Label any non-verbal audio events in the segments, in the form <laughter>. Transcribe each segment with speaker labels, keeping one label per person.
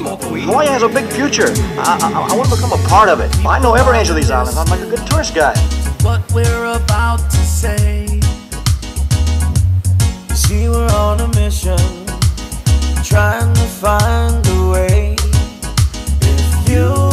Speaker 1: Hawaii has a big future. I, I, I want to become a part of it. I know every inch of these islands. I'm like a good tourist guide.
Speaker 2: what we're about to say. You see, we're on a mission, trying to find a way. If you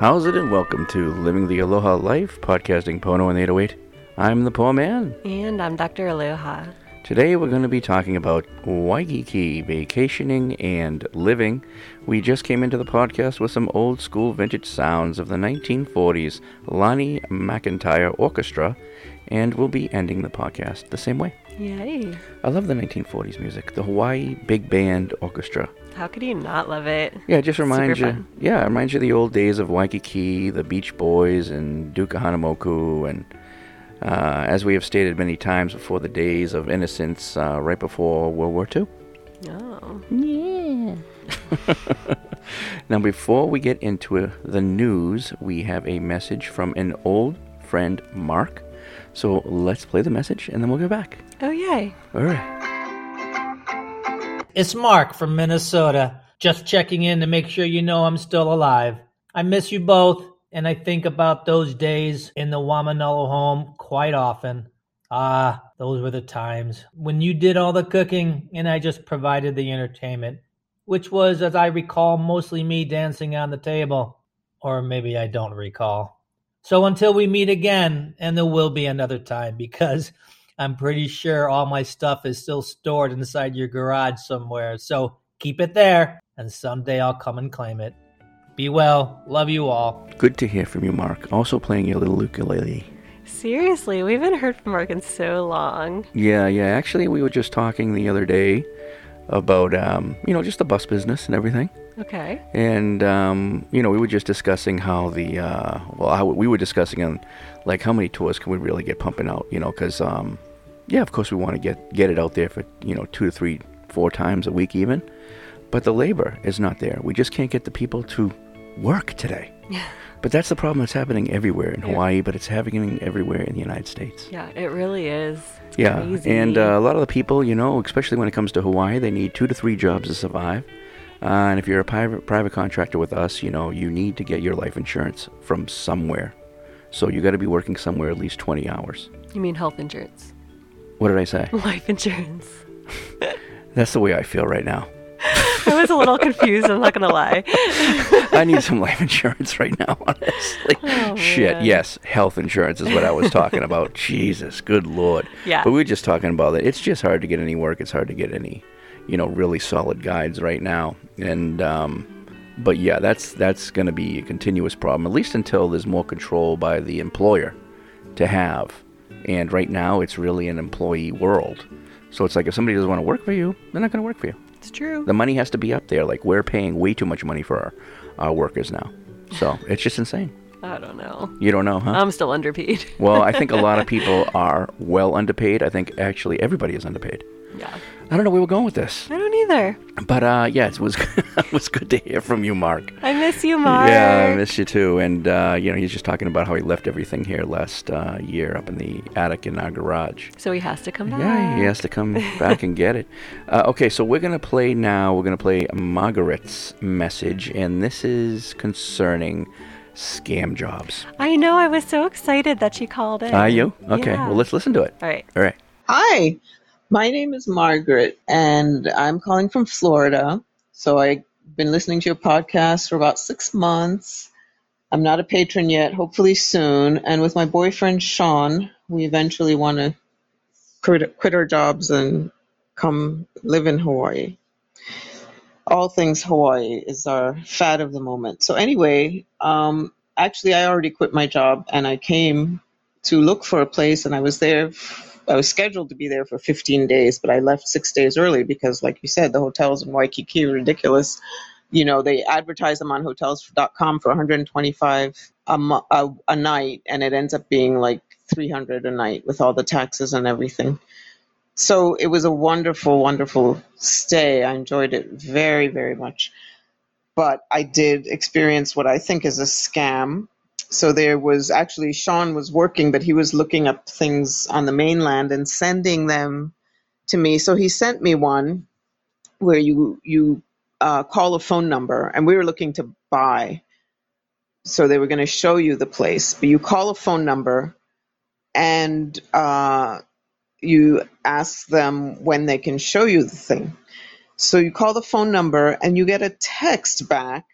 Speaker 3: How's it and welcome to Living the Aloha Life, podcasting Pono and 808. I'm the poor man.
Speaker 4: And I'm Dr. Aloha.
Speaker 3: Today we're going to be talking about Waikiki, vacationing and living. We just came into the podcast with some old school vintage sounds of the 1940s Lani McIntire Orchestra, and we'll be ending the podcast the same way.
Speaker 4: Yay.
Speaker 3: I love the 1940s music, the Hawaii Big Band Orchestra.
Speaker 4: How could you not love it?
Speaker 3: Yeah, it just reminds
Speaker 4: Super
Speaker 3: you.
Speaker 4: fun.
Speaker 3: Yeah, it reminds you of the old days of Waikiki, the Beach Boys, and Duke Kahanamoku, and uh, as we have stated many times before, the days of innocence uh, right before World War II.
Speaker 4: Oh.
Speaker 3: Yeah. <laughs> now, before we get into uh, the news, we have a message from an old friend, Mark. So let's play the message, and then we'll go back.
Speaker 4: Oh, yay.
Speaker 3: All right.
Speaker 5: It's Mark from Minnesota. Just checking in to make sure you know I'm still alive. I miss you both, and I think about those days in the Waimanalo home quite often. Ah, those were the times when you did all the cooking and I just provided the entertainment, which was, as I recall, mostly me dancing on the table. Or maybe I don't recall. So until we meet again, and there will be another time because I'm pretty sure all my stuff is still stored inside your garage somewhere. So keep it there, and someday I'll come and claim it. Be well. Love you all.
Speaker 3: Good to hear from you, Mark. Also playing your little ukulele.
Speaker 4: Seriously, we haven't heard from Mark in so long.
Speaker 3: Yeah, yeah. Actually, we were just talking the other day about, um, you know, just the bus business and everything.
Speaker 4: Okay.
Speaker 3: And um, you know, we were just discussing how the uh, well, how we were discussing on like how many tours can we really get pumping out? You know, because um, yeah, of course we want to get get it out there for you know two to three, four times a week even, but the labor is not there. We just can't get the people to work today. <laughs> But that's the problem that's happening everywhere in. Hawaii, but it's happening everywhere in the United States.
Speaker 4: Yeah, it really is. It's
Speaker 3: Yeah,
Speaker 4: crazy.
Speaker 3: and uh, a lot of the people, you know, especially when it comes to Hawaii, they need two to three jobs to survive. Uh, and if you're a private private contractor with us, you know, you need to get your life insurance from somewhere. So you got to be working somewhere at least 20 hours.
Speaker 4: You mean health insurance?
Speaker 3: What did I say? <laughs>
Speaker 4: Life insurance. <laughs>
Speaker 3: That's the way I feel right now.
Speaker 4: I was a little confused, I'm not gonna lie. <laughs>
Speaker 3: I need some life insurance right now, <laughs> honestly.
Speaker 4: Oh,
Speaker 3: Shit,
Speaker 4: man.
Speaker 3: yes, health insurance is what I was talking about. <laughs> Jesus, good lord.
Speaker 4: Yeah.
Speaker 3: But we were just talking about it. It's just hard to get any work. It's hard to get any, you know, really solid guides right now. And um, but yeah, that's that's going to be a continuous problem at least until there's more control by the employer to have. And right now, it's really an employee world. So it's like if somebody doesn't want to work for you, they're not going to work for you.
Speaker 4: It's true.
Speaker 3: The money has to be up there. Like we're paying way too much money for our, our workers now. So it's just insane.
Speaker 4: I don't know.
Speaker 3: You don't know, huh?
Speaker 4: I'm still underpaid.
Speaker 3: well, I think a lot of <laughs> people are well underpaid. I think actually everybody is underpaid.
Speaker 4: Yeah.
Speaker 3: I don't know where we're going with this,
Speaker 4: I don't either.
Speaker 3: but uh, yeah, it was <laughs> it was good to hear from you, Mark.
Speaker 4: I miss you, Mark.
Speaker 3: Yeah, I miss you too. And uh, you know, he's just talking about how he left everything here last uh, year up in the attic in our garage.
Speaker 4: So he has to come back.
Speaker 3: Yeah, he has to come back and get it. <laughs> Uh, okay, so we're gonna play now. We're gonna play Margaret's message, and this is concerning scam jobs.
Speaker 4: I know. I was so excited that she called in.
Speaker 3: Are you? Okay.
Speaker 4: Yeah.
Speaker 3: Well, let's listen to it.
Speaker 4: All right.
Speaker 3: All right.
Speaker 6: Hi, my name is Margaret, and I'm calling from Florida. So I've been listening to your podcast for about six months. I'm not a patron yet, hopefully soon. And with my boyfriend Sean, we eventually want to quit, quit our jobs and come live in Hawaii. All things Hawaii is our fad of the moment. So, anyway, um, actually, I already quit my job and I came to look for a place, and I was there. I was scheduled to be there for 15 days, but I left six days early because, like you said, the hotels in Waikiki are ridiculous. You know, they advertise them on hotels.com for 125 a, mo- a, a night, and it ends up being like 300 a night with all the taxes and everything. So it was a wonderful, wonderful stay. I enjoyed it very, very much. But I did experience what I think is a scam so there was actually Sean was working, but he was looking up things on the mainland and sending them to me. So he sent me one where you you uh, call a phone number, and we were looking to buy. So they were going to show you the place, but you call a phone number, and uh, you ask them when they can show you the thing. So you call the phone number, and you get a text back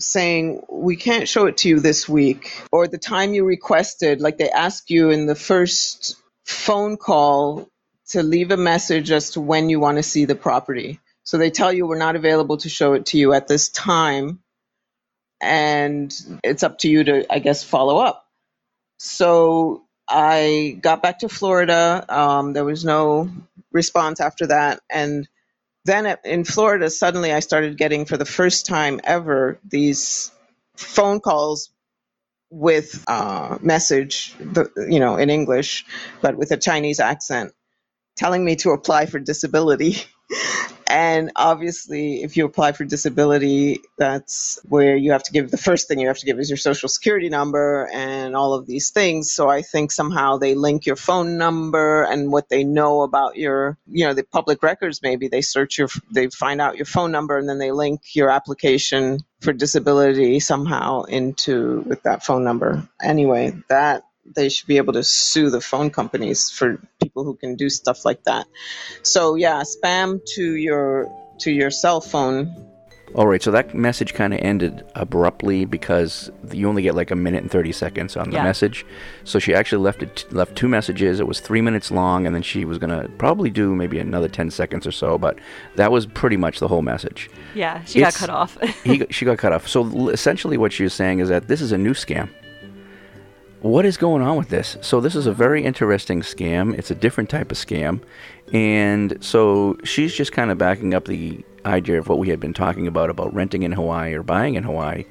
Speaker 6: saying we can't show it to you this week or the time you requested like they ask you in the first phone call to leave a message as to when you want to see the property. So they tell you we're not available to show it to you at this time and it's up to you to i guess follow up. So i got back to florida um, there was no response after that and then in Florida, suddenly I started getting for the first time ever these phone calls with uh, message, you know, in English, but with a Chinese accent, telling me to apply for disability. <laughs> And obviously, if you apply for disability, that's where you have to give the first thing you have to give is your social security number and all of these things. So I think somehow they link your phone number and what they know about your, you know, the public records. Maybe they search your, they find out your phone number and then they link your application for disability somehow into with that phone number. Anyway, that they should be able to sue the phone companies for people who can do stuff like that. So yeah, spam to your to your cell phone.
Speaker 3: All right, so that message kind of ended abruptly because you only get like a minute and 30 seconds on the
Speaker 4: Yeah.
Speaker 3: message. So she actually left it left two messages. It was 3 minutes long and then she was going to probably do maybe another 10 seconds or so, but that was pretty much the whole message.
Speaker 4: Yeah, she got cut off.
Speaker 3: he, <laughs> she got cut off. So l- essentially, what she was saying is that this is a new scam. What is going on with this? So this is a very interesting scam. It's a different type of scam, and so she's just kind of backing up the idea of what we had been talking about about renting in Hawaii or buying in Hawaii.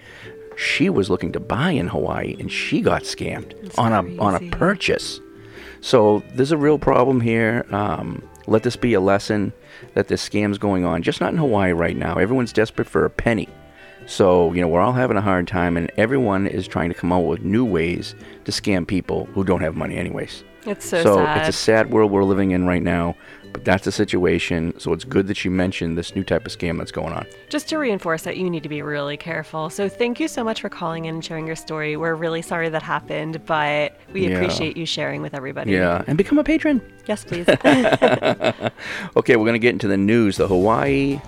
Speaker 3: She was looking to buy in Hawaii, and she got scammed on a on a purchase. So there's a real problem here. Um, let this be a lesson that this scam's going on, just not in Hawaii right now. Everyone's desperate for a penny. So, you know, we're all having a hard time, and everyone is trying to come up with new ways to scam people who don't have money, anyways.
Speaker 4: It's so
Speaker 3: it's
Speaker 4: sad.
Speaker 3: a sad world we're living in right now, but that's the situation. So it's good that you mentioned this new type of scam that's going on.
Speaker 4: Just to reinforce that you need to be really careful. So thank you so much for calling in and sharing your story. We're really sorry that happened, but we
Speaker 3: Yeah.
Speaker 4: appreciate you sharing with everybody.
Speaker 3: Yeah, and become a patron.
Speaker 4: Yes, please. <laughs> <laughs>
Speaker 3: okay, we're going to get into the news. The Hawaii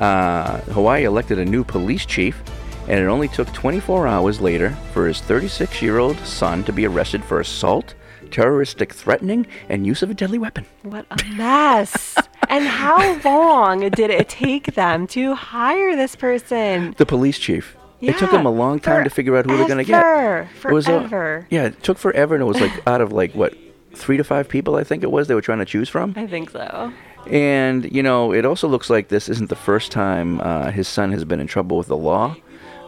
Speaker 3: uh, Hawaii elected a new police chief, and it only took 24 hours later for his 36-year-old son to be arrested for assault, terroristic threatening, and use of a deadly weapon.
Speaker 4: What a mess. and how long did it take them to hire this person?
Speaker 3: The police chief. it took them a long time to figure out who they're going to get.
Speaker 4: Forever.
Speaker 3: It was a- yeah, it took forever, and it was like out of like what three to five people, I think it was, they were trying to choose from.
Speaker 4: I think so.
Speaker 3: And, you know, it also looks like this isn't the first time uh, his son has been in trouble with the law.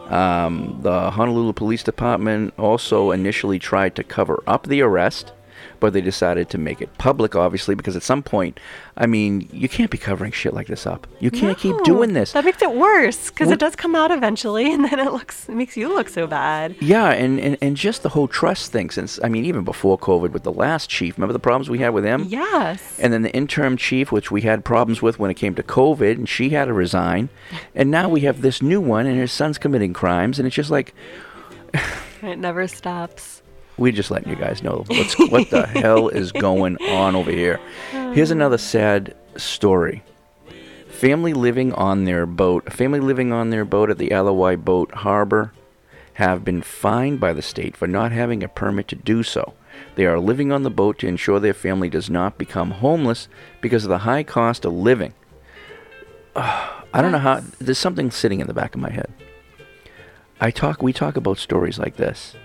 Speaker 3: Um, the Honolulu Police Department also initially tried to cover up the arrest, but they decided to make it public, obviously, because at some point, I mean, you can't be covering shit like this up. You can't keep doing this.
Speaker 4: That makes it worse because it does come out eventually, <laughs> and then it looks it makes you look so bad.
Speaker 3: Yeah, and, and, and just the whole trust thing, since, I mean, even before COVID with the last chief, remember the problems we had with him?
Speaker 4: Yes.
Speaker 3: And then the interim chief, which we had problems with when it came to COVID, and she had to resign. And now we have this new one, and his son's committing crimes, and it's just like, <laughs>
Speaker 4: It never stops.
Speaker 3: We're just letting you guys know what's, what the <laughs> hell is going on over here. Here's another sad story. Family living on their boat, a family living on their boat at the Ala Wai Boat Harbor have been fined by the state for not having a permit to do so. They are living on the boat to ensure their family does not become homeless because of the high cost of living. Ah, <sighs> I don't know how. There's something sitting in the back of my head. I talk. We talk about stories like this.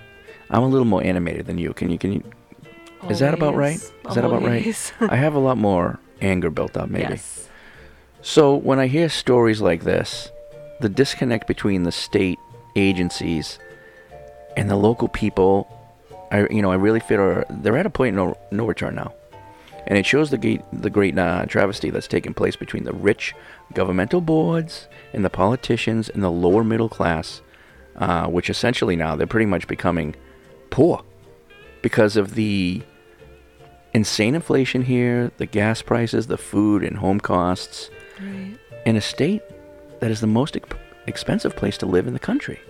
Speaker 3: I'm a little more animated than you. Can you? Can you? Is that about right? Is
Speaker 4: Always.
Speaker 3: that about right? <laughs> I have a lot more anger built up, maybe.
Speaker 4: Yes.
Speaker 3: So when I hear stories like this, the disconnect between the state agencies and the local people, I you know I really feel are, they're at a point no no return now, and it shows the great the great uh, travesty that's taken place between the rich governmental boards and the politicians and the lower middle class, uh, which essentially now they're pretty much becoming poor because of the insane inflation here, the gas prices, the food and home costs,
Speaker 4: Right.
Speaker 3: in a state that is the most ex- expensive place to live in the country.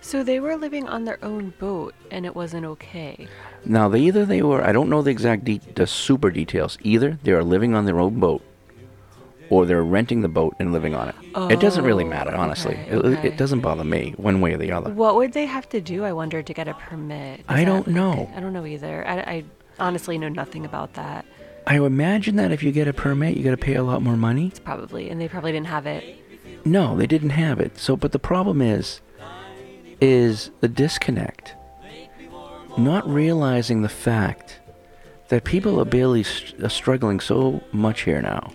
Speaker 4: So they were living on their own boat, and it wasn't okay.
Speaker 3: Now, they either they were, I don't know the exact, de- the super details. Either they are living on their own boat, or they're renting the boat and living on it. it doesn't really
Speaker 4: Oh,
Speaker 3: matter, honestly.
Speaker 4: okay,
Speaker 3: It- It, doesn't bother me one way or the other.
Speaker 4: What would they have to do? I wonder to get a permit. Is
Speaker 3: I don't know.
Speaker 4: I don't know either. I, I honestly know nothing about that.
Speaker 3: I imagine that if you get a permit, you got to pay a lot more money.
Speaker 4: It's Probably, and they probably didn't have it.
Speaker 3: No, they didn't have it. So, but the problem is, is the disconnect. Not realizing the fact that people are barely st- are struggling so much here now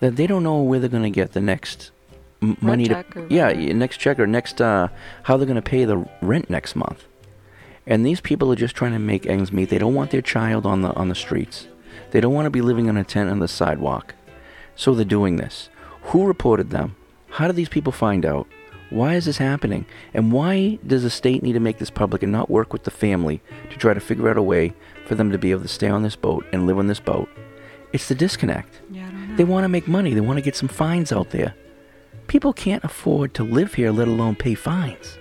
Speaker 3: that they don't know where they're going to get the next m- money to yeah next check or next uh, how they're going to pay the rent next month. And these people are just trying to make ends meet. They don't want their child on the on the streets. They don't want to be living in a tent on the sidewalk. So they're doing this. Who reported them? How do these people find out? Why is this happening? And why does the state need to make this public and not work with the family to try to figure out a way for them to be able to stay on this boat and live on this boat? It's the disconnect.
Speaker 4: Yeah, I don't know.
Speaker 3: They want to make money. They want to get some fines out there. People can't afford to live here, let alone pay fines.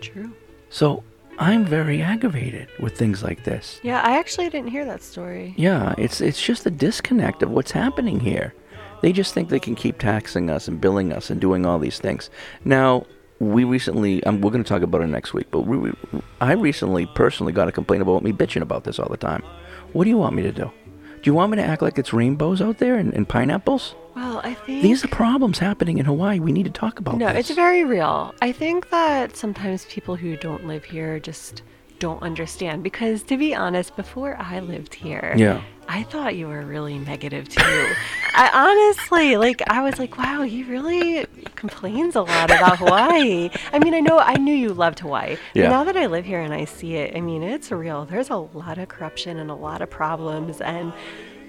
Speaker 4: True.
Speaker 3: So I'm very aggravated with things like this.
Speaker 4: Yeah, I actually didn't hear that story.
Speaker 3: Yeah, it's it's just a disconnect of what's happening here. They just think they can keep taxing us and billing us and doing all these things. Now, we recently, um, we're going to talk about it next week, but we, we, I recently personally got a complaint about me bitching about this all the time. What do you want me to do? Do you want me to act like it's rainbows out there and, and pineapples?
Speaker 4: Well, I think
Speaker 3: These are problems happening in Hawaii. We need to talk about
Speaker 4: No,
Speaker 3: this.
Speaker 4: it's very real. I think that sometimes people who don't live here just don't understand because to be honest, before I lived here,
Speaker 3: Yeah.
Speaker 4: I thought you were really negative too. I honestly, like, I was like, wow, he really complains a lot about Hawaii. I mean, I know, I knew you loved Hawaii. But
Speaker 3: Yeah.
Speaker 4: now that I live here and I see it, I mean, it's real. There's a lot of corruption and a lot of problems, and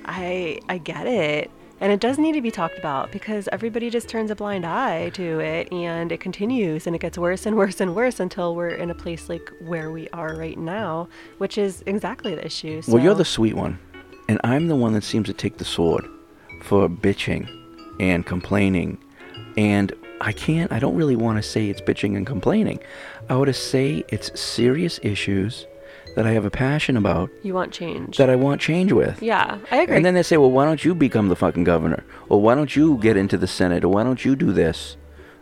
Speaker 4: I, I get it. And it does need to be talked about because everybody just turns a blind eye to it and it continues and it gets worse and worse and worse until we're in a place like where we are right now, which is exactly the issue.
Speaker 3: Well, you're the sweet one, and I'm the one that seems to take the sword for bitching and complaining. And I can't, I don't really want to say it's bitching and complaining. I would say it's serious issues that I have a passion about
Speaker 4: You want change.
Speaker 3: that I want change with.
Speaker 4: yeah, I agree.
Speaker 3: And then they say, well, why don't you become the fucking governor? Or why don't you get into the Senate? Or why don't you do this?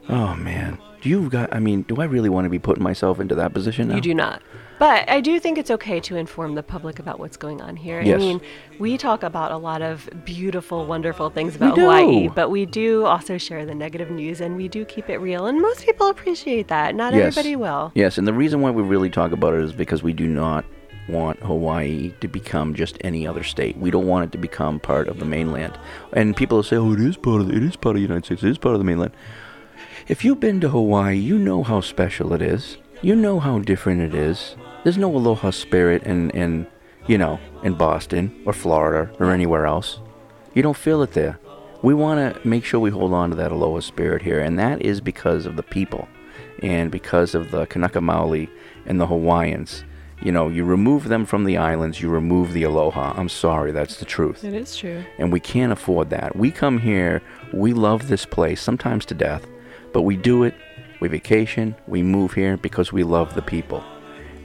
Speaker 3: Oh, man. Do you got, I mean, do I really want to be putting myself into that position now?
Speaker 4: You do not. But I do think it's okay to inform the public about what's going on here.
Speaker 3: Yes.
Speaker 4: I mean, we talk about a lot of beautiful, wonderful things about Hawaii, but we do also share the negative news and we do keep it real. And most people appreciate that. Not
Speaker 3: Yes.
Speaker 4: everybody will.
Speaker 3: Yes, and the reason why we really talk about it is because we do not want Hawaii to become just any other state. We don't want it to become part of the mainland. And people will say, "Oh, it is part of the, it is part of the United States. It is part of the mainland." If you've been to Hawaii, you know how special it is. You know how different it is. There's no aloha spirit in in you know in Boston or Florida or anywhere else. You don't feel it there. We want to make sure we hold on to that aloha spirit here, and that is because of the people and because of the Kanaka Maoli and the Hawaiians. You know, you remove them from the islands, you remove the aloha. I'm sorry, that's the truth.
Speaker 4: It is true.
Speaker 3: And we can't afford that. We come here, we love this place, sometimes to death, but we do it, we vacation, we move here because we love the people.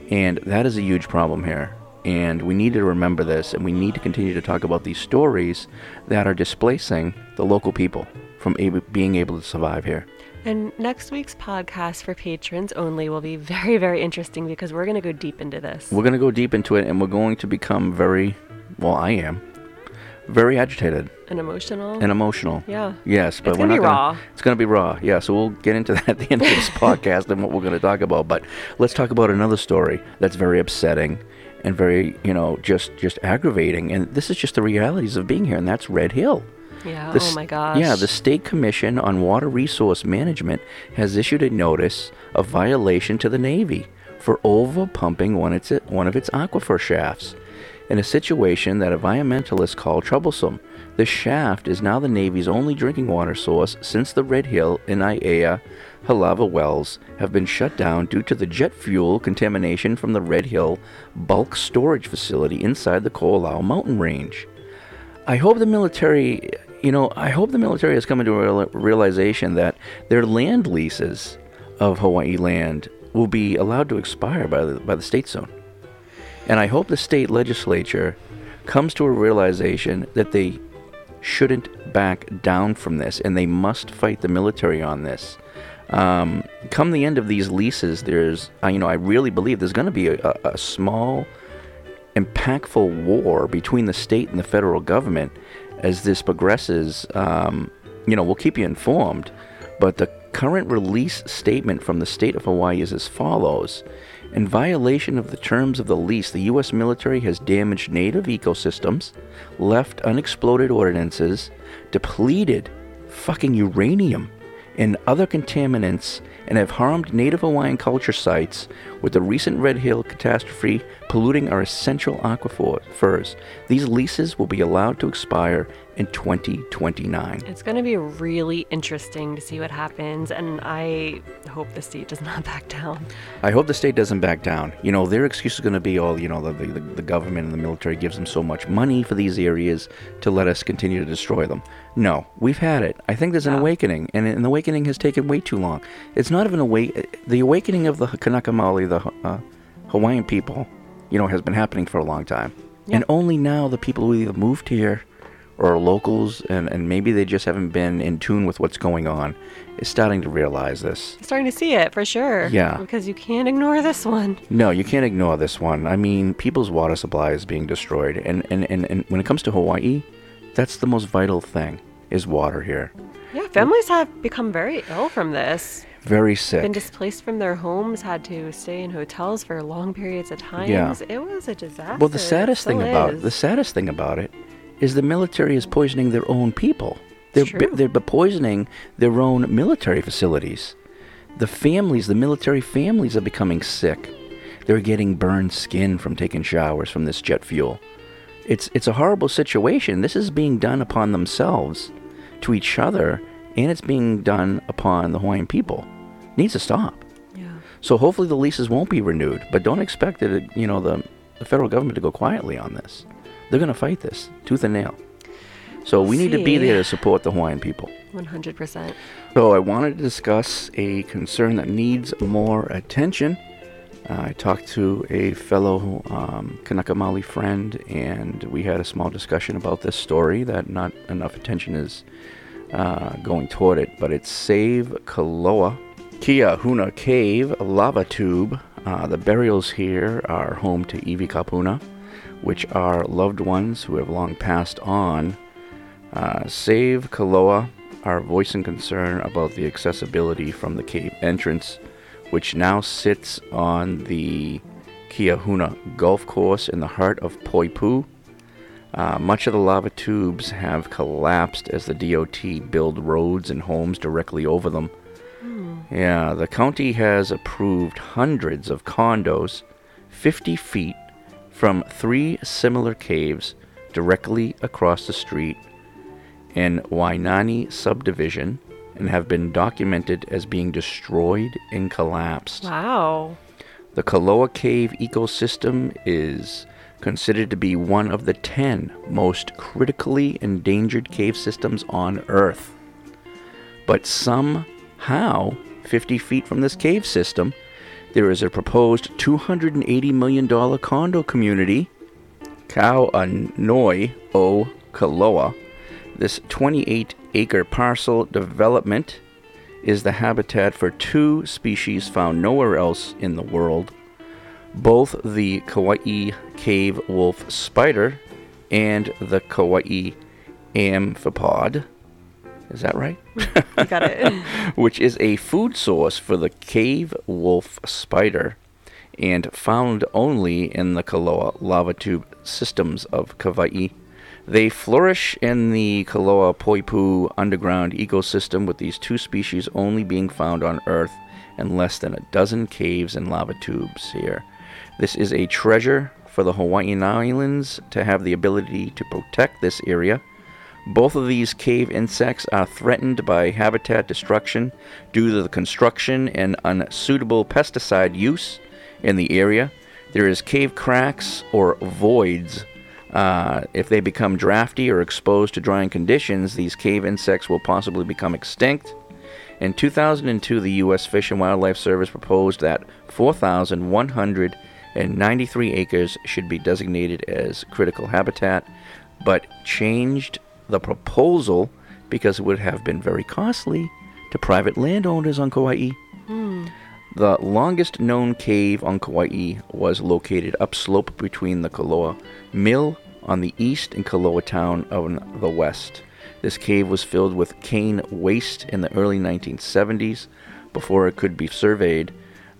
Speaker 3: And that is a huge problem here. And we need to remember this, and we need to continue to talk about these stories that are displacing the local people from able, being able to survive here.
Speaker 4: And next week's podcast for patrons only will be very, very interesting because we're going to go deep into this.
Speaker 3: We're going to go deep into it, and we're going to become very, well, I am, very agitated
Speaker 4: And emotional.
Speaker 3: and emotional.
Speaker 4: Yeah.
Speaker 3: Yes, but
Speaker 4: It's
Speaker 3: we're
Speaker 4: gonna
Speaker 3: not
Speaker 4: be
Speaker 3: gonna,
Speaker 4: raw.
Speaker 3: It's to be raw. Yeah, so we'll get into that at the end of this <laughs> podcast and what we're to talk about. But let's talk about another story that's very upsetting and very, you know, just just aggravating. And this is just the realities of being here, and that's Red Hill.
Speaker 4: Yeah,
Speaker 3: The
Speaker 4: oh my gosh.
Speaker 3: Yeah, the State Commission on Water Resource Management has issued a notice of violation to the Navy for over pumping one, its, one of its aquifer shafts in a situation that environmentalists call troublesome. The shaft is now the Navy's only drinking water source since the Red Hill and Aiea Halawa wells have been shut down due to the jet fuel contamination from the Red Hill bulk storage facility inside the Ko'olau mountain range. I hope the military, you know, I hope the military has come into a real- realization that their land leases of Hawaii land will be allowed to expire by the, by the state soon. And I hope the state legislature comes to a realization that they shouldn't back down from this and they must fight the military on this. Um, come the end of these leases, there's, uh, you know, I really believe there's going to be a, a, small impactful war between the state and the federal government as this progresses. Um, you know, we'll keep you informed, but the current release statement from the state of Hawaii is as follows. In violation of the terms of the lease, the U.S. military has damaged native ecosystems, left unexploded ordinances, depleted fucking uranium and other contaminants, and have harmed native Hawaiian culture sites with the recent Red Hill catastrophe polluting our essential aquifers. These leases will be allowed to expire in 2029.
Speaker 4: It's going to be really interesting to see what happens, and I hope the state does <laughs> not back down.
Speaker 3: I hope the state doesn't back down. You know, their excuse is going to be all, you know, the, the, the government and the military gives them so much money for these areas to let us continue to destroy them. No, we've had it. I think there's an awakening, and an awakening has taken way too long. It's not even a awake. The awakening of the Kanaka Maoli, the uh, Hawaiian people, you know, has been happening for a long time.
Speaker 4: Yeah.
Speaker 3: And only now the people who either moved here or locals and, and maybe they just haven't been in tune with what's going on is starting to realize this.
Speaker 4: Starting to see it for sure.
Speaker 3: Yeah.
Speaker 4: Because you can't ignore this one.
Speaker 3: No, you can't ignore this one. I mean, people's water supply is being destroyed. And, and, and, and when it comes to Hawaii, that's the most vital thing is water here.
Speaker 4: Yeah, families have become very ill from this.
Speaker 3: Very sick.
Speaker 4: Been displaced from their homes, had to stay in hotels for long periods of time.
Speaker 3: Yeah.
Speaker 4: It was a disaster.
Speaker 3: Well, the saddest thing
Speaker 4: still
Speaker 3: about the saddest thing about it is the military is poisoning their own people. They're they're poisoning their own military facilities. The families, the military families, are becoming sick. They're getting burned skin from taking showers from this jet fuel. It's it's a horrible situation. This is being done upon themselves, to each other, and it's being done upon the Hawaiian people. It needs to stop.
Speaker 4: Yeah.
Speaker 3: So hopefully the leases won't be renewed, but don't expect it, you know, the, the federal government to go quietly on this. They're going to fight this tooth and nail. So we need to be there to support the Hawaiian people.
Speaker 4: 100%.
Speaker 3: So I wanted to discuss a concern that needs more attention. Uh, I talked to a fellow um, Kanaka Maoli friend, and we had a small discussion about this story that not enough attention is uh, going toward it. But it's Save Kaloa Kia Huna Cave Lava Tube. Uh, the burials here are home to Iwi Kupuna, which are loved ones who have long passed on. Uh, Save Koloa are voicing concern about the accessibility from the cave entrance, which now sits on the Kiahuna Golf Course in the heart of Poipu. Uh, much of the lava tubes have collapsed as the DOT build roads and homes directly over them. Yeah, the county has approved hundreds of condos 50 feet from three similar caves directly across the street in Wainani subdivision and have been documented as being destroyed and collapsed.
Speaker 4: Wow.
Speaker 3: The Koloa Cave ecosystem is considered to be one of the 10 most critically endangered cave systems on Earth. But somehow, 50 feet from this cave system, there is a proposed $280 million condo community, Kauanoe o Koloa. This 28 acre parcel development is the habitat for two species found nowhere else in the world both the Kauai cave wolf spider and the Kauai amphipod. Is that right? <laughs>
Speaker 4: You got it. <laughs>
Speaker 3: Which is a food source for the cave wolf spider and found only in the Koloa lava tube systems of Kauai. They flourish in the Koloa Poipu underground ecosystem with these two species only being found on Earth and less than a dozen caves and lava tubes here. This is a treasure for the Hawaiian Islands to have the ability to protect this area. Both of these cave insects are threatened by habitat destruction due to the construction and unsuitable pesticide use in the area. There is cave cracks or voids. Uh, if they become drafty or exposed to drying conditions, these cave insects will possibly become extinct. In 2002, the U.S. Fish and Wildlife Service proposed that 4,193 acres should be designated as critical habitat, but changed the proposal because it would have been very costly to private landowners on Kauai. The longest known cave on Kauai was located upslope between the Koloa Mill on the east and Koloa Town on the west. This cave was filled with cane waste in the early 1970s before it could be surveyed.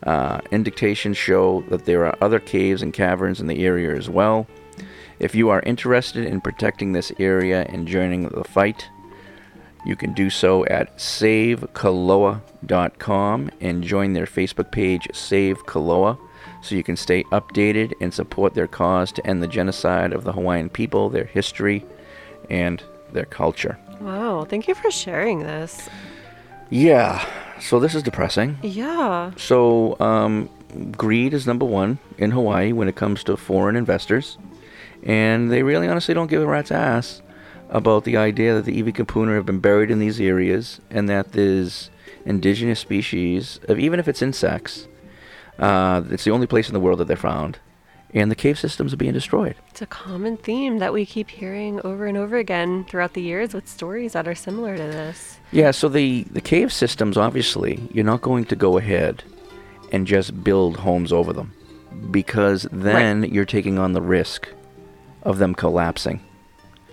Speaker 3: Uh, indications show that there are other caves and caverns in the area as well. If you are interested in protecting this area and joining the fight, you can do so at savekoloa.com and join their Facebook page, Save Koloa, so you can stay updated and support their cause to end the genocide of the Hawaiian people, their history, and their culture.
Speaker 4: Wow. Thank you for sharing this.
Speaker 3: Yeah, so this is depressing.
Speaker 4: Yeah.
Speaker 3: So, um, greed is number one in Hawaii when it comes to foreign investors. And they really honestly don't give a rat's ass about the idea that the Iwi Kupuna have been buried in these areas and that there's indigenous species, of even if it's insects, Uh, it's the only place in the world that they're found, and the cave systems are being destroyed.
Speaker 4: It's a common theme that we keep hearing over and over again throughout the years with stories that are similar to this.
Speaker 3: Yeah, so the, the cave systems, obviously, you're not going to go ahead and just build homes over them because then you're taking on the risk of them collapsing.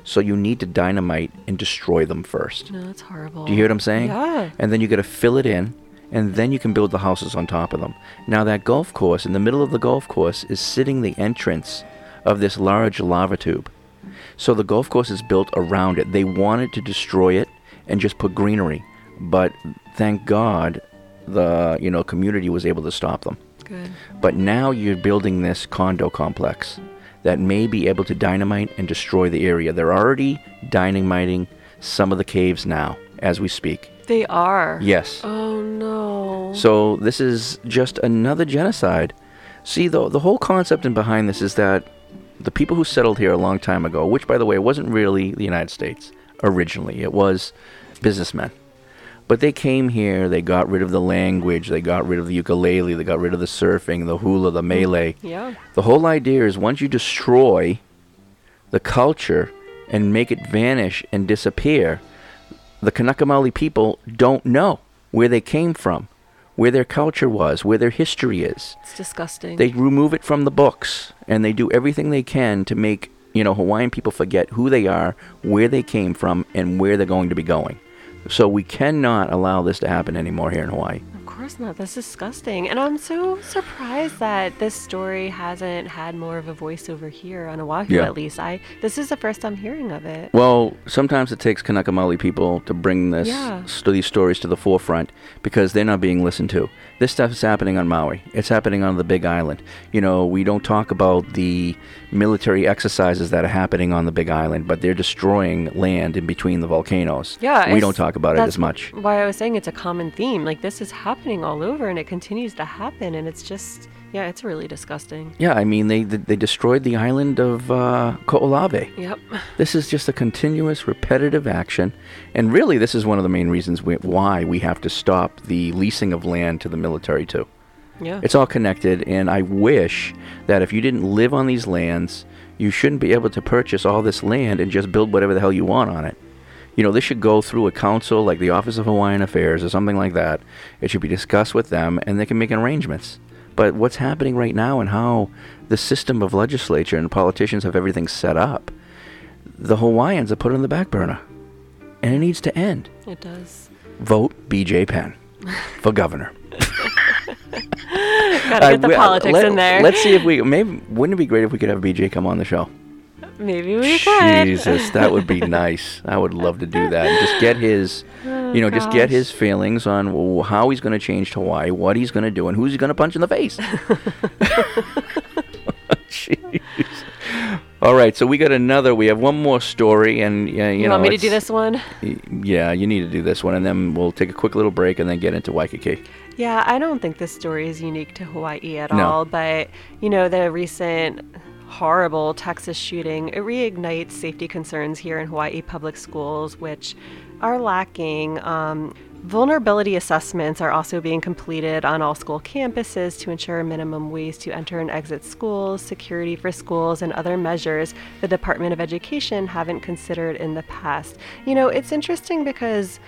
Speaker 3: So you need to dynamite and destroy them first.
Speaker 4: No, that's horrible.
Speaker 3: Do you hear what I'm saying?
Speaker 4: Yeah.
Speaker 3: And then you got to fill it in, and then you can build the houses on top of them. Now, that golf course, in the middle of the golf course, is sitting the entrance of this large lava tube. So the golf course is built around it. They wanted to destroy it and just put greenery, but thank God, the you know community was able to stop them.
Speaker 4: Good.
Speaker 3: But now you're building this condo complex that may be able to dynamite and destroy the area. They're already dynamiting some of the caves now as we speak.
Speaker 4: They are.
Speaker 3: Yes.
Speaker 4: Oh no.
Speaker 3: So this is just another genocide. See, the the whole concept and behind this is that the people who settled here a long time ago, which by the way wasn't really the United States originally, it was businessmen. But they came here, they got rid of the language, they got rid of the ukulele, they got rid of the surfing, the hula, the mele.
Speaker 4: Yeah.
Speaker 3: The whole idea is once you destroy the culture and make it vanish and disappear, the Kanaka Maoli people don't know where they came from, where their culture was, where their history is.
Speaker 4: It's disgusting.
Speaker 3: They remove it from the books and they do everything they can to make, you know, Hawaiian people forget who they are, where they came from, and where they're going to be going. So we cannot allow this to happen anymore here in Hawaii.
Speaker 4: Course not. That's disgusting. And I'm so surprised that this story hasn't had more of a voice over here on Oahu
Speaker 3: Yeah.
Speaker 4: at least. I this is the first I'm hearing of it.
Speaker 3: Well, sometimes it takes Kanaka Kanakamali people to bring this
Speaker 4: Yeah.
Speaker 3: st- these stories to the forefront because they're not being listened to. This stuff is happening on Maui. It's happening on the Big Island. You know, we don't talk about the military exercises that are happening on the Big Island, but they're destroying land in between the volcanoes.
Speaker 4: Yeah,
Speaker 3: we don't talk about it as much.
Speaker 4: Why I was saying it's a common theme. Like this is happening all over, and it continues to happen, and it's just yeah, it's really disgusting.
Speaker 3: Yeah, I mean they they destroyed the island of uh, Kaho'olawe.
Speaker 4: Yep.
Speaker 3: This is just a continuous, repetitive action, and really, this is one of the main reasons we, why we have to stop the leasing of land to the military too.
Speaker 4: Yeah.
Speaker 3: It's all connected, and I wish that if you didn't live on these lands, you shouldn't be able to purchase all this land and just build whatever the hell you want on it. You know, this should go through a council like the Office of Hawaiian Affairs or something like that. It should be discussed with them, and they can make arrangements. But what's happening right now and how the system of legislature and politicians have everything set up, the Hawaiians are put on the back burner. And it needs to end.
Speaker 4: It does.
Speaker 3: Vote BJ Penn for governor. <laughs> <laughs>
Speaker 4: Gotta
Speaker 3: Uh,
Speaker 4: get the
Speaker 3: we- uh,
Speaker 4: politics
Speaker 3: let-
Speaker 4: in there.
Speaker 3: Let's see if we maybe wouldn't it be great if we could have BJ come on the show?
Speaker 4: Maybe we could.
Speaker 3: Jesus, that would be <laughs> nice. I would love to do that. And just get his,
Speaker 4: Oh,
Speaker 3: you know, just get his feelings on how he's going to change Hawaii, what he's going to do, and who's he going to punch in the face. <laughs> <laughs> Jeez. All right, so we got another. We have one more story, and yeah, you,
Speaker 4: You
Speaker 3: know,
Speaker 4: want me to do this one?
Speaker 3: Yeah, you need to do this one, and then we'll take a quick little break, and then get into Waikiki.
Speaker 4: Yeah, I don't think this story is unique to Hawaii at
Speaker 3: No.
Speaker 4: all, but you know, the recent horrible Texas shooting, it reignites safety concerns here in Hawaii public schools, which are lacking. Um, vulnerability assessments are also being completed on all school campuses to ensure minimum ways to enter and exit schools, security for schools, and other measures the Department of Education haven't considered in the past. You know, it's interesting because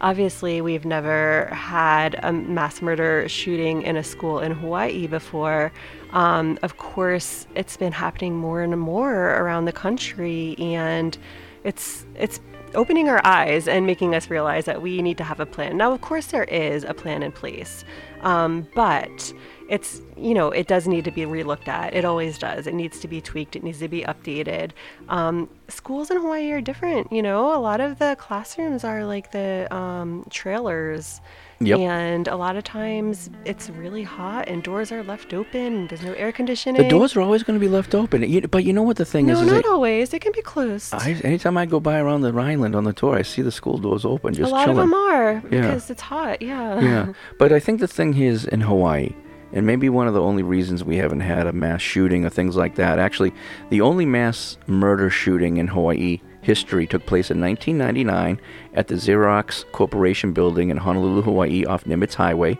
Speaker 4: Obviously, we've never had a mass murder shooting in a school in Hawaii before. Um, of course, it's been happening more and more around the country, and it's it's opening our eyes and making us realize that we need to have a plan. Now, of course, there is a plan in place, um, but it's you know it does need to be relooked at. It always does. It needs to be tweaked. It needs to be updated. Um, schools in Hawaii are different. You know, a lot of the classrooms are like the um, trailers.
Speaker 3: Yep.
Speaker 4: And a lot of times it's really hot and doors are left open. There's no air conditioning.
Speaker 3: The doors are always going to be left open. But you know what the thing
Speaker 4: No,
Speaker 3: is? is
Speaker 4: not
Speaker 3: that
Speaker 4: always. They can be closed.
Speaker 3: I, anytime I go by around the Rhineland on the tour, I see the school doors open, just
Speaker 4: a lot
Speaker 3: chilling.
Speaker 4: of them are
Speaker 3: Yeah.
Speaker 4: because it's hot. Yeah.
Speaker 3: yeah, but I think the thing is in Hawaii, and maybe one of the only reasons we haven't had a mass shooting or things like that. Actually, the only mass murder shooting in Hawaii history took place in 1999 at the Xerox Corporation building in Honolulu, Hawaii, off Nimitz Highway.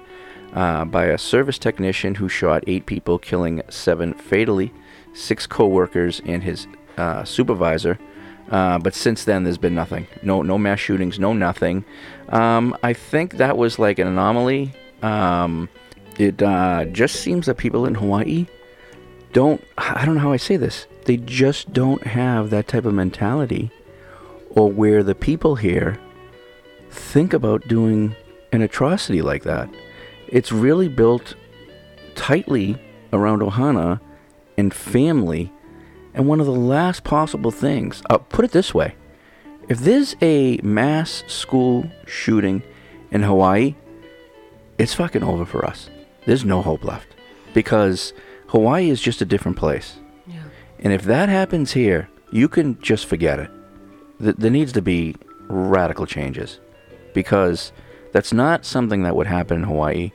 Speaker 3: uh, by a service technician who shot eight people, killing seven fatally, six co-workers, and his uh, supervisor. Uh, but since then, there's been nothing. No, no mass shootings. No nothing. Um, I think that was like an anomaly. Um, it uh, just seems that people in Hawaii don't. I don't know how I say this. They just don't have that type of mentality, or where the people here think about doing an atrocity like that. It's really built tightly around Ohana and family. And one of the last possible things, uh, put it this way if there's a mass school shooting in Hawaii, it's fucking over for us. There's no hope left. Because Hawaii is just a different place.
Speaker 4: Yeah.
Speaker 3: And if that happens here, you can just forget it. Th- there needs to be radical changes. Because that's not something that would happen in Hawaii.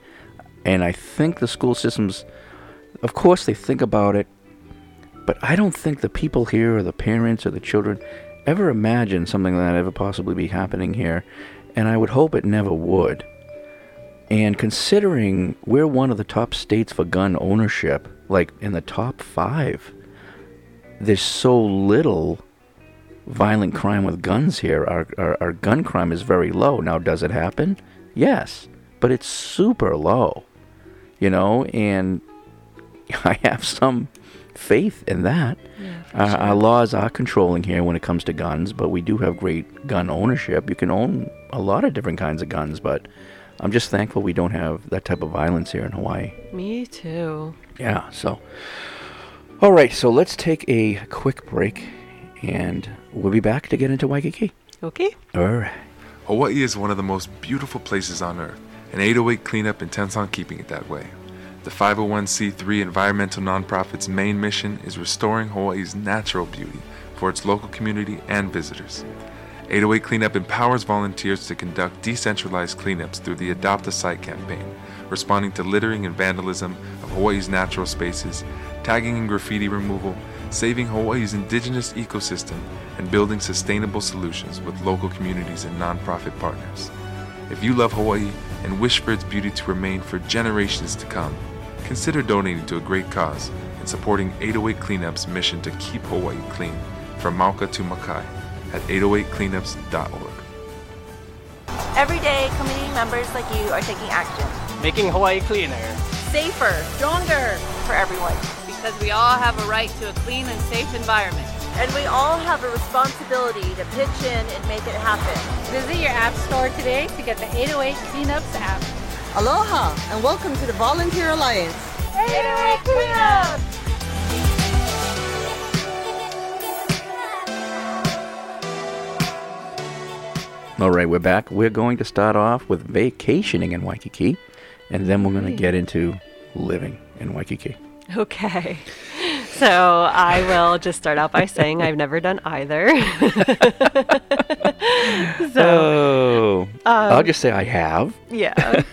Speaker 3: And I think the school systems, of course, they think about it. But I don't think the people here, or the parents, or the children, ever imagine something like that ever possibly be happening here. And I would hope it never would. And considering we're one of the top states for gun ownership, like in the top five, there's so little violent crime with guns here. Our, our, our gun crime is very low. Now, does it happen? Yes, but it's super low, you know, and <laughs> I have some faith in that. our, our laws are controlling here when it comes to guns, but we do have great gun ownership. You can own a lot of different kinds of guns, but I'm just thankful we don't have that type of violence here in Hawaii.
Speaker 4: Me too.
Speaker 3: Yeah, so. All right, so let's take a quick break and we'll be back to get into Waikiki.
Speaker 4: Okay.
Speaker 3: All right.
Speaker 7: Hawaii is one of the most beautiful places on earth, and 808 Cleanup intends on keeping it that way. The 501c3 environmental nonprofit's main mission is restoring Hawaii's natural beauty for its local community and visitors. 808 Cleanup empowers volunteers to conduct decentralized cleanups through the Adopt a Site campaign, responding to littering and vandalism of Hawaii's natural spaces, tagging and graffiti removal, saving Hawaii's indigenous ecosystem, and building sustainable solutions with local communities and nonprofit partners. If you love Hawaii and wish for its beauty to remain for generations to come, consider donating to a great cause and supporting 808 Cleanup's mission to keep Hawaii clean from Mauka to Makai at 808cleanups.org.
Speaker 8: Every day, community members like you are taking action.
Speaker 9: Making Hawaii cleaner.
Speaker 8: Safer, stronger for everyone.
Speaker 10: Because we all have a right to a clean and safe environment.
Speaker 8: And we all have a responsibility to pitch in and make it happen.
Speaker 10: Visit your app store today to get the 808 Cleanups app.
Speaker 11: Aloha and welcome to the Volunteer Alliance.
Speaker 8: 808 Cleanups!
Speaker 3: All right, we're back. We're going to start off with vacationing in Waikiki, and then we're going to get into living in Waikiki.
Speaker 4: Okay. So I will just start out by saying I've never done either. <laughs>
Speaker 3: So oh, I'll
Speaker 4: um,
Speaker 3: just say I have.
Speaker 4: Yeah. <laughs>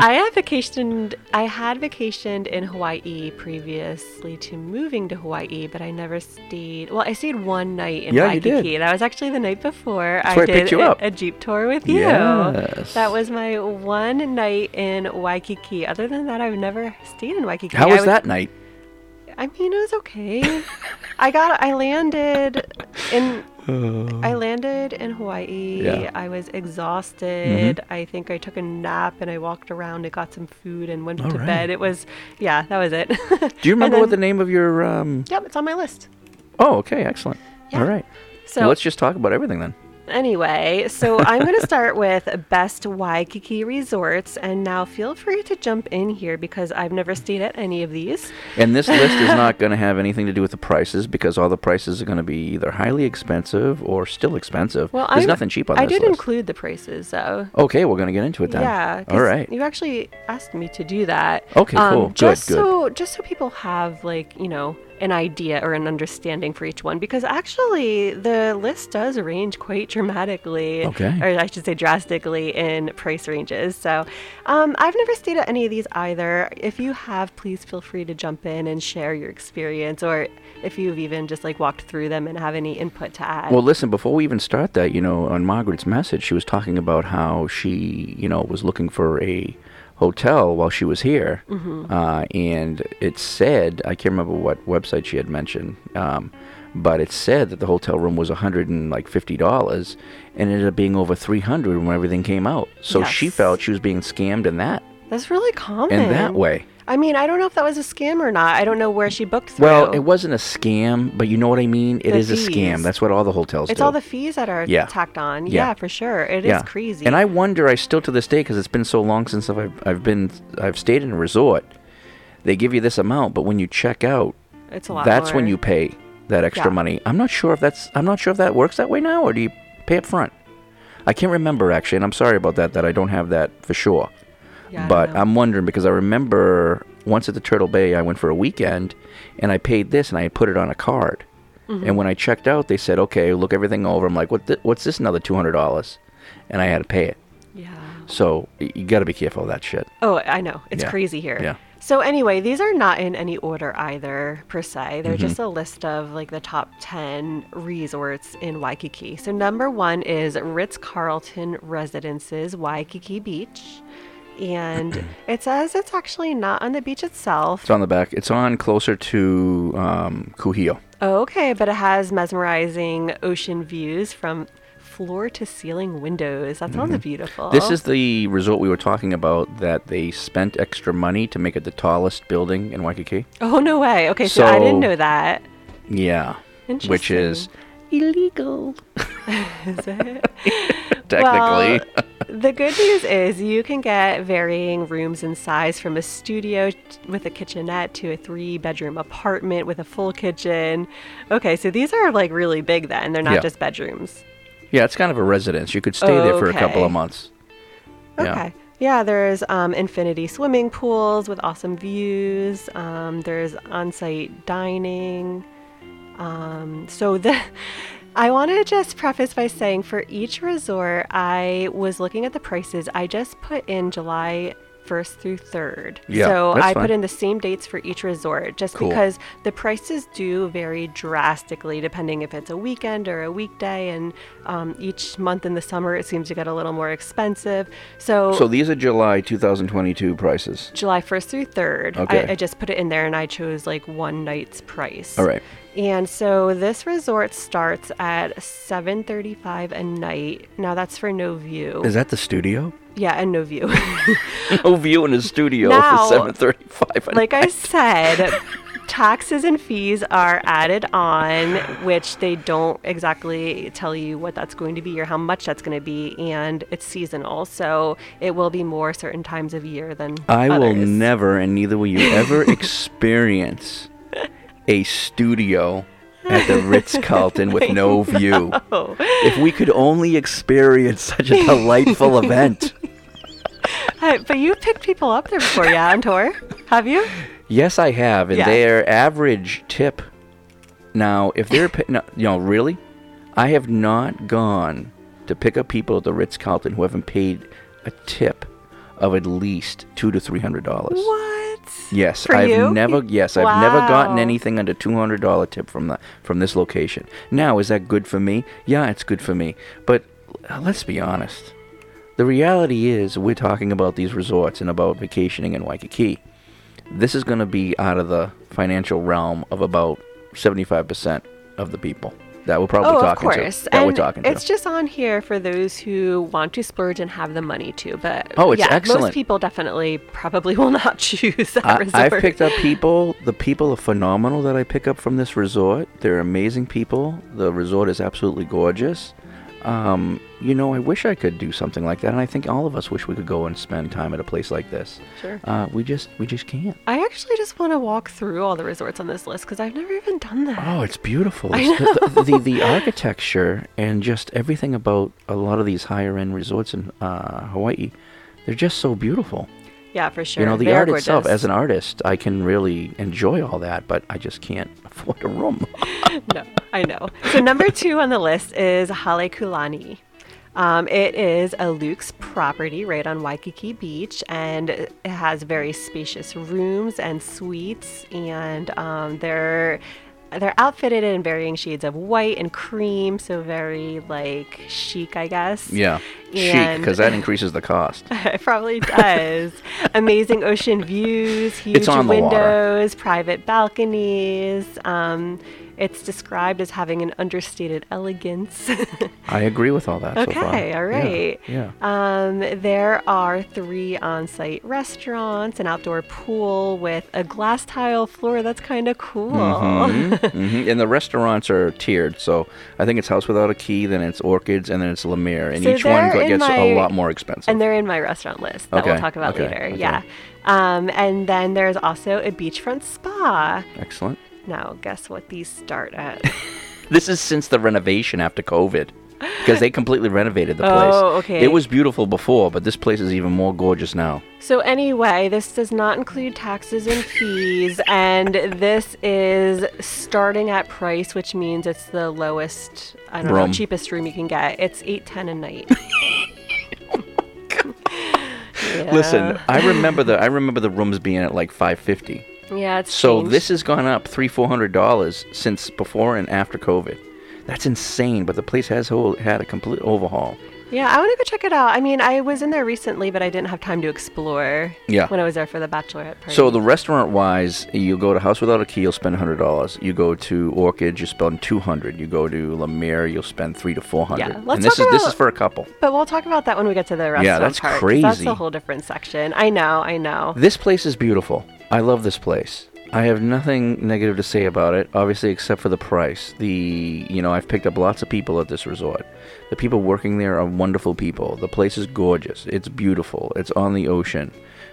Speaker 4: I have vacationed I had vacationed in Hawaii previously to moving to Hawaii, but I never stayed well, I stayed one night in
Speaker 3: Yeah, you
Speaker 4: Waikiki.
Speaker 3: did.
Speaker 4: That was actually the night before
Speaker 3: That's
Speaker 4: I did a, Jeep tour with you.
Speaker 3: Yes.
Speaker 4: That was my one night in Waikiki. Other than that, I've never stayed in Waikiki.
Speaker 3: How
Speaker 4: I
Speaker 3: was that night?
Speaker 4: I mean, it was okay. I got I landed in I landed in Hawaii.
Speaker 3: Yeah.
Speaker 4: I was exhausted.
Speaker 3: Mhm.
Speaker 4: I think I took a nap and I walked around and got some food and went
Speaker 3: All
Speaker 4: to
Speaker 3: right.
Speaker 4: bed. It was yeah, that was it. <laughs>
Speaker 3: Do you remember what the name of your? Um...
Speaker 4: Yep, it's on my list.
Speaker 3: Oh, okay, excellent. Yeah. All right.
Speaker 4: So-
Speaker 3: Well, let's just talk about everything then.
Speaker 4: Anyway, so I'm going <laughs> to start with best Waikiki resorts and now feel free to jump in here because I've never stayed at any of these.
Speaker 3: And this list is not <laughs> going to have anything to do with the prices because all the prices are going to be either highly expensive or still expensive.
Speaker 4: Well,
Speaker 3: There's
Speaker 4: I
Speaker 3: nothing cheap on this. List.
Speaker 4: I
Speaker 3: this
Speaker 4: did
Speaker 3: list.
Speaker 4: include the prices though.
Speaker 3: Okay, we're going to get into it then.
Speaker 4: Yeah.
Speaker 3: All right.
Speaker 4: You actually asked me to do that.
Speaker 3: Okay, cool. Um, good,
Speaker 4: Just
Speaker 3: good.
Speaker 4: so just so people have like you know an idea or an understanding for each one, because actually the list does range quite dramatically.
Speaker 3: Okay.
Speaker 4: Or I should say drastically in price ranges. So um, I've never stayed at any of these either. If you have, please feel free to jump in and share your experience, or if you've even just like walked through them and have any input to add.
Speaker 3: Well, listen, before we even start that, you know, on Margaret's message, she was talking about how she, you know, was looking for a hotel while she was here,
Speaker 4: Mhm.
Speaker 3: uh, and it said I can't remember what website she had mentioned, um, but it said that the hotel room was a hundred and like fifty dollars, and it ended up being over three hundred when everything came out. So she felt she was being scammed in that
Speaker 4: That's really common.
Speaker 3: in that way.
Speaker 4: I mean, I don't know if that was a scam or not. I don't know where she booked through.
Speaker 3: Well, it wasn't a scam, but you know what I mean. It
Speaker 4: The
Speaker 3: is a scam. That's what all the hotels do.
Speaker 4: It's
Speaker 3: do.
Speaker 4: all the fees that are
Speaker 3: Yeah.
Speaker 4: tacked on.
Speaker 3: Yeah.
Speaker 4: Yeah, for sure. It is
Speaker 3: yeah.
Speaker 4: crazy.
Speaker 3: And I wonder, I still to this day, because it's been so long since I've I've been I've stayed in a resort. They give you this amount, but when you check out,
Speaker 4: It's a lot
Speaker 3: That's when you pay that extra money. I'm not sure if that's I'm not sure if that works that way now, or do you pay up front? I can't remember actually, and I'm sorry about that. That I don't have that for sure.
Speaker 4: Yeah,
Speaker 3: but. I'm wondering because I remember once at the Turtle Bay, I went for a weekend, and I paid this, and I put it on a card.
Speaker 4: Mhm.
Speaker 3: And when I checked out, they said, "Okay, look everything over." I'm like, "What? Th- what's this? Another two hundred dollars?" And I had to pay it.
Speaker 4: Yeah.
Speaker 3: So you got to be careful of that shit.
Speaker 4: Oh, I know. It's
Speaker 3: Yeah.
Speaker 4: crazy here.
Speaker 3: Yeah.
Speaker 4: So anyway, these are not in any order either per se. They're
Speaker 3: Mhm.
Speaker 4: just a list of like the top 10 resorts in Waikiki. So number 1 is Ritz-Carlton Residences Waikiki Beach. And it says it's actually not on the beach itself.
Speaker 3: It's on the back. It's on closer to um, Kuhio.
Speaker 4: Oh, okay, but it has mesmerizing ocean views from floor to ceiling windows. That sounds beautiful.
Speaker 3: Mm-hmm. This is the resort we were talking about that they spent extra money to make it the tallest building in Waikiki.
Speaker 4: Oh no way. Okay, so, I didn't know that.
Speaker 3: Yeah. Which is illegal. <laughs>
Speaker 4: Is it? <laughs>
Speaker 3: Technically.
Speaker 4: Well, the good news is you can get varying rooms in size from a studio t- with a kitchenette to a three bedroom apartment with a full kitchen. Okay, so these are like really big then. They're not
Speaker 3: Yeah.
Speaker 4: just bedrooms.
Speaker 3: yeah, it's kind of a residence. You could stay there for a couple of months.
Speaker 4: Okay. Yeah, there's um, infinity swimming pools with awesome views. Um, there's on site dining. Um, so the. I want to just preface by saying for each resort, I was looking at the prices. I just put in July 1st through 3rd.
Speaker 3: Yeah,
Speaker 4: so I
Speaker 3: fine.
Speaker 4: put in the same dates for each resort just
Speaker 3: Cool.
Speaker 4: because the prices do vary drastically depending if it's a weekend or a weekday. And um, each month in the summer, it seems to get a little more expensive. So,
Speaker 3: So these are July 2022 prices.
Speaker 4: July 1st through 3rd,
Speaker 3: Okay.
Speaker 4: I, I just put it in there and I chose like one night's price.
Speaker 3: All right.
Speaker 4: And so this resort starts at 7:35 a night. Now that's for no view.
Speaker 3: Is that the studio?
Speaker 4: Yeah, and no view. <laughs>
Speaker 3: no view in a studio
Speaker 4: Now,
Speaker 3: for 735.
Speaker 4: like I said, <laughs> taxes and fees are added on, which they don't exactly tell you what that's going to be or how much that's going to be, and it's seasonal, so it will be more certain times of year than
Speaker 3: I will never, and neither will you ever <laughs> experience a studio at the Ritz <laughs> Carlton with no view. If we could only experience such a delightful <laughs> event.
Speaker 4: But you've picked people up there before, yeah, on tour, have you?
Speaker 3: Yes, I have, and
Speaker 4: Yeah.
Speaker 3: their average tip. Now, if they're, pi- no, you know, really, I have not gone to pick up people at the Ritz Carlton who haven't paid a tip of at least two to three hundred dollars.
Speaker 4: What?
Speaker 3: Yes,
Speaker 4: For
Speaker 3: I've
Speaker 4: you?
Speaker 3: never. Yes, I've never gotten anything under two hundred dollar tip from the from this location. Now, is that good for me? Yeah, it's good for me. But uh, let's be honest. The reality is, we're talking about these resorts and about vacationing in Waikiki. This is going to be out of the financial realm of about seventy-five percent of the people that we're probably
Speaker 4: oh, of
Speaker 3: talking
Speaker 4: course.
Speaker 3: to. That we're
Speaker 4: and
Speaker 3: talking to.
Speaker 4: it's just on here for those who want to splurge and have the money to. But
Speaker 3: Oh, it's
Speaker 4: yeah,
Speaker 3: excellent.
Speaker 4: most people definitely probably <laughs> will not choose that
Speaker 3: I,
Speaker 4: resort.
Speaker 3: I've picked up <laughs> people. The people are phenomenal that I pick up from this resort. They're amazing people. The resort is absolutely gorgeous. Um, you know, I wish I could do something like that, and I think all of us wish we could go and spend time at a place like this.
Speaker 4: Sure.
Speaker 3: Uh, we just, we just can't.
Speaker 4: I actually just want to walk through all the resorts on this list because I've never even done that.
Speaker 3: Oh, it's beautiful. <laughs>
Speaker 4: I
Speaker 3: It's the, the, the the architecture and just everything about a lot of these higher end resorts in uh, Hawaii. They're just so beautiful.
Speaker 4: Yeah, for sure.
Speaker 3: You know, the art itself, as an artist, I can really enjoy all that, but I just can't afford a room.
Speaker 4: no, I know. So number two on the list is Halekulani. Um, it is a luxe property right on Waikiki Beach, and it has very spacious rooms and suites, and um, they're they're outfitted in varying shades of white and cream, so very like chic, I guess.
Speaker 3: Yeah. Chic, because that increases the cost. <laughs>
Speaker 4: it probably does. Amazing ocean views, huge
Speaker 3: the water.
Speaker 4: windows, private balconies. Um, it's described as having an understated elegance. <laughs>
Speaker 3: I agree with all that so
Speaker 4: okay, all
Speaker 3: Yeah. Yeah.
Speaker 4: Um, there are three on-site restaurants, an outdoor pool with a glass tile floor. That's kind of cool.
Speaker 3: Mhm, <laughs> mhm. And the restaurants are tiered, so I think it's House Without a Key, then it's Orchids, and then it's La Mer, and
Speaker 4: So
Speaker 3: each one
Speaker 4: they're
Speaker 3: go-
Speaker 4: in
Speaker 3: gets
Speaker 4: my-
Speaker 3: a lot more expensive.
Speaker 4: And they're in my restaurant list that we'll talk about
Speaker 3: okay,
Speaker 4: later.
Speaker 3: okay.
Speaker 4: Yeah. Um, and then there's also a beachfront spa.
Speaker 3: Excellent.
Speaker 4: Now, guess what these start at? <laughs>
Speaker 3: This is since the renovation after COVID, because they completely renovated the <laughs> oh, place.
Speaker 4: Oh, okay.
Speaker 3: It was beautiful before, but this place is even more gorgeous now.
Speaker 4: So anyway, this does not include taxes and fees, and this is starting at price, which means it's the lowest, I don't
Speaker 3: Room.
Speaker 4: know, cheapest room you can get. It's eight ten a night. <laughs>
Speaker 3: Listen,
Speaker 4: Yeah.
Speaker 3: I remember the I remember the rooms being at like five fifty.
Speaker 4: Yeah, it's
Speaker 3: So
Speaker 4: changed.
Speaker 3: this has gone up three four hundred dollars since before and after COVID. That's insane, but the place has whole, had a complete overhaul.
Speaker 4: Yeah, I want to go check it out. I mean, I was in there recently, but I didn't have time to explore.
Speaker 3: Yeah.
Speaker 4: When I was there for the bachelorette party.
Speaker 3: So the restaurant wise, you go to House Without a Key, you'll spend hundred dollars. You go to Orchid, you spend two hundred. You go to La Mer, you'll spend three to four hundred.
Speaker 4: Yeah, let's
Speaker 3: and this
Speaker 4: talk
Speaker 3: is this is for a couple.
Speaker 4: But we'll talk about that when we get to the restaurant
Speaker 3: that's
Speaker 4: part. 'cause That's
Speaker 3: crazy.
Speaker 4: a whole different section. I know, I know.
Speaker 3: This place is beautiful. I love this place. I have nothing negative to say about it, obviously, except for the price. The you know I've picked up lots of people at this resort. The people working there are wonderful people. The place is gorgeous. It's beautiful. It's on the ocean.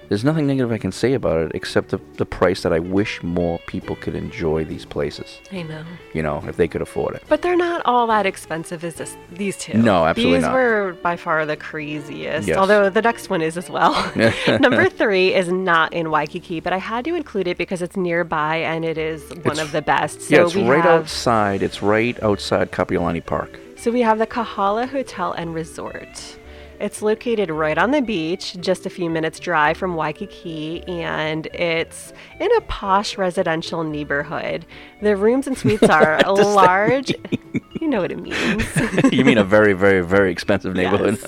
Speaker 3: There's nothing negative I can say about it except the, the price that I wish more people could enjoy these places.
Speaker 4: I know.
Speaker 3: You know, if they could afford it.
Speaker 4: But they're not all that expensive as this, these two.
Speaker 3: No, absolutely
Speaker 4: These
Speaker 3: not.
Speaker 4: were by far the craziest.
Speaker 3: Yes.
Speaker 4: Although the next one is as well. <laughs> <laughs> Number three is not in Waikiki, but I had to include it because it's nearby and it is one
Speaker 3: It's-
Speaker 4: of the best. So
Speaker 3: yeah, it's right
Speaker 4: have,
Speaker 3: outside. It's right outside Kapiolani Park.
Speaker 4: So we have the Kahala Hotel and Resort. It's located right on the beach, just a few minutes drive from Waikiki, and it's in a posh residential neighborhood. The rooms and suites <laughs> are large. <laughs> You know what it means. <laughs>
Speaker 3: you mean a very, very, very expensive neighborhood?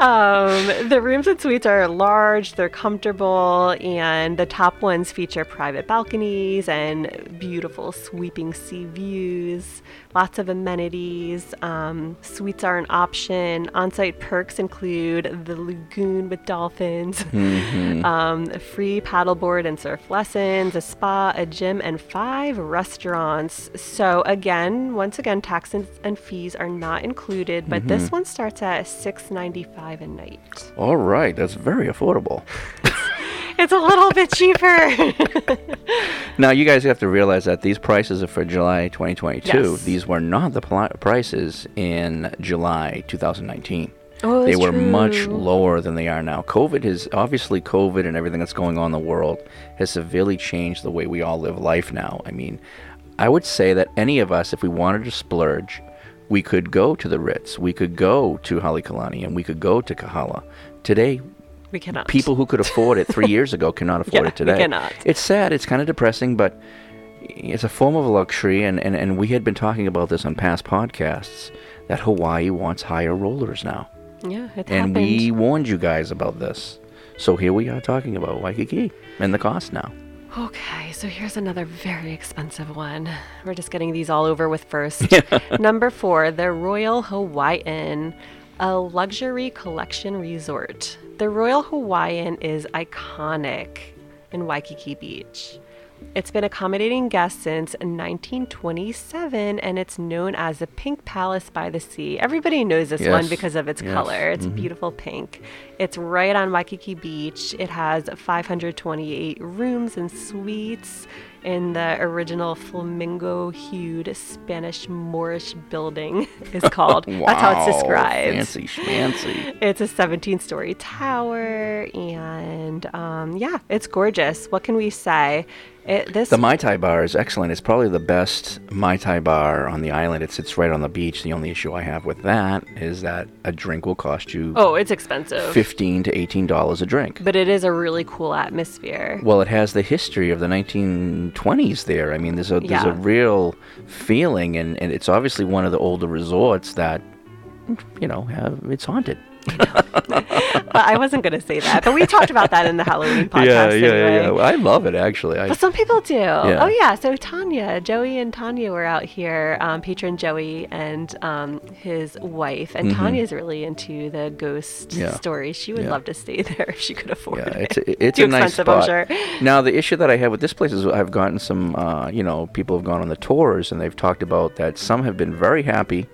Speaker 4: Um, the rooms and suites are large, they're comfortable, and the top ones feature private balconies and beautiful sweeping sea views, lots of amenities. Um, suites are an option. On site perks include the lagoon with dolphins, <laughs>
Speaker 3: Mhm.
Speaker 4: um, free paddleboard and surf lessons, a spa, a gym, and five restaurants. So, again, once again, taxes and fees are not included, but this
Speaker 3: Mhm.
Speaker 4: one starts at $6.95 a night.
Speaker 3: All right, that's very affordable.
Speaker 4: It's a little bit cheaper. <laughs>
Speaker 3: Now, you guys have to realize that these prices are for July 2022.
Speaker 4: Yes.
Speaker 3: These were not the pli- prices in July 2019.
Speaker 4: Oh,
Speaker 3: they were much lower than they are now. COVID has obviously COVID and everything that's going on in the world has severely changed the way we all live life now. I mean, I would say that any of us, if we wanted to splurge, we could go to the Ritz, we could go to Halekulani, and we could go to Kahala. Today,
Speaker 4: we cannot.
Speaker 3: people who could afford it three years ago cannot <laughs> afford
Speaker 4: Yeah,
Speaker 3: it today.
Speaker 4: we cannot.
Speaker 3: It's sad. It's kind of depressing, but it's a form of luxury, and, and, and we had been talking about this on past podcasts that Hawaii wants higher rollers now.
Speaker 4: Yeah, it
Speaker 3: and
Speaker 4: happened.
Speaker 3: we warned you guys about this. So here we are talking about Waikiki and the cost now.
Speaker 4: Okay, so here's another very expensive one. We're just getting these all over with first. <laughs> Number four, the Royal Hawaiian, a luxury collection resort. The Royal Hawaiian is iconic in Waikiki Beach. It's been accommodating guests since 1927 and it's known as the Pink Palace by the Sea. Everybody knows this one because of its
Speaker 9: yes,
Speaker 4: color. It's
Speaker 9: mhm.
Speaker 4: beautiful pink. It's right on Waikiki Beach. It has 528 rooms and suites in the original flamingo hued Spanish Moorish building <laughs> is <laughs> called. That's how it's
Speaker 3: Wow,
Speaker 4: described.
Speaker 3: Fancy schmancy.
Speaker 4: It's a 17 story tower, and um, yeah, it's gorgeous. What can we say? It, this
Speaker 3: The Mai Tai bar is excellent. It's probably the best Mai Tai bar on the island. It sits right on the beach. The only issue I have with that is that a drink will cost you
Speaker 4: oh, it's expensive.
Speaker 3: fifteen to eighteen dollars a drink.
Speaker 4: But it is a really cool atmosphere.
Speaker 3: Well, it has the history of the 1920s there. I mean, there's a there's a real feeling, and, and it's obviously one of the older resorts that, you know, have it's haunted.
Speaker 4: But I wasn't going to say that. But we talked about that in the Halloween <laughs> podcast.
Speaker 3: yeah, yeah,
Speaker 4: anyway.
Speaker 3: yeah. I love it actually. I,
Speaker 4: But some people do.
Speaker 3: Yeah.
Speaker 4: Oh yeah. So Tanya, Joey, and Tanya were out here. Um, patron Joey and um, his wife, and
Speaker 3: Mhm.
Speaker 4: Tanya's really into the ghost
Speaker 3: Yeah.
Speaker 4: stories. She would
Speaker 3: Yeah.
Speaker 4: love to stay there if she could afford
Speaker 3: yeah,
Speaker 4: it.
Speaker 3: it's a, <laughs> it's
Speaker 4: Too
Speaker 3: a nice spot.
Speaker 4: I'm sure.
Speaker 3: Now the issue that I have with this place is I've gotten some, uh, you know, people have gone on the tours and they've talked about that some have been very happy.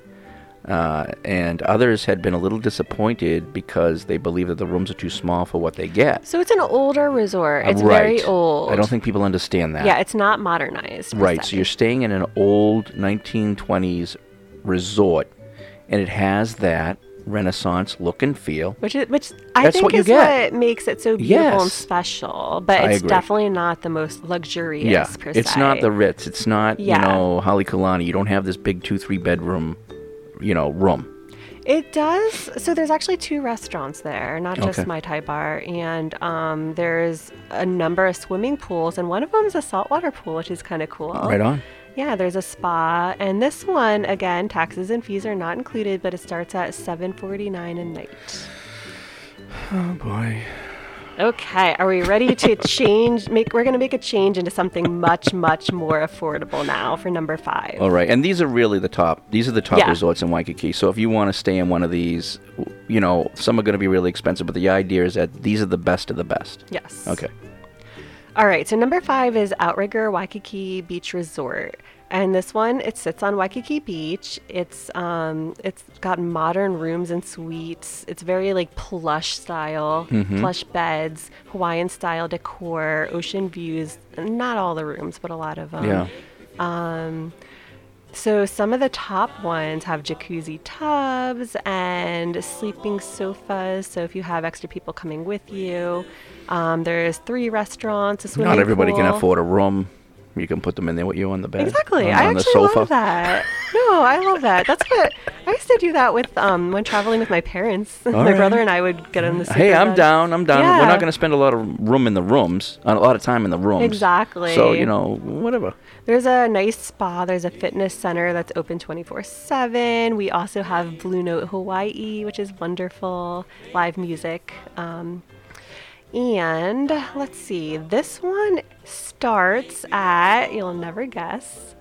Speaker 3: Uh, and others had been a little disappointed because they believe that the rooms are too small for what they get.
Speaker 4: So it's an older resort. It's very old.
Speaker 3: I don't think people understand that.
Speaker 4: Yeah, it's not modernized.
Speaker 3: Right. So you're staying in an old 1920s resort, and it has that Renaissance look and feel.
Speaker 4: Which is, which I
Speaker 3: That's
Speaker 4: think
Speaker 3: what
Speaker 4: is what makes it so beautiful and special. But
Speaker 3: I
Speaker 4: it's
Speaker 3: agree.
Speaker 4: definitely not the most luxurious.
Speaker 3: yeah. It's
Speaker 4: se.
Speaker 3: not the Ritz. It's not
Speaker 4: Yeah.
Speaker 3: you know Halekulani. You don't have this big two three bedroom, you know, room.
Speaker 4: It does. So there's actually two restaurants there, not just
Speaker 3: Okay.
Speaker 4: Mai Tai bar, and um, there's a number of swimming pools, and one of them is a saltwater pool, which is kind of cool.
Speaker 3: Right on.
Speaker 4: Yeah, there's a spa, and this one again, taxes and fees are not included, but it starts at 7.49 a night.
Speaker 3: Oh boy.
Speaker 4: Okay, are we ready to change? Make we're gonna make a change into something much, much more affordable now for number five.
Speaker 3: All right, and these are really the top. These are the top
Speaker 4: Yeah.
Speaker 3: resorts in Waikiki. So if you want to stay in one of these, you know, some are going to be really expensive, but the idea is that these are the best of the best.
Speaker 4: Yes.
Speaker 3: Okay.
Speaker 4: All right, so number five is Outrigger Waikiki Beach Resort. And this one, it sits on Waikiki Beach. It's um, it's got modern rooms and suites. It's very like plush style,
Speaker 3: Mhm.
Speaker 4: plush beds, Hawaiian style decor, ocean views. Not all the rooms, but a lot of them.
Speaker 3: Yeah.
Speaker 4: Um, so some of the top ones have jacuzzi tubs and sleeping sofas. So if you have extra people coming with you, um, there's three restaurants, a swimming
Speaker 3: Not everybody can afford a room. You can put them in there with you on the bed.
Speaker 4: Exactly.
Speaker 3: On,
Speaker 4: I
Speaker 3: on the
Speaker 4: actually love that. No, I love that. That's what I used to do that with um when traveling with my parents. <laughs> my
Speaker 3: right.
Speaker 4: brother and I would get in the
Speaker 3: Hey, I'm
Speaker 4: bed.
Speaker 3: down. I'm down. We're not going to spend a lot of room in the rooms, a lot of time in the rooms.
Speaker 4: Exactly.
Speaker 3: So you know, whatever.
Speaker 4: There's a nice spa. There's a fitness center that's open 24 7. We also have Blue Note Hawaii, which is wonderful. Live music. Um, and let's see, this one starts at, you'll never guess,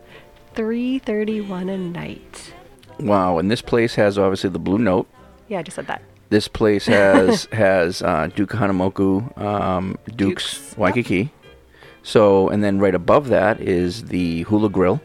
Speaker 4: 331 a night.
Speaker 3: Wow. And this place has obviously the Blue Note.
Speaker 4: Yeah, I just said that.
Speaker 3: This place has <laughs> has uh, Duke Kahanamoku, um, Duke's, Waikiki. So, and then right above that is the Hula Grill.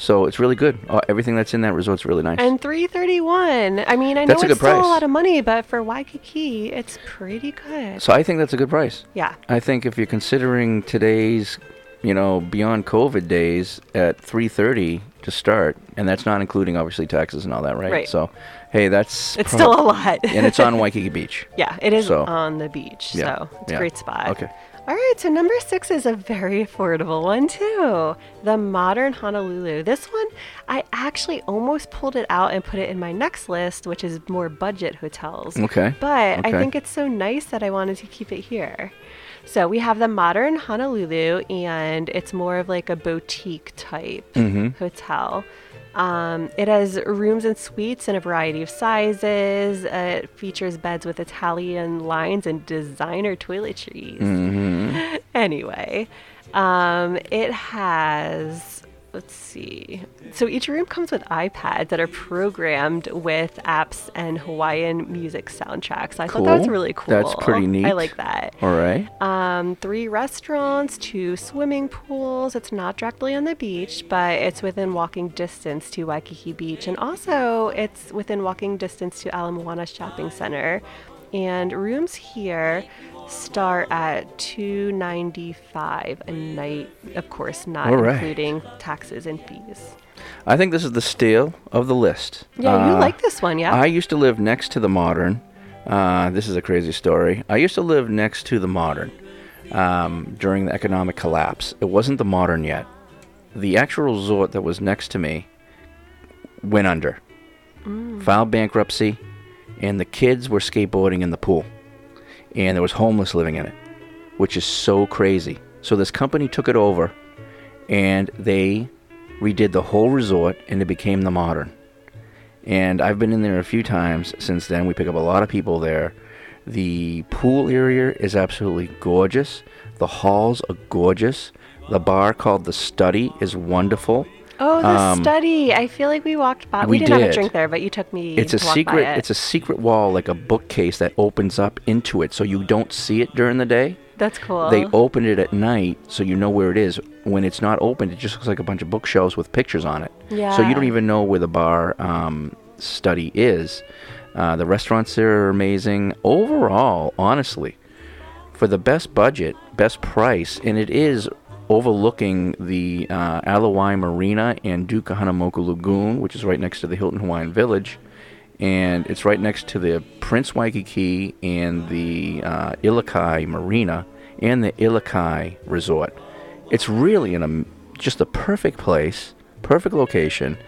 Speaker 3: So it's really good. Uh, everything that's in that resort's really nice.
Speaker 4: And 331. I mean, I know
Speaker 3: That's a
Speaker 4: it's still
Speaker 3: price.
Speaker 4: a lot of money, but for Waikiki, it's pretty good.
Speaker 3: So I think that's a good price.
Speaker 4: Yeah.
Speaker 3: I think if you're considering today's, you know, beyond COVID days at 3:30 to start, and that's not including obviously taxes and all that, right?
Speaker 4: Right.
Speaker 3: So, hey, that's
Speaker 4: It's still a lot.
Speaker 3: and it's on <laughs> Waikiki Beach.
Speaker 4: Yeah, it is
Speaker 3: So-
Speaker 4: on the beach,
Speaker 3: Yeah,
Speaker 4: so it's
Speaker 3: yeah.
Speaker 4: a great spot.
Speaker 3: Okay.
Speaker 4: All right, so number six is a very affordable one too. The Modern Honolulu. This one, I actually almost pulled it out and put it in my next list, which is more budget hotels.
Speaker 3: Okay,
Speaker 4: But I think it's so nice that I wanted to keep it here. So we have the Modern Honolulu, and it's more of like a boutique type
Speaker 3: Mhm.
Speaker 4: hotel. Um, it has rooms and suites in a variety of sizes. Uh, it features beds with Italian lines and designer toiletries.
Speaker 3: Mhm. <laughs>
Speaker 4: anyway, um, it has. Let's see. So each room comes with iPads that are programmed with apps and Hawaiian music soundtracks. I thought that was really cool.
Speaker 3: That's pretty neat.
Speaker 4: I like that.
Speaker 3: All right.
Speaker 4: Um, three restaurants, two swimming pools. It's not directly on the beach, but it's within walking distance to Waikiki Beach, and also it's within walking distance to Ala Moana Shopping Center. And rooms here start at two ninety five a night, of course, not
Speaker 3: right.
Speaker 4: including taxes and fees.
Speaker 3: I think this is the steal of the list.
Speaker 4: Yeah, you
Speaker 3: Uh,
Speaker 4: like this one, yeah?
Speaker 3: I used to live next to the Modern. Uh, this is a crazy story. I used to live next to the Modern. um, during the economic collapse. It wasn't the modern yet. The actual resort that was next to me went under,
Speaker 4: Mm.
Speaker 3: filed bankruptcy, and the kids were skateboarding in the pool, and there was homeless living in it, which is so crazy. So this company took it over, and they redid the whole resort, and it became the modern. And I've been in there a few times since then. We pick up a lot of people there. The pool area is absolutely gorgeous. The halls are gorgeous. The bar called the Study is wonderful.
Speaker 4: Oh, the
Speaker 3: Um,
Speaker 4: study. I feel like we walked by. We,
Speaker 3: we
Speaker 4: didn't have a drink there, but you took me.
Speaker 3: It's a
Speaker 4: to walk by
Speaker 3: secret.
Speaker 4: it.
Speaker 3: It's a secret wall, like a bookcase that opens up into it, so you don't see it during the day.
Speaker 4: That's cool.
Speaker 3: They open it at night, so you know where it is. When it's not opened, it just looks like a bunch of bookshelves with pictures on it. Yeah. So you don't even know where the bar um, study is. Uh, the restaurants there are amazing. Overall, honestly, for the best budget, best price, and it is overlooking the uh, Ala Wai Marina and Duke Kahanamoku Lagoon, which is right next to the Hilton Hawaiian Village. And it's right next to the Prince Waikiki and the uh, Ilikai Marina and the Ilikai Resort. It's really in a just a perfect place, perfect location,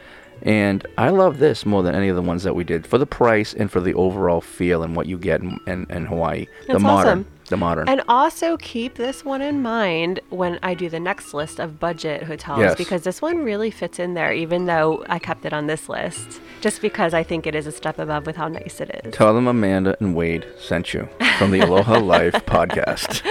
Speaker 3: and I love this more than any of the ones that we did for the price and for the overall feel and what you get in, in, in Hawaii. the modern,
Speaker 4: awesome.
Speaker 3: The modern.
Speaker 4: And also keep this one in mind when I do the next list of budget hotels
Speaker 3: Yes.
Speaker 4: because this one really fits in there, even though I kept it on this list, just because I think it is a step above with how nice it is.
Speaker 3: Tell them Amanda and Wade sent you from the Aloha <laughs> Life podcast.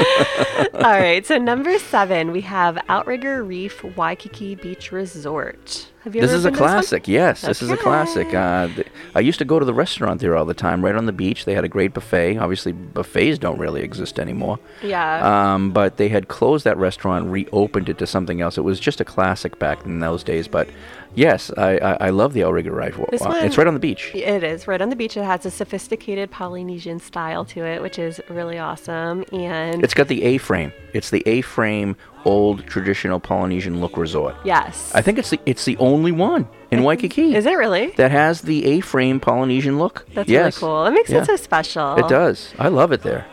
Speaker 3: <laughs>
Speaker 4: All right, so number seven, we have Outrigger Reef Waikiki Beach Resort. Have you
Speaker 3: This is a
Speaker 4: been to one?
Speaker 3: classic. Yes, this is a classic. Uh, th- I used to go to the restaurant there all the time, right on the beach. They had a great buffet. Obviously, buffets don't really exist anymore.
Speaker 4: Yeah.
Speaker 3: Um, but they had closed that restaurant, reopened it to something else. It was just a classic back in those days. But yes, I, I, I love the Outrigger Rifle.
Speaker 4: This
Speaker 3: Uh,
Speaker 4: one-
Speaker 3: it's right on the beach.
Speaker 4: It is right on the beach. It has a sophisticated Polynesian style to it, which is really awesome. And
Speaker 3: It's got the A-frame. It's the A-frame, old traditional Polynesian look resort.
Speaker 4: yes,
Speaker 3: I think it's the it's the only one in Waikiki.
Speaker 4: Is it really?
Speaker 3: That has the A-frame Polynesian look.
Speaker 4: That's
Speaker 3: yes.
Speaker 4: really cool. It makes
Speaker 3: Yeah.
Speaker 4: it so special.
Speaker 3: It does. I love it there.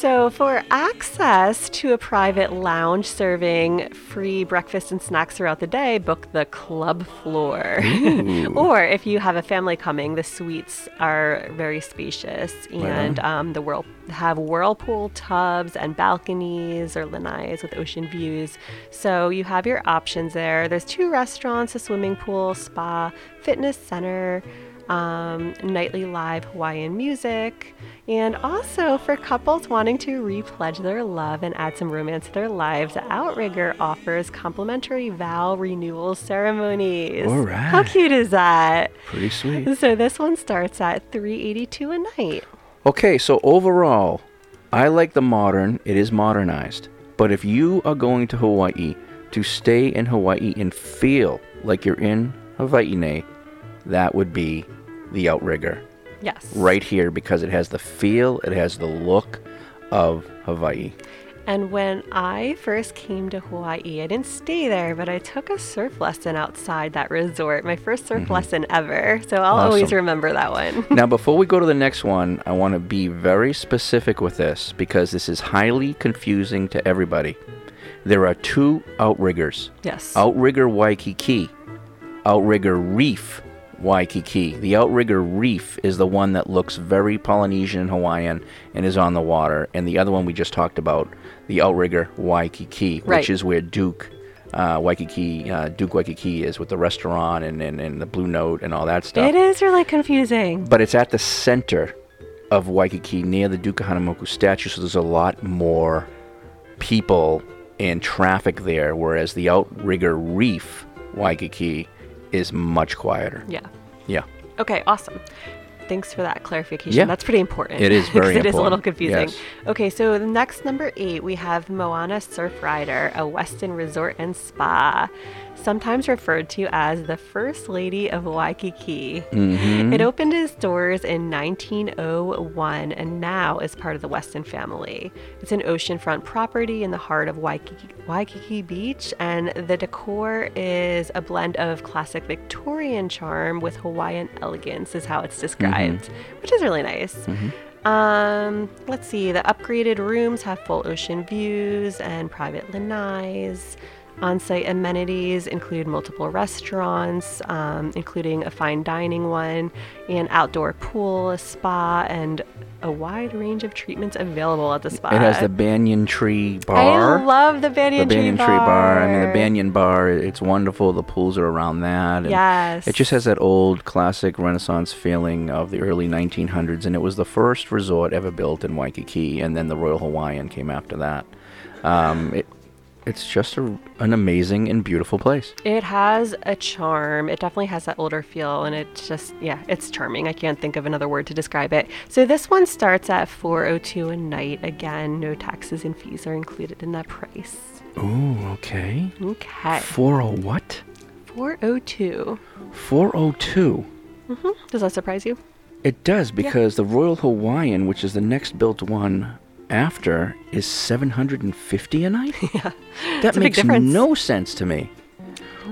Speaker 4: So, for access to a private lounge serving free breakfast and snacks throughout the day, book the club floor. <laughs> Or if you have a family coming, the suites are very spacious and
Speaker 3: on.
Speaker 4: um, the whirl- have whirlpool tubs and balconies or lanais with ocean views. So, you have your options there. There's two restaurants, a swimming pool, spa, fitness center um, nightly live Hawaiian music, and also for couples wanting to repledge their love and add some romance to their lives, Outrigger offers complimentary vow renewal ceremonies.
Speaker 3: All
Speaker 4: How cute is that?
Speaker 3: Pretty sweet.
Speaker 4: So this one starts at 382 a night.
Speaker 3: Okay, so overall, I like the modern. It is modernized. But if you are going to Hawaii to stay in Hawaii and feel like you're in Hawaii, that would be the Outrigger.
Speaker 4: Yes.
Speaker 3: Right here because it has the feel, it has the look of Hawaii.
Speaker 4: And when I first came to Hawaii, I didn't stay there, but I took a surf lesson outside that resort. My first surf
Speaker 3: Mhm.
Speaker 4: lesson ever. So I'll always remember that one. <laughs>
Speaker 3: now, before we go to the next one, I want to be very specific with this because this is highly confusing to everybody. There are two outriggers.
Speaker 4: Yes.
Speaker 3: Outrigger Waikiki, Outrigger Reef Waikiki. The Outrigger Reef is the one that looks very Polynesian and Hawaiian and is on the water, and the other one we just talked about, the Outrigger Waikiki,
Speaker 4: Right.
Speaker 3: which is where Duke. Uh, Waikiki, uh, Duke Waikiki is with the restaurant and, and, and the Blue Note and all that stuff.
Speaker 4: It is really confusing.
Speaker 3: But it's at the center of Waikiki near the Duke Kahanamoku statue, so there's a lot more people and traffic there, whereas the Outrigger Reef Waikiki is much quieter.
Speaker 4: Yeah.
Speaker 3: Yeah.
Speaker 4: Okay, awesome. Thanks for that clarification.
Speaker 3: Yeah.
Speaker 4: That's pretty important.
Speaker 3: It is very <laughs>
Speaker 4: 'cause It is a little confusing.
Speaker 3: Yes.
Speaker 4: Okay, so the next number eight, we have Moana Surf Rider, a Westin resort and spa, sometimes referred to as the First Lady of Waikiki.
Speaker 3: Mhm.
Speaker 4: It opened its doors in 1901 and now is part of the Westin family. It's an oceanfront property in the heart of Waikiki, Waikiki Beach, and the decor is a blend of classic Victorian charm with Hawaiian elegance, is how it's described, which is really nice.
Speaker 3: Mhm.
Speaker 4: Um, let's see. The upgraded rooms have full ocean views and private lanais. On-site amenities include multiple restaurants, um, including a fine dining one, an outdoor pool, a spa, and a wide range of treatments available at the spa.
Speaker 3: It has the banyan tree bar.
Speaker 4: I love the banyan,
Speaker 3: the banyan
Speaker 4: tree,
Speaker 3: tree bar. I mean, the banyan bar. It's wonderful. The pools are around that. and
Speaker 4: Yes.
Speaker 3: It just has that old classic Renaissance feeling of the early 1900s, and it was the first resort ever built in Waikiki, and then the Royal Hawaiian came after that. Um, it, it's just a, an amazing and beautiful place.
Speaker 4: It has a charm. It definitely has that older feel, and it's just yeah, it's charming. I can't think of another word to describe it. So this one starts at 402 a night. Again, no taxes and fees are included in that price.
Speaker 3: Ooh, okay.
Speaker 4: Okay.
Speaker 3: Four oh what?
Speaker 4: 402.
Speaker 3: Four oh two.
Speaker 4: hmm Does that surprise you?
Speaker 3: It does because the Royal Hawaiian, which is the next built one after, is 750 a night. <laughs>
Speaker 4: yeah,
Speaker 3: That
Speaker 4: It's a big
Speaker 3: makes no sense to me.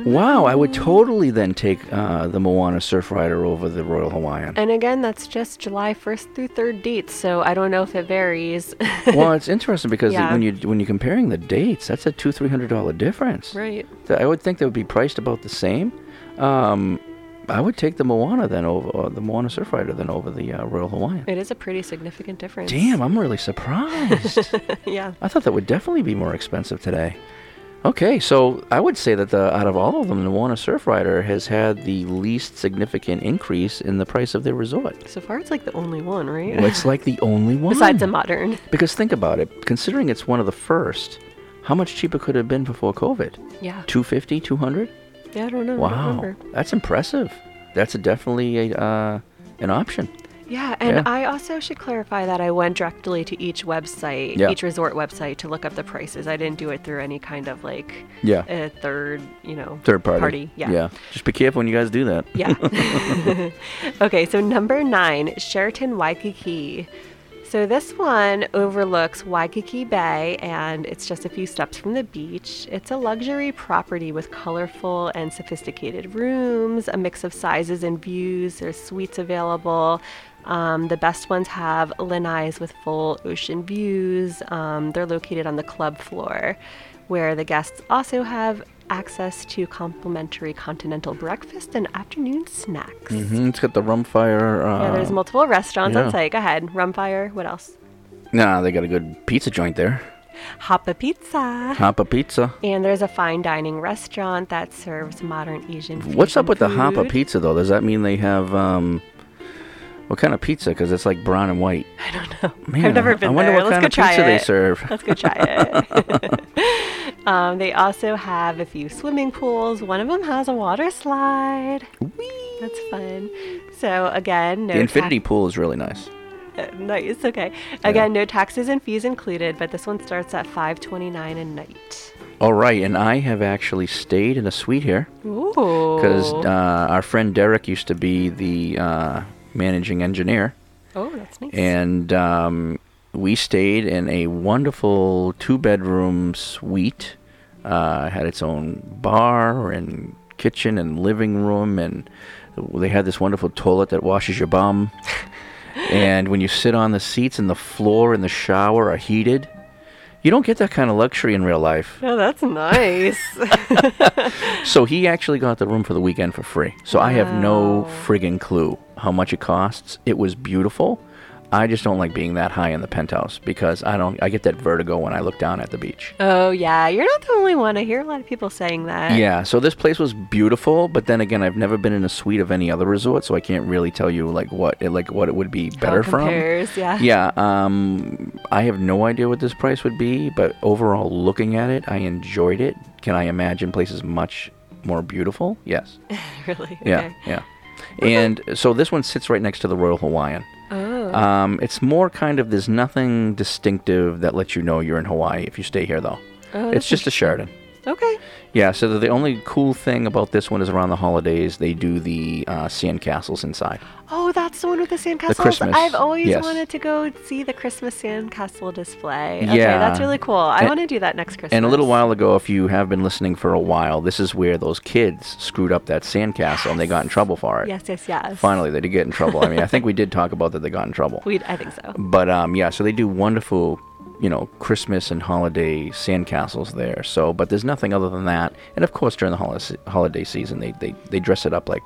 Speaker 3: Wow, I would totally then take uh, the Moana Surf Rider over the Royal Hawaiian.
Speaker 4: And again, that's just July 1st through 3rd dates, so I don't know if it varies. <laughs>
Speaker 3: well, it's interesting because
Speaker 4: Yeah.
Speaker 3: when you when you're comparing the dates, that's a two three hundred dollar difference.
Speaker 4: Right.
Speaker 3: I would think they would be priced about the same. Um, I would take the Moana then over or the Moana Surf Rider then over the uh, Royal Hawaiian.
Speaker 4: It is a pretty significant difference.
Speaker 3: Damn, I'm really surprised. <laughs>
Speaker 4: yeah.
Speaker 3: I thought that would definitely be more expensive today. Okay, so I would say that the out of all of them, the Moana Surf Rider has had the least significant increase in the price of their resort.
Speaker 4: So far, it's like the only one, right?
Speaker 3: Well, it's like the <laughs> only one.
Speaker 4: Besides the modern.
Speaker 3: Because think about it, considering it's one of the first, how much cheaper could it have been before COVID?
Speaker 4: Yeah.
Speaker 3: 250, 200?
Speaker 4: Yeah, I don't know. I don't
Speaker 3: Wow, that's impressive. That's a definitely a, uh, an option.
Speaker 4: Yeah, and
Speaker 3: Yeah.
Speaker 4: I also should clarify that I went directly to each website,
Speaker 3: Yeah.
Speaker 4: each resort website, to look up the prices. I didn't do it through any kind of like
Speaker 3: Yeah.
Speaker 4: a third, you know,
Speaker 3: Third party.
Speaker 4: Yeah.
Speaker 3: Yeah. Just be careful when you guys do that.
Speaker 4: Yeah. <laughs> <laughs> okay, so number nine, Sheraton Waikiki. So this one overlooks Waikiki Bay and it's just a few steps from the beach. It's a luxury property with colorful and sophisticated rooms, a mix of sizes and views. There's suites available. Um, the best ones have lanais with full ocean views. Um, they're located on the club floor, where the guests also have access to complimentary continental breakfast and afternoon snacks.
Speaker 3: hmm It's got the Rumfire. Uh,
Speaker 4: yeah, there's multiple restaurants
Speaker 3: yeah.
Speaker 4: on site. Go ahead. Rumfire. What else?
Speaker 3: Nah, they got a good pizza joint there.
Speaker 4: Hapa Pizza.
Speaker 3: Hapa Pizza.
Speaker 4: And there's a fine dining restaurant that serves modern Asian food.
Speaker 3: What's up with the Hapa Pizza though? Does that mean they have um, what kind of pizza? Because it's like brown and white.
Speaker 4: I don't know.
Speaker 3: Man,
Speaker 4: I've never
Speaker 3: I
Speaker 4: been
Speaker 3: wonder
Speaker 4: there.
Speaker 3: what
Speaker 4: Let's
Speaker 3: kind
Speaker 4: go
Speaker 3: of
Speaker 4: try
Speaker 3: pizza
Speaker 4: it.
Speaker 3: they serve.
Speaker 4: Let's go try it. <laughs> <laughs> um, they also have a few swimming pools. One of them has a water slide. That's fun. So again, no
Speaker 3: the infinity
Speaker 4: tax-
Speaker 3: pool is really nice.
Speaker 4: Uh, nice. Okay. Again, no taxes and fees included, but this one starts at five twenty nine a night.
Speaker 3: All right, and I have actually stayed in a suite here
Speaker 4: Ooh.
Speaker 3: because uh, our friend Derek used to be the uh, managing engineer.
Speaker 4: oh, that's nice.
Speaker 3: and um, we stayed in a wonderful two-bedroom suite. Uh, had its own bar and kitchen and living room, and they had this wonderful toilet that washes your bum. <laughs> and when you sit on the seats and the floor and the shower are heated, you don't get that kind of luxury in real life.
Speaker 4: Oh, that's nice. <laughs>
Speaker 3: So he actually got the room for the weekend for free. So I have no friggin' clue how much it costs. It was beautiful. I just don't like being that high in the penthouse because I don't. I get that vertigo when I look down at the beach.
Speaker 4: oh yeah, you're not the only one. I hear a lot of people saying that.
Speaker 3: Yeah. So this place was beautiful, but then again, I've never been in a suite of any other resort, so I can't really tell you like what it like what it would be
Speaker 4: How
Speaker 3: better from.
Speaker 4: compares, yeah.
Speaker 3: Yeah. Um, I have no idea what this price would be, but overall, looking at it, I enjoyed it. Can I imagine places much more beautiful? Yes. <laughs>
Speaker 4: really?
Speaker 3: Yeah,
Speaker 4: Okay.
Speaker 3: yeah. And so this one sits right next to the Royal Hawaiian. Um, it's more kind of there's nothing distinctive that lets you know you're in Hawaii if you stay here though.
Speaker 4: Oh,
Speaker 3: it's just a
Speaker 4: interesting. Okay.
Speaker 3: Yeah, so the, the only cool thing about this one is around the holidays, they do the uh, sandcastles inside.
Speaker 4: Oh, that's the one with the sandcastles.
Speaker 3: Christmas,
Speaker 4: I've always
Speaker 3: yes.
Speaker 4: wanted to go see the Christmas sandcastle display. Okay,
Speaker 3: Yeah.
Speaker 4: that's really cool. I want to do that next Christmas.
Speaker 3: And a little while ago, if you have been listening for a while, this is where those kids screwed up that sandcastle and they got in trouble for it.
Speaker 4: Yes, yes, yes.
Speaker 3: Finally, they did get in trouble. I mean, I think we <laughs> did talk about that they got in trouble.
Speaker 4: We, I think so.
Speaker 3: But um, yeah, so they do wonderful, you know, Christmas and holiday sandcastles there. So, but there's nothing other than that. And of course, during the holiday holiday season, they, they they dress it up like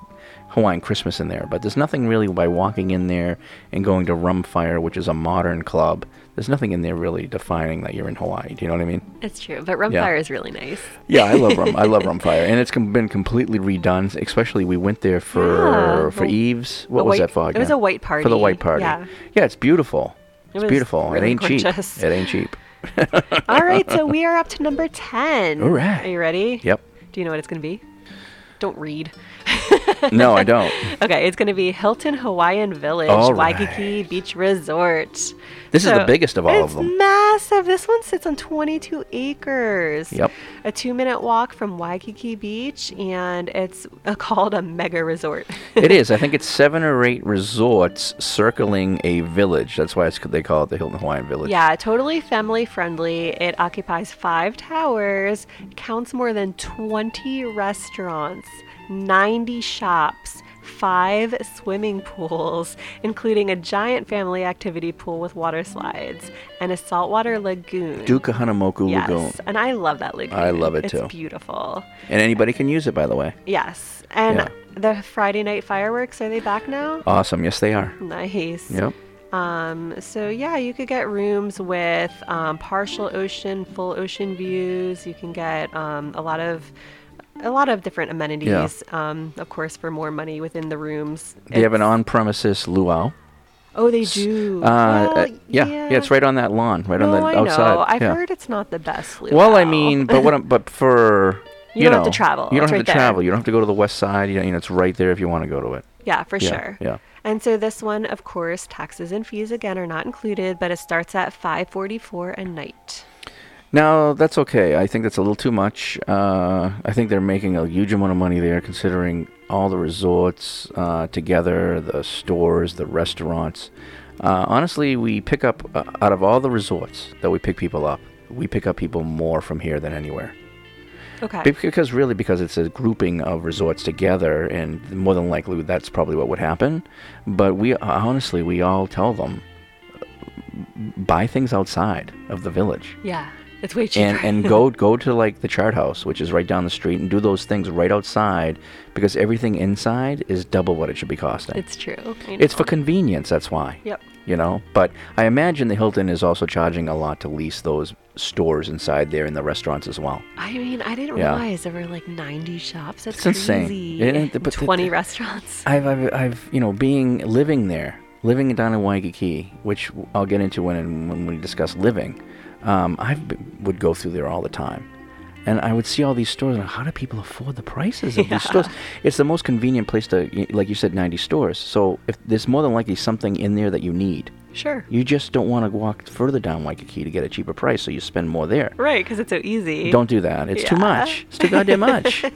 Speaker 3: Hawaiian Christmas in there. But there's nothing really by walking in there and going to Rumfire, which is a modern club. There's nothing in there really defining that you're in Hawaii. Do you know what I mean?
Speaker 4: It's true, but Rumfire
Speaker 3: Yeah.
Speaker 4: is really nice.
Speaker 3: Yeah, I love Rum. I love <laughs> Rumfire, and it's com- been completely redone. Especially we went there for
Speaker 4: Yeah,
Speaker 3: for
Speaker 4: the-
Speaker 3: Eves. What was
Speaker 4: white-
Speaker 3: that for? Again?
Speaker 4: it was a white party.
Speaker 3: For the white party.
Speaker 4: yeah.
Speaker 3: Yeah, it's beautiful.
Speaker 4: It
Speaker 3: It's beautiful.
Speaker 4: really
Speaker 3: it ain't
Speaker 4: gorgeous.
Speaker 3: cheap. It ain't cheap. <laughs>
Speaker 4: All right, so we are up to number 10.
Speaker 3: All right.
Speaker 4: Are you ready?
Speaker 3: Yep.
Speaker 4: Do you know what it's going to be? Don't read. <laughs>
Speaker 3: No, I don't.
Speaker 4: Okay, it's going to be Hilton Hawaiian Village,
Speaker 3: All
Speaker 4: Waikiki Beach Resort.
Speaker 3: This is the biggest of all of
Speaker 4: it's
Speaker 3: them.
Speaker 4: massive. This one sits on 22 acres.
Speaker 3: Yep.
Speaker 4: A two minute walk from Waikiki Beach, and it's uh, <laughs> called a mega resort.
Speaker 3: it is. I <laughs> think it's seven or eight resorts circling a village. That's why it's, they call it the Hilton Hawaiian Village.
Speaker 4: Yeah, totally family friendly. It occupies five towers, counts more than 20 restaurants, 90 shops, five swimming pools, including a giant family activity pool with water slides, and a saltwater lagoon.
Speaker 3: Duke Kahanamoku
Speaker 4: yes,
Speaker 3: Lagoon.
Speaker 4: and I love that lagoon.
Speaker 3: I love it
Speaker 4: it's
Speaker 3: too.
Speaker 4: It's beautiful.
Speaker 3: And anybody can use it, by the way.
Speaker 4: Yes, and
Speaker 3: Yeah.
Speaker 4: the Friday night fireworks are they back now?
Speaker 3: Awesome. Yes, they are.
Speaker 4: Nice.
Speaker 3: Yep.
Speaker 4: Um, so yeah, you could get rooms with um, partial ocean, full ocean views. You can get um, a lot of a lot of different amenities. Um, of course, for more money within the rooms.
Speaker 3: They have an on-premises luau.
Speaker 4: Oh, they do.
Speaker 3: Uh,
Speaker 4: Well,
Speaker 3: uh, yeah, yeah, it's right on that lawn, right
Speaker 4: no,
Speaker 3: on the
Speaker 4: I
Speaker 3: outside.
Speaker 4: know. I've
Speaker 3: yeah.
Speaker 4: heard it's not the best. Luau.
Speaker 3: Well, I mean, but what? I'm, but for <laughs>
Speaker 4: You
Speaker 3: you,
Speaker 4: don't
Speaker 3: know,
Speaker 4: have to travel.
Speaker 3: You don't
Speaker 4: It's
Speaker 3: have
Speaker 4: right
Speaker 3: to
Speaker 4: there.
Speaker 3: travel. You don't have to go to the west side. You know, you know, it's right there if you want to go to it.
Speaker 4: Yeah, for
Speaker 3: Yeah,
Speaker 4: sure.
Speaker 3: yeah.
Speaker 4: And so this one, of course, taxes and fees again are not included, but it starts at five forty four a night.
Speaker 3: Now that's okay. I think that's a little too much. Uh, I think they're making a huge amount of money there, considering all the resorts uh, together, the stores, the restaurants. Uh, honestly, we pick up uh, out of all the resorts that we pick people up, we pick up people more from here than anywhere.
Speaker 4: Okay.
Speaker 3: Because really, because it's a grouping of resorts together, and more than likely that's probably what would happen. But we honestly, we all tell them buy things outside of the village
Speaker 4: Yeah, it's way cheaper.
Speaker 3: and and go <laughs> go to like the chart house which is right down the street and do those things right outside because everything inside is double what it should be costing
Speaker 4: It's true.
Speaker 3: It's for convenience that's why
Speaker 4: Yep.
Speaker 3: you know but i imagine the hilton is also charging a lot to lease those stores inside there in the restaurants as well
Speaker 4: I mean, I didn't
Speaker 3: Yeah.
Speaker 4: realize there were like 90 shops. That's
Speaker 3: It's insane. It but the-
Speaker 4: 20 restaurants. <laughs>
Speaker 3: I've, I've, I've, you know, being living there, living down in Waikiki, which I'll get into when when we discuss living. Um, I would go through there all the time, and I would see all these stores. And how do people afford the prices of these stores? It's the most convenient place to, like you said, 90 stores. So if there's more than likely something in there that you need.
Speaker 4: Sure.
Speaker 3: You just don't want to walk further down Waikiki to get a cheaper price, so you spend more there.
Speaker 4: Right, because it's so easy.
Speaker 3: Don't do that. It's too much. It's too goddamn much. <laughs>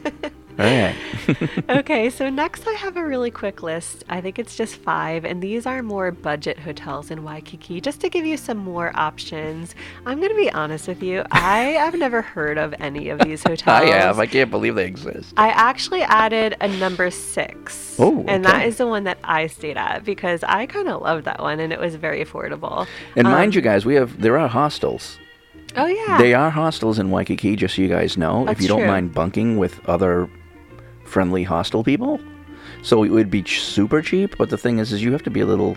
Speaker 3: all right. <laughs>
Speaker 4: okay, so next I have a really quick list. I think it's just five, and these are more budget hotels in Waikiki, just to give you some more options. I'm going to be honest with you. I <laughs> have never heard of any of these hotels. <laughs>
Speaker 3: I have. I can't believe they exist.
Speaker 4: I actually added a number six.
Speaker 3: Oh,
Speaker 4: And that is the one that I stayed at because I kind of loved that one and it was very affordable.
Speaker 3: And mind
Speaker 4: Um,
Speaker 3: you, guys, we have there are hostels.
Speaker 4: Oh, yeah.
Speaker 3: They are hostels in Waikiki, just so you guys know. if
Speaker 4: That's
Speaker 3: you don't
Speaker 4: true.
Speaker 3: mind bunking with other friendly hostel people, so it would be ch- super cheap. But the thing is, is you have to be a little,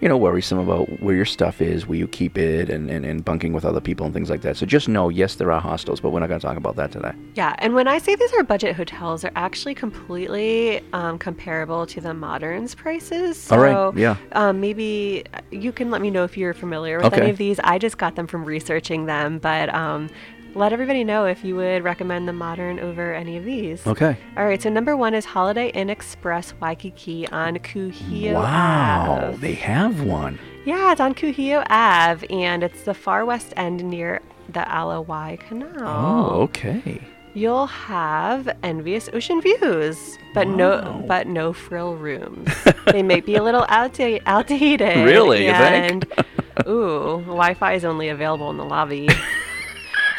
Speaker 3: you know, worrisome about where your stuff is, where you keep it, and, and, and bunking with other people and things like that. So just know, yes, there are hostels, but we're not going to talk about that today.
Speaker 4: Yeah, and when I say these are budget hotels, they're actually completely um, comparable to the Moderns prices. So,
Speaker 3: All right, yeah.
Speaker 4: Um, maybe you can let me know if you're familiar with
Speaker 3: Okay.
Speaker 4: any of these. I just got them from researching them, but um, let everybody know if you would recommend the Modern over any of these.
Speaker 3: Okay.
Speaker 4: All right, so number one is Holiday Inn Express Waikiki on Kuhio
Speaker 3: Wow,
Speaker 4: Ave.
Speaker 3: they have one.
Speaker 4: Yeah, it's on Kuhio Ave, and it's the far west end near the Ala Wai Canal.
Speaker 3: Oh, okay.
Speaker 4: you'll have envious ocean views, but no, but no frill rooms. <laughs> they may be a little outda- outdated.
Speaker 3: Really? You think?
Speaker 4: and, ooh, Wi-Fi is only available in the lobby. <laughs>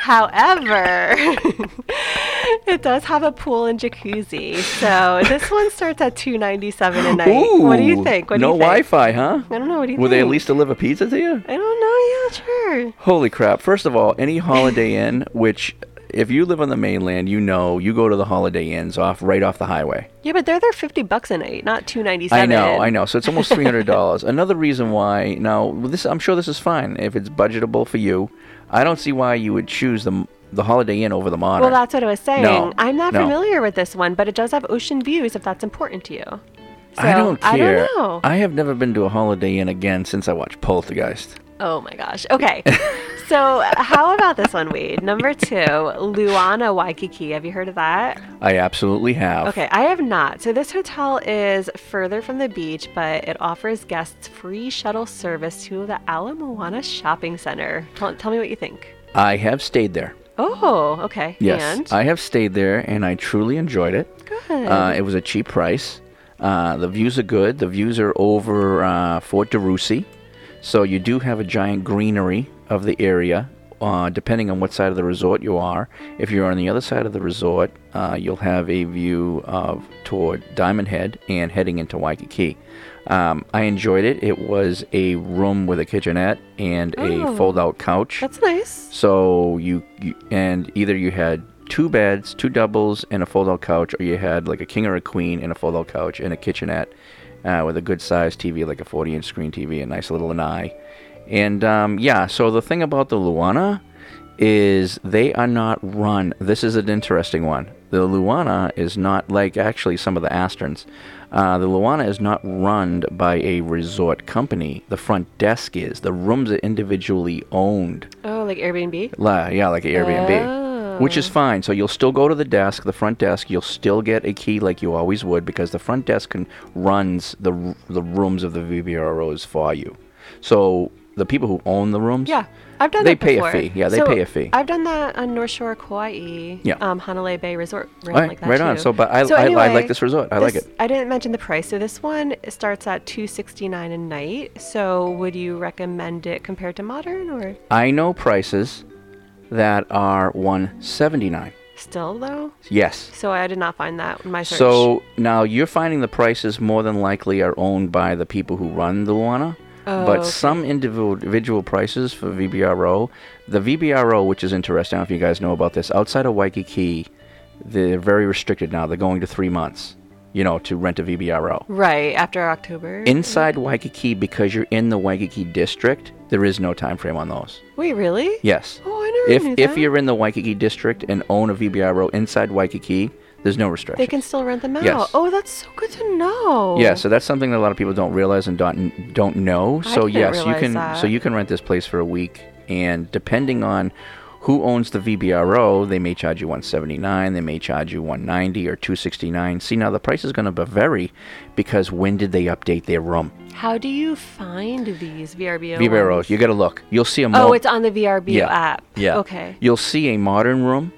Speaker 4: However, <laughs> it does have a pool and jacuzzi. So this one starts at two ninety seven a night. what do you think? What
Speaker 3: no? Wi-Fi, huh?
Speaker 4: I don't know. What do you think.
Speaker 3: Will
Speaker 4: think?
Speaker 3: they at least deliver pizza to you?
Speaker 4: I don't know. Yeah, sure.
Speaker 3: Holy crap! First of all, any Holiday Inn, which if you live on the mainland, you know you go to the Holiday Inns off right off the highway.
Speaker 4: Yeah, but they're there fifty bucks a night, not two ninety seven.
Speaker 3: I know, I know. So it's almost three hundred dollars. Another reason why now this, I'm sure this is fine if it's budgetable for you. I don't see why you would choose the the Holiday Inn over the Modern.
Speaker 4: Well, that's what I was saying.
Speaker 3: No,
Speaker 4: I'm not
Speaker 3: no.
Speaker 4: familiar with this one, but it does have ocean views if that's important to you. So,
Speaker 3: I don't care.
Speaker 4: I don't know.
Speaker 3: I have never been to a Holiday Inn again since I watched Poltergeist.
Speaker 4: Oh my gosh. Okay. <laughs> so, how about this one, Wade? Number two, Luana Waikiki. Have you heard of that?
Speaker 3: I absolutely have.
Speaker 4: Okay, I have not. So, this hotel is further from the beach, but it offers guests free shuttle service to the Ala Moana Shopping Center. Tell, tell me what you think.
Speaker 3: I have stayed there.
Speaker 4: Oh, okay.
Speaker 3: Yes,
Speaker 4: And?
Speaker 3: I have stayed there, and I truly enjoyed it.
Speaker 4: Good.
Speaker 3: Uh, it was a cheap price. Uh, the views are good. The views are over uh, Fort DeRussy, so you do have a giant greenery of the area. Uh, depending on what side of the resort you are, if you're on the other side of the resort, uh, you'll have a view of toward Diamond Head and heading into Waikiki. Um, I enjoyed it. It was a room with a kitchenette and
Speaker 4: Oh.
Speaker 3: a fold-out couch.
Speaker 4: That's nice.
Speaker 3: So you, you and either you had two beds, two doubles, and a fold-out couch, or you had like a king or a queen and a fold-out couch and a kitchenette uh, with a good-sized TV, like a 40-inch screen TV, a nice little lanai. And um, yeah, so the thing about the Luana is they are not run. This is an interesting one. The Luana is not like actually some of the Astons. Uh, the Luana is not run by a resort company. The front desk is. The rooms are individually owned.
Speaker 4: Oh, like Airbnb?
Speaker 3: La, yeah, like Airbnb, which is fine. So you'll still go to the desk, the front desk. You'll still get a key like you always would because the front desk can, runs the the rooms of the VBROs for you. So the people who own the rooms,
Speaker 4: Yeah, I've done that
Speaker 3: they
Speaker 4: that
Speaker 3: pay
Speaker 4: before.
Speaker 3: a fee. Yeah, they
Speaker 4: So,
Speaker 3: pay a fee.
Speaker 4: I've done that on North Shore Kauai.
Speaker 3: Yeah.
Speaker 4: Um, Hanalei Bay Resort.
Speaker 3: Right,
Speaker 4: like that
Speaker 3: right on. So, but I-
Speaker 4: So
Speaker 3: I- I like this resort. I like it.
Speaker 4: I didn't mention the price. So this one starts at two sixty nine a night. So would you recommend it compared to modern or
Speaker 3: I know prices that are one seventy nine.
Speaker 4: still though?
Speaker 3: Yes.
Speaker 4: So I did not find that in my search.
Speaker 3: So now you're finding the prices more than likely are owned by the people who run the Luana.
Speaker 4: Oh,
Speaker 3: but
Speaker 4: okay.
Speaker 3: some individual prices for VBRO, the VBRO, which is interesting, I don't know if you guys know about this, outside of Waikiki, they're very restricted now. They're going to three months, you know, to rent a VBRO.
Speaker 4: right after October.
Speaker 3: Inside Waikiki, because you're in the Waikiki district, there is no time frame on those.
Speaker 4: Wait, really?
Speaker 3: Yes.
Speaker 4: Oh, I never
Speaker 3: If
Speaker 4: knew
Speaker 3: if
Speaker 4: that.
Speaker 3: you're in the Waikiki district and own a VBRO inside Waikiki, there's no restriction.
Speaker 4: They can still rent them out.
Speaker 3: Yes.
Speaker 4: Oh, that's so good to know.
Speaker 3: Yeah, so that's something that a lot of people don't realize and don't don't know.
Speaker 4: I
Speaker 3: So
Speaker 4: didn't
Speaker 3: yes, you
Speaker 4: realize
Speaker 3: can
Speaker 4: that.
Speaker 3: so you can rent this place for a week, and depending on who owns the VBRO, they may charge you 179, they may charge you 190 or 269. See, now the price is going to vary because when did they update their room?
Speaker 4: How do you find these VRBO?
Speaker 3: VBRO,
Speaker 4: ones?
Speaker 3: you got to look. You'll see a
Speaker 4: Oh,
Speaker 3: mo-
Speaker 4: it's on the VRBO
Speaker 3: yeah.
Speaker 4: app.
Speaker 3: Yeah.
Speaker 4: Okay.
Speaker 3: You'll see a modern room,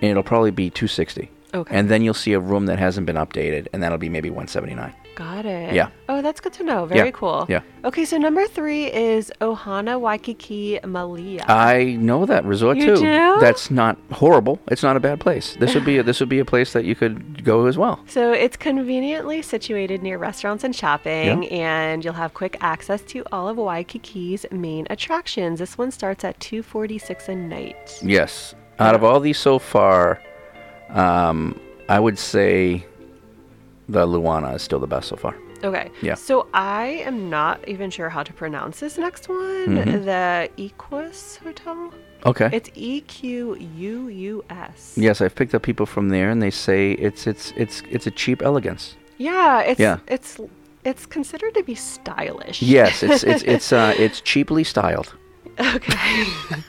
Speaker 3: and it'll probably be 260.
Speaker 4: Okay.
Speaker 3: And then you'll see a room that hasn't been updated, and that'll be maybe 179.
Speaker 4: Got it.
Speaker 3: Yeah.
Speaker 4: Oh, that's good to know. Very
Speaker 3: Yeah,
Speaker 4: cool.
Speaker 3: yeah.
Speaker 4: Okay, so number three is Ohana Waikiki Malia.
Speaker 3: I know that resort
Speaker 4: You
Speaker 3: too.
Speaker 4: do?
Speaker 3: That's not horrible. It's not a bad place. This would be a, this would be a place that you could go as well.
Speaker 4: so it's conveniently situated near restaurants and shopping, and you'll have quick access to all of Waikiki's main attractions. This one starts at two forty six a night.
Speaker 3: Yes. Out of all these so far, um, I would say the Luana is still the best so far.
Speaker 4: Okay.
Speaker 3: Yeah.
Speaker 4: So I am not even sure how to pronounce this next one.
Speaker 3: Mhm.
Speaker 4: The Equus Hotel.
Speaker 3: Okay.
Speaker 4: It's E Q U U S.
Speaker 3: Yes, I've picked up people from there, and they say it's it's it's it's a cheap elegance.
Speaker 4: Yeah, it's
Speaker 3: Yeah.
Speaker 4: it's it's considered to be stylish.
Speaker 3: Yes, it's it's <laughs> it's uh it's cheaply styled.
Speaker 4: Okay.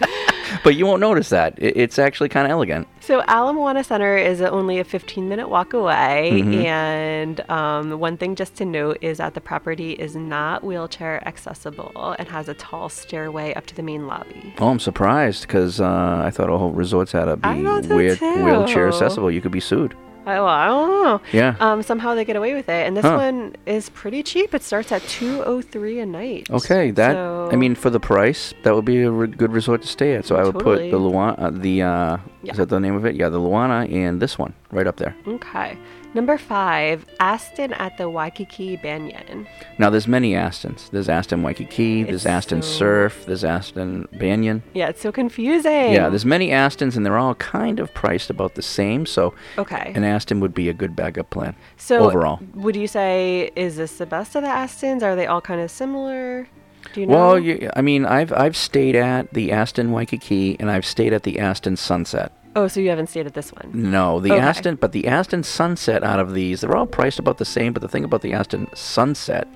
Speaker 4: <laughs>
Speaker 3: but you won't notice that. It's actually kind of elegant.
Speaker 4: So Ala Moana Center is only a 15 minute walk away,
Speaker 3: Mhm.
Speaker 4: and um, one thing just to note is that the property is not wheelchair accessible and has a tall stairway up to the main lobby.
Speaker 3: Oh, I'm surprised because uh, I thought all resorts had to be
Speaker 4: I thought so
Speaker 3: wheel-
Speaker 4: too.
Speaker 3: wheelchair accessible. You could be sued.
Speaker 4: I, well, I don't know.
Speaker 3: Yeah.
Speaker 4: Um, somehow they get away with it, and this
Speaker 3: Huh.
Speaker 4: one is pretty cheap. It starts at 203 a night.
Speaker 3: Okay, that
Speaker 4: So-
Speaker 3: I mean, for the price, that would be a re- good resort to stay at. So I would put the Luana, uh, the uh,
Speaker 4: Yeah.
Speaker 3: is that the name of it? Yeah, the Luana and this one right up there.
Speaker 4: Okay. Number five, Aston at the Waikiki Banyan.
Speaker 3: Now there's many Astons. There's Aston Waikiki. There's
Speaker 4: It's
Speaker 3: Aston
Speaker 4: so-
Speaker 3: Surf. There's Aston Banyan.
Speaker 4: Yeah, it's so confusing.
Speaker 3: Yeah, there's many Astons, and they're all kind of priced about the same. So
Speaker 4: Okay.
Speaker 3: an Aston would be a good backup plan.
Speaker 4: So
Speaker 3: overall.
Speaker 4: would you say is this the best of the Astons? Are they all kind of similar? Do you know?
Speaker 3: Well, you, I mean, I've I've stayed at the Aston Waikiki, and I've stayed at the Aston Sunset.
Speaker 4: Oh, so you haven't stayed at this one?
Speaker 3: No, the
Speaker 4: Okay.
Speaker 3: Aston, but the Aston Sunset out of these, they're all priced about the same. But the thing about the Aston Sunset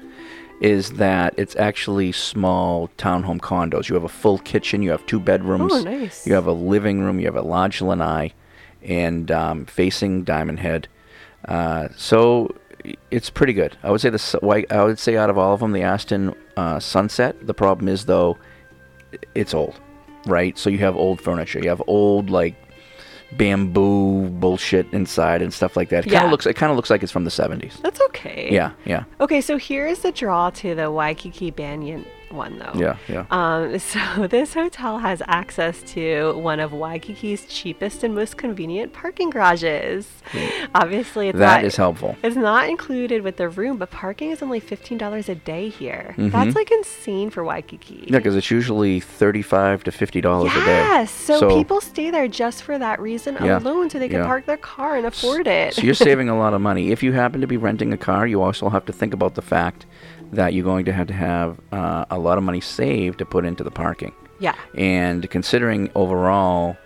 Speaker 3: is that it's actually small townhome condos. You have a full kitchen, you have two bedrooms,
Speaker 4: Oh, nice.
Speaker 3: you have a living room, you have a large lanai, and um, facing Diamond Head. Uh, so it's pretty good. I would say the I would say out of all of them, the Aston uh, Sunset. The problem is though, it's old, right? So you have old furniture. You have old like bamboo bullshit inside and stuff like that. It kind
Speaker 4: Yeah.
Speaker 3: of looks. It kind of looks like it's from the seventies.
Speaker 4: That's okay.
Speaker 3: Yeah, yeah.
Speaker 4: Okay, so here's the draw to the Waikiki Banyan one, though.
Speaker 3: Yeah, yeah.
Speaker 4: Um, <laughs> so this hotel has access to one of Waikiki's cheapest and most convenient parking garages. Obviously, it's
Speaker 3: That
Speaker 4: not,
Speaker 3: is helpful.
Speaker 4: It's not included with the room, but parking is only fifteen dollars a day here.
Speaker 3: Mhm.
Speaker 4: That's like insane for Waikiki.
Speaker 3: Yeah, because it's usually thirty-five to fifty dollars a day.
Speaker 4: Yes, so, people stay there just for that reason
Speaker 3: Yeah,
Speaker 4: alone, so they can
Speaker 3: yeah.
Speaker 4: park their car and afford it.
Speaker 3: So you're <laughs> saving a lot of money. If you happen to be renting a car, you also have to think about the fact that you're going to have to have uh, a lot of money saved to put into the parking.
Speaker 4: Yeah.
Speaker 3: And considering overall,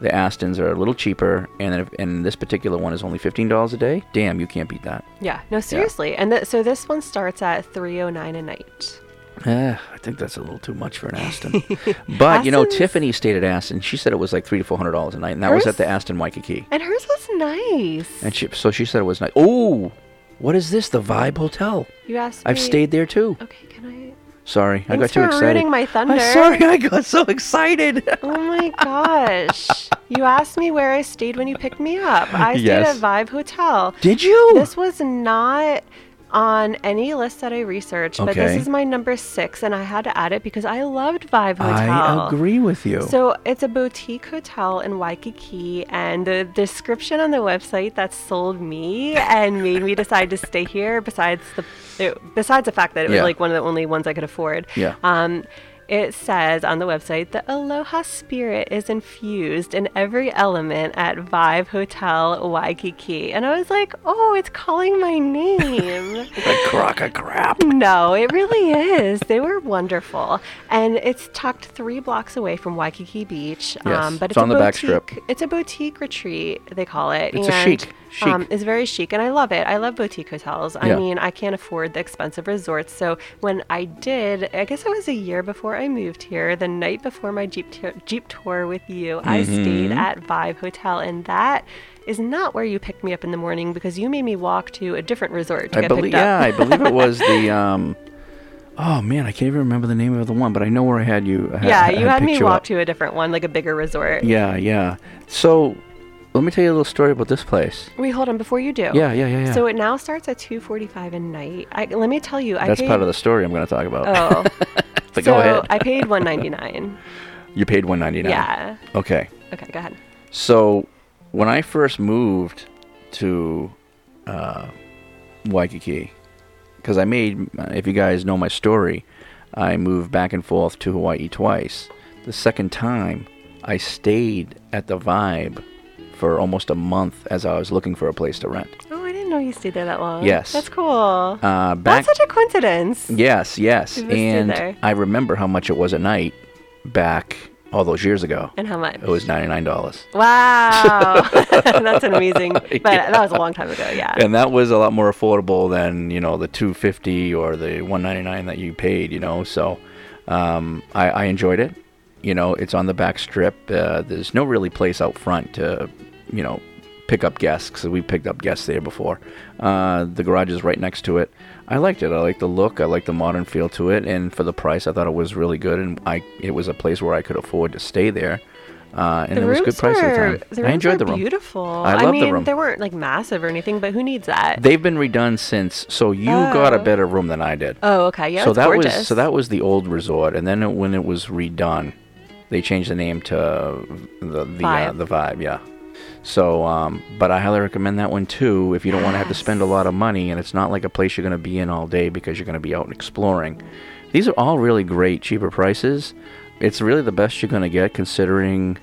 Speaker 3: the Astons are a little cheaper, and if, and this particular one is only fifteen dollars a day. Damn, you can't beat that.
Speaker 4: Yeah, no, seriously. And th- so this one starts at 309 a night.
Speaker 3: Eh, I think that's a little too much for an Aston. <laughs> but you know, Tiffany stayed at Aston. She said it was like three to four hundred dollars a night, and that was at the Aston Waikiki.
Speaker 4: And hers was nice.
Speaker 3: And she, so she said it was nice. Oh, what is this? The Vibe Hotel.
Speaker 4: You asked Me...
Speaker 3: I've stayed there too.
Speaker 4: Okay, can I?
Speaker 3: Sorry, I
Speaker 4: Thanks
Speaker 3: got too
Speaker 4: for
Speaker 3: excited.
Speaker 4: ruining my thunder.
Speaker 3: I'm sorry, I got so excited. <laughs>
Speaker 4: Oh my gosh. you asked me where I stayed when you picked me up. I stayed
Speaker 3: Yes.
Speaker 4: at Vibe Hotel.
Speaker 3: Did you?
Speaker 4: This was not on any list that I researched, but this is my number six, and I had to add it because I loved Vibe Hotel.
Speaker 3: I agree with you.
Speaker 4: So it's a boutique hotel in Waikiki, and the description on the website that sold me and made me decide to stay here. Besides the, it, besides the fact that it was
Speaker 3: Yeah.
Speaker 4: like one of the only ones I could afford.
Speaker 3: Yeah.
Speaker 4: Um, it says on the website the Aloha spirit is infused in every element at Vibe Hotel Waikiki, and I was like, oh, it's calling my name. <laughs>
Speaker 3: a crock of crap.
Speaker 4: No, it really is. They were wonderful, and it's tucked three blocks away from Waikiki Beach.
Speaker 3: Yes,
Speaker 4: um, but
Speaker 3: it's
Speaker 4: it's,
Speaker 3: on
Speaker 4: a
Speaker 3: the back
Speaker 4: boutique.
Speaker 3: strip.
Speaker 4: It's a boutique retreat. They call it.
Speaker 3: It's
Speaker 4: and,
Speaker 3: chic- chic.
Speaker 4: Um, it's very chic, and I love it. I love boutique hotels. I
Speaker 3: Yeah.
Speaker 4: mean, I can't afford the expensive resorts, so when I did, I guess it was a year before I moved here. The night before my jeep tour, jeep tour with you, I stayed at Vibe Hotel, and that. Is not where you picked me up in the morning because you made me walk to a different resort to
Speaker 3: I
Speaker 4: get
Speaker 3: believe.
Speaker 4: picked up.
Speaker 3: Yeah, I believe it was the. <laughs> Um, oh man, I can't even remember the name of the one, but I know where I had you. I
Speaker 4: yeah, you had me
Speaker 3: picked you
Speaker 4: walk
Speaker 3: up.
Speaker 4: to a different one, like a bigger resort.
Speaker 3: Yeah, yeah. So, let me tell you a little story about this place.
Speaker 4: Wait, hold on before you do.
Speaker 3: Yeah, yeah, yeah, yeah.
Speaker 4: So it now starts at two forty-five a night. I, let me tell you, I
Speaker 3: That's
Speaker 4: paid,
Speaker 3: part of the story I'm going to talk about.
Speaker 4: Oh, <laughs>
Speaker 3: but
Speaker 4: so
Speaker 3: go ahead.
Speaker 4: I paid one ninety-nine. <laughs>
Speaker 3: you paid 199.
Speaker 4: Yeah.
Speaker 3: Okay.
Speaker 4: Okay, go ahead.
Speaker 3: So, when I first moved to uh, Waikiki, because I made, if you guys know my story, I moved back and forth to Hawaii twice. The second time, I stayed at the Vibe for almost a month as I was looking for a place to rent.
Speaker 4: Oh, I didn't know you stayed there that long.
Speaker 3: Yes.
Speaker 4: That's cool.
Speaker 3: Uh, back,
Speaker 4: That's such a coincidence.
Speaker 3: yes, yes,
Speaker 4: You must stay
Speaker 3: and. I remember how much it was a night back all those years ago.
Speaker 4: And how much?
Speaker 3: It was ninety nine dollars.
Speaker 4: Wow, <laughs> <laughs> that's amazing. <laughs> But that was a long time ago. Yeah.
Speaker 3: and that was a lot more affordable than you know the 250 or the 199 that you paid you know so um, I, I enjoyed it You know, it's on the back strip. Uh, there's no really place out front to, you know, pick up guests because we picked up guests there before. Uh, the garage is right next to it. I liked it. I like the look. I like the modern feel to it, and for the price, I thought it was really good. And I, it was a place where I could afford to stay there. Uh, and
Speaker 4: the
Speaker 3: it was good price at the time.
Speaker 4: The
Speaker 3: I enjoyed the room.
Speaker 4: Beautiful.
Speaker 3: I love
Speaker 4: mean,
Speaker 3: the room.
Speaker 4: they weren't like massive or anything, but who needs that?
Speaker 3: They've been redone since. So you got a
Speaker 4: Oh.
Speaker 3: better room than I did.
Speaker 4: Oh, okay. Yeah,
Speaker 3: so that was so that was the old resort, and then it, when it was redone, they changed the name to the the Uh,
Speaker 4: Vibe.
Speaker 3: the vibe. Yeah. So, um, but I highly recommend that one too if you don't want to have to spend a lot of money, and it's not like a place you're going to be in all day because you're going to be out and exploring. These are all really great, cheaper prices. It's really the best you're going to get considering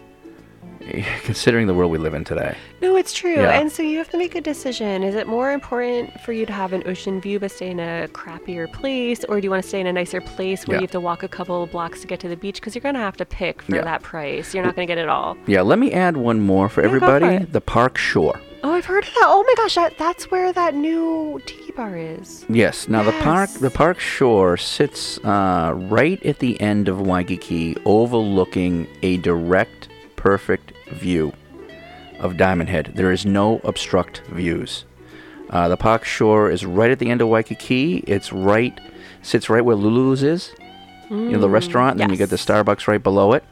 Speaker 3: <laughs> considering the world we live in today.
Speaker 4: No, it's true.
Speaker 3: Yeah.
Speaker 4: And so you have to make a decision. Is it more important for you to have an ocean view but stay in a crappier place, or do you want to stay in a nicer place where
Speaker 3: Yeah.
Speaker 4: you have to walk a couple of blocks to get to the beach? Because you're going to have to pick for
Speaker 3: Yeah.
Speaker 4: that price. You're not going to get it all.
Speaker 3: Yeah, let me add one more for
Speaker 4: go for
Speaker 3: everybody. The Park Shore.
Speaker 4: Oh, I've heard of that. Oh my gosh, that, that's where that new tiki bar is.
Speaker 3: Yes. Now the park, the park shore sits uh, right at the end of Waikiki, overlooking a direct, perfect view of Diamond Head. There is no obstruct views. Uh, the park shore is right at the end of Waikiki. It's right, sits right where Lulu's is. you know the
Speaker 4: Mm,
Speaker 3: restaurant, and then you get the Starbucks right below it.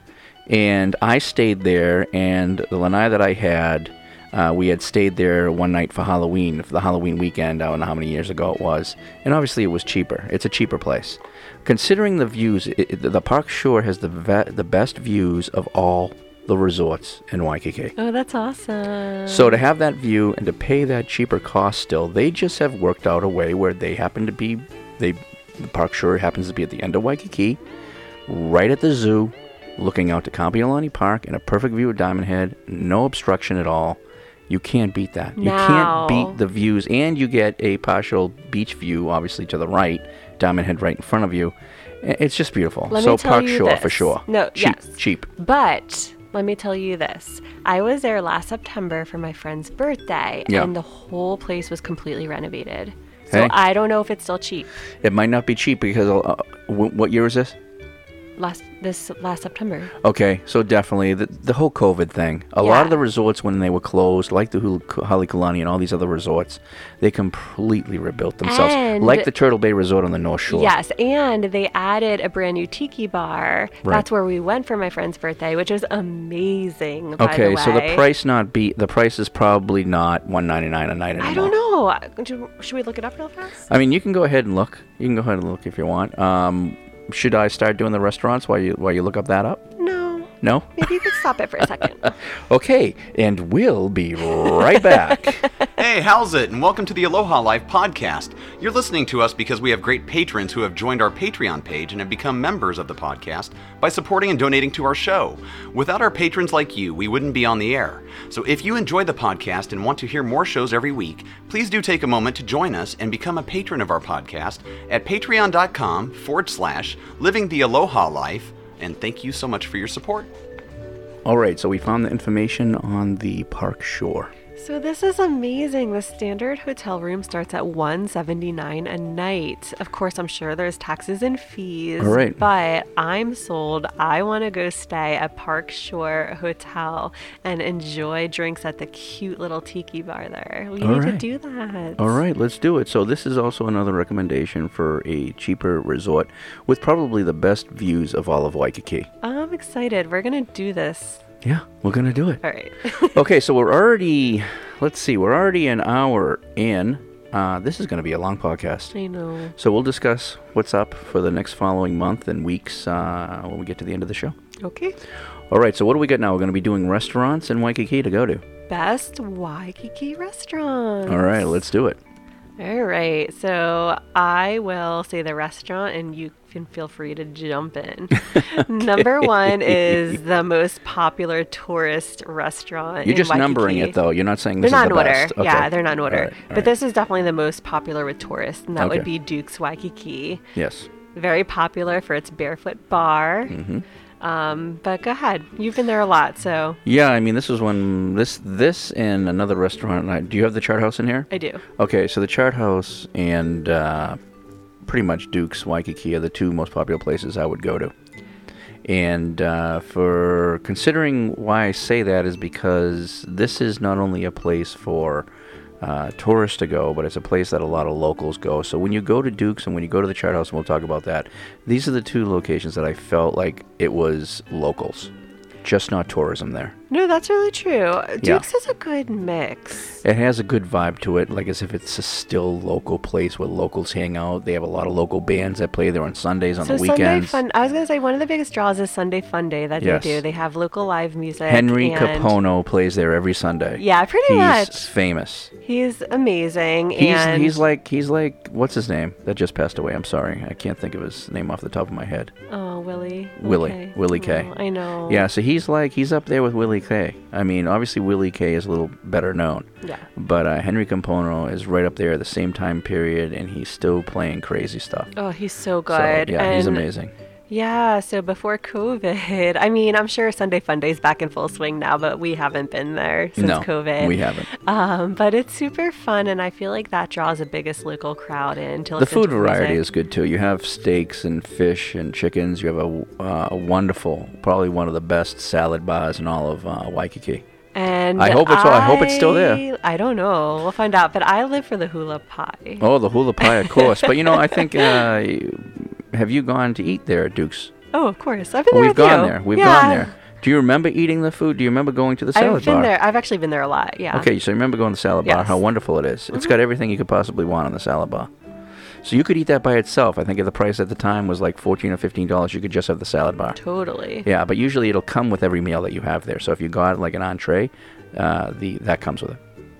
Speaker 3: And I stayed there, and the lanai that I had, uh, we had stayed there one night for Halloween, for the Halloween weekend. I don't know how many years ago it was, and obviously it was cheaper. It's a cheaper place, considering the views. It, it- the Park Shore has the ve- the best views of all the resorts in Waikiki.
Speaker 4: Oh, that's awesome.
Speaker 3: So to have that view and to pay that cheaper cost still, they just have worked out a way where they happen to be they the park shore happens to be at the end of Waikiki, right at the zoo, looking out to Kapiolani Park in a perfect view of Diamond Head, no obstruction at all. You can't beat that. You can't beat the views and you get a partial beach view obviously to the right, Diamond Head right in front of you. It's just beautiful.
Speaker 4: Let
Speaker 3: so park shore for sure.
Speaker 4: No,
Speaker 3: cheap,
Speaker 4: yes.
Speaker 3: cheap.
Speaker 4: But let me tell you this. I was there last September for my friend's birthday,
Speaker 3: Yeah.
Speaker 4: and the whole place was completely renovated. So
Speaker 3: Hey.
Speaker 4: I don't know if it's still cheap.
Speaker 3: It might not be cheap because uh, wh- what year is this?
Speaker 4: Last this last September.
Speaker 3: Okay, so definitely the, the whole COVID thing. A lot of the resorts when they were closed, like the Hulu- Halekulani and all these other resorts, they completely rebuilt themselves,
Speaker 4: And-
Speaker 3: like the Turtle Bay Resort on the North Shore.
Speaker 4: Yes, and they added a brand new tiki bar.
Speaker 3: Right.
Speaker 4: That's where we went for my friend's birthday, which was amazing. By
Speaker 3: Okay,
Speaker 4: the
Speaker 3: so the price not be the price is probably not one ninety nine a night anymore.
Speaker 4: I don't know. Should we look it up real fast?
Speaker 3: I mean, you can go ahead and look. You can go ahead and look if you want. Um, should I start doing the restaurants while you while you look up that up?
Speaker 4: No.
Speaker 3: No.
Speaker 4: Maybe you could stop it for a second. <laughs>
Speaker 3: Okay, and we'll be right back. <laughs>
Speaker 9: Hey, how's it? And welcome to the Aloha Life podcast. You're listening to us because we have great patrons who have joined our Patreon page and have become members of the podcast by supporting and donating to our show. Without our patrons like you, we wouldn't be on the air. So if you enjoy the podcast and want to hear more shows every week, please do take a moment to join us and become a patron of our podcast at patreon.com forward slash living the Aloha Life. And thank you so much for your support.
Speaker 3: All right, so we found the information on the park shore.
Speaker 4: So this is amazing. The standard hotel room starts at 179 a night. Of course, I'm sure there's taxes and fees.
Speaker 3: All right.
Speaker 4: But I'm sold. I want to go stay at Park Shore Hotel and enjoy drinks at the cute little tiki bar there. We
Speaker 3: All
Speaker 4: need to do that.
Speaker 3: All right, let's do it. So this is also another recommendation for a cheaper resort with probably the best views of all of Waikiki.
Speaker 4: I'm excited. We're going to do this.
Speaker 3: Yeah, we're gonna do it.
Speaker 4: All right. <laughs>
Speaker 3: okay, so we're already, let's see, we're already an hour in. Uh, this is going to be a long podcast.
Speaker 4: I know.
Speaker 3: So we'll discuss what's up for the next following month and weeks uh, when we get to the end of the show.
Speaker 4: Okay.
Speaker 3: All right, so what do we got now? We're going to be doing restaurants in Waikiki to go to.
Speaker 4: Best Waikiki restaurant.
Speaker 3: All right, let's do it.
Speaker 4: All right. So I will say the restaurant and you can feel free to jump in. <laughs> Number one is the most popular tourist restaurant.
Speaker 3: You're just numbering it though. You're not saying
Speaker 4: They're not in
Speaker 3: the
Speaker 4: order.
Speaker 3: best.
Speaker 4: Yeah, they're not in order.
Speaker 3: All right, all
Speaker 4: but
Speaker 3: right.
Speaker 4: this is definitely the most popular with tourists, and that
Speaker 3: Okay.
Speaker 4: would be Duke's Waikiki.
Speaker 3: Yes.
Speaker 4: Very popular for its barefoot bar.
Speaker 3: hmm
Speaker 4: Um, but go ahead. You've been there a lot, so
Speaker 3: Yeah, I mean, this was when This this and another restaurant. I, do you have the Chart House in here?
Speaker 4: I do.
Speaker 3: Okay, so the Chart House and uh, pretty much Duke's Waikiki are the two most popular places I would go to. And uh, for considering why I say that is because this is not only a place for uh, tourists to go, but it's a place that a lot of locals go. So when you go to Duke's and when you go to the Chart House, and we'll talk about that, these are the two locations that I felt like it was locals, just not tourism there.
Speaker 4: No, that's really true.
Speaker 3: Yeah.
Speaker 4: Duke's is a good mix.
Speaker 3: It has a good vibe to it, like as if it's a still local place where locals hang out. They have a lot of local bands that play there on Sundays, on
Speaker 4: so
Speaker 3: the
Speaker 4: Sunday fun. I was gonna say one of the biggest draws is Sunday Fun Day that
Speaker 3: Yes.
Speaker 4: they do. They have local live music.
Speaker 3: Henry Kapono plays there every Sunday.
Speaker 4: Yeah, pretty
Speaker 3: he's
Speaker 4: much.
Speaker 3: He's famous.
Speaker 4: He's amazing.
Speaker 3: He's
Speaker 4: and
Speaker 3: he's like he's like what's his name that just passed away? I'm sorry, I can't think of his name off the top of my head.
Speaker 4: oh Willie.
Speaker 3: Willie,
Speaker 4: Okay.
Speaker 3: Willie K.
Speaker 4: Oh, I know.
Speaker 3: Yeah, so he's like he's up there with Willie K. I mean, obviously Willie K is a little better known.
Speaker 4: Yeah.
Speaker 3: But uh, Henry Kapono is right up there at the same time period, and he's still playing crazy stuff.
Speaker 4: Oh, he's so
Speaker 3: So,
Speaker 4: good.
Speaker 3: yeah, he's amazing.
Speaker 4: Yeah, so before COVID, I mean, I'm sure Sunday Fun Day's back in full swing now, but we haven't been there since
Speaker 3: No,
Speaker 4: COVID.
Speaker 3: we haven't.
Speaker 4: Um, but it's super fun, and I feel like that draws the biggest local crowd in to
Speaker 3: The food variety
Speaker 4: music.
Speaker 3: is good too. You have steaks and fish and chickens. You have a, uh, a wonderful, probably one of the best salad bars in all of uh, Waikiki.
Speaker 4: And
Speaker 3: I hope it's I hope it's still there.
Speaker 4: I don't know. We'll find out. But I live for the hula pie.
Speaker 3: Oh, the hula pie, of course. but you know, I think <laughs> uh, have you gone to eat there at Duke's?
Speaker 4: Oh, of course. I've been
Speaker 3: Well,
Speaker 4: there
Speaker 3: we've gone
Speaker 4: you.
Speaker 3: there. We've
Speaker 4: yeah.
Speaker 3: gone there. Do you remember eating the food? Do you remember going to the salad
Speaker 4: I've been
Speaker 3: bar?
Speaker 4: there. I've actually been there a lot. Yeah.
Speaker 3: Okay, so you remember going to the salad bar? How wonderful it is. It's
Speaker 4: Mhm.
Speaker 3: got everything you could possibly want on the salad bar. So you could eat that by itself. I think if the price at the time was like fourteen or fifteen dollars, you could just have the salad bar.
Speaker 4: Totally.
Speaker 3: Yeah, but usually it'll come with every meal that you have there. So if you got like an entree, uh, the that comes with it.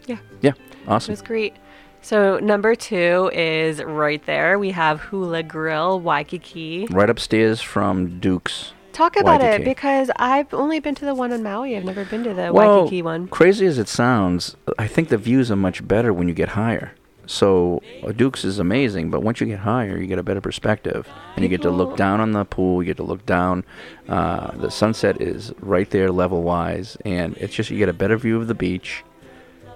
Speaker 4: Yeah.
Speaker 3: Yeah, Awesome.
Speaker 4: It was great. So number two is right there. We have Hula Grill Waikiki.
Speaker 3: Right upstairs from Duke's.
Speaker 4: Talk about it because I've only been to the one in Maui. I've never been to the
Speaker 3: well,
Speaker 4: Waikiki one.
Speaker 3: crazy as it sounds, I think the views are much better when you get higher. So uh, Duke's is amazing, but once you get higher, you get a better perspective, and you get to look down on the pool. You get to look down. Uh, the sunset is right there, level wise, and it's just you get a better view of the beach.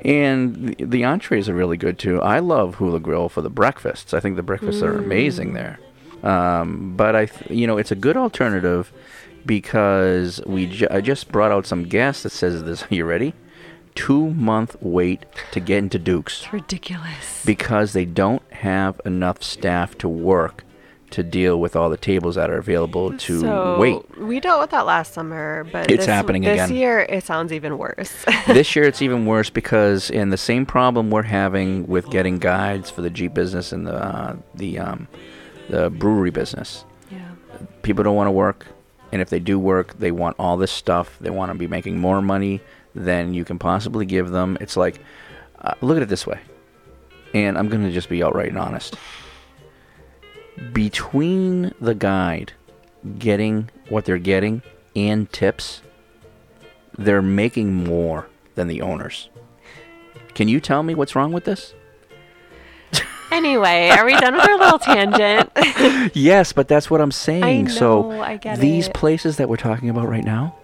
Speaker 3: And the, the entrees are really good too. I love Hula Grill for the breakfasts. I think the breakfasts are amazing there. Um, but I, th- you know, it's a good alternative because we ju- I just brought out some gas that says this. Are <laughs> you ready? Two month wait to get into Duke's
Speaker 4: It's ridiculous.
Speaker 3: because they don't have enough staff to work to deal with all the tables that are available to
Speaker 4: so
Speaker 3: wait.
Speaker 4: we dealt with that last summer, but
Speaker 3: It's
Speaker 4: this,
Speaker 3: happening
Speaker 4: this
Speaker 3: again.
Speaker 4: year it sounds even worse. <laughs>
Speaker 3: this year it's even worse because in the same problem we're having with getting guides for the Jeep business and the uh, the um, the brewery business.
Speaker 4: Yeah.
Speaker 3: People don't want to work, and if they do work, they want all this stuff. They want to be making more money than you can possibly give them. It's like, uh, look at it this way, and I'm gonna just be outright and honest. Between the guide getting what they're getting and tips, they're making more than the owners. Can you tell me what's wrong with this? <laughs>
Speaker 4: anyway, are we done with our little tangent? <laughs>
Speaker 3: yes, but that's what I'm saying. so
Speaker 4: know, I get
Speaker 3: these
Speaker 4: it.
Speaker 3: places that we're talking about right now,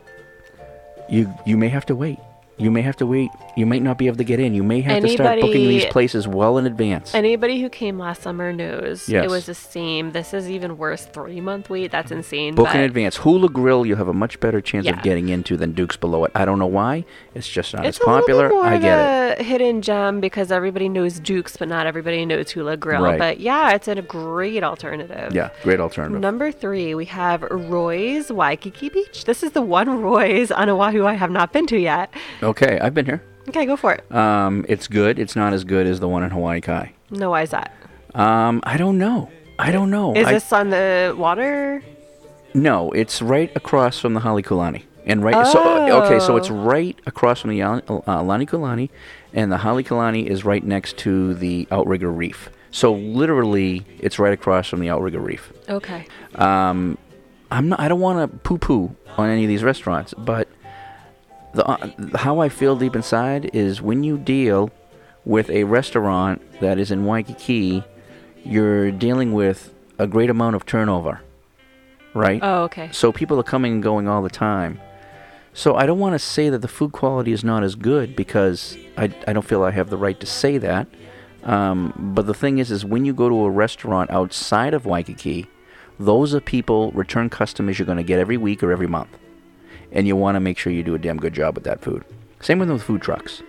Speaker 3: you you may have to wait. You may have to wait. You might not be able to get in. You may have to start booking these places well in advance.
Speaker 4: Anybody who came last summer knows
Speaker 3: Yes.
Speaker 4: it was the same. This is even worse. Three month wait. That's insane.
Speaker 3: Book in advance. Hula Grill, you have a much better chance
Speaker 4: Yeah.
Speaker 3: of getting into than Duke's below it. I don't know why. It's just not
Speaker 4: It's
Speaker 3: as popular.
Speaker 4: a little bit more
Speaker 3: I
Speaker 4: of
Speaker 3: get it.
Speaker 4: a hidden gem because everybody knows Duke's, but not everybody knows Hula Grill.
Speaker 3: Right.
Speaker 4: But yeah, it's a great alternative.
Speaker 3: Yeah, great alternative.
Speaker 4: Number three, we have Roy's Waikiki Beach. This is the one <laughs> Roy's on Oahu I have not been to yet.
Speaker 3: Oh, Okay, I've been here.
Speaker 4: Okay, go for it.
Speaker 3: Um, it's good. It's not as good as the one in Hawaii Kai.
Speaker 4: No, why is that?
Speaker 3: Um, I don't know. I don't know.
Speaker 4: Is
Speaker 3: I-
Speaker 4: this on the water?
Speaker 3: No, it's right across from the Halekulani. And right, so okay, so it's
Speaker 4: Oh.
Speaker 3: right across from the uh, Lanikulani, and the Halekulani is right next to the Outrigger Reef. So literally, it's right across from the Outrigger Reef.
Speaker 4: Okay.
Speaker 3: Um, I'm not. I don't want to poo-poo on any of these restaurants, but the uh, how I feel deep inside is when you deal with a restaurant that is in Waikiki, you're dealing with a great amount of turnover, right?
Speaker 4: Oh, okay.
Speaker 3: So people are coming and going all the time. So I don't want to say that the food quality is not as good because I, I don't feel I have the right to say that. Um, but the thing is, is when you go to a restaurant outside of Waikiki, those are people, return customers you're going to get every week or every month. And you want to make sure you do a damn good job with that food. Same with with food trucks.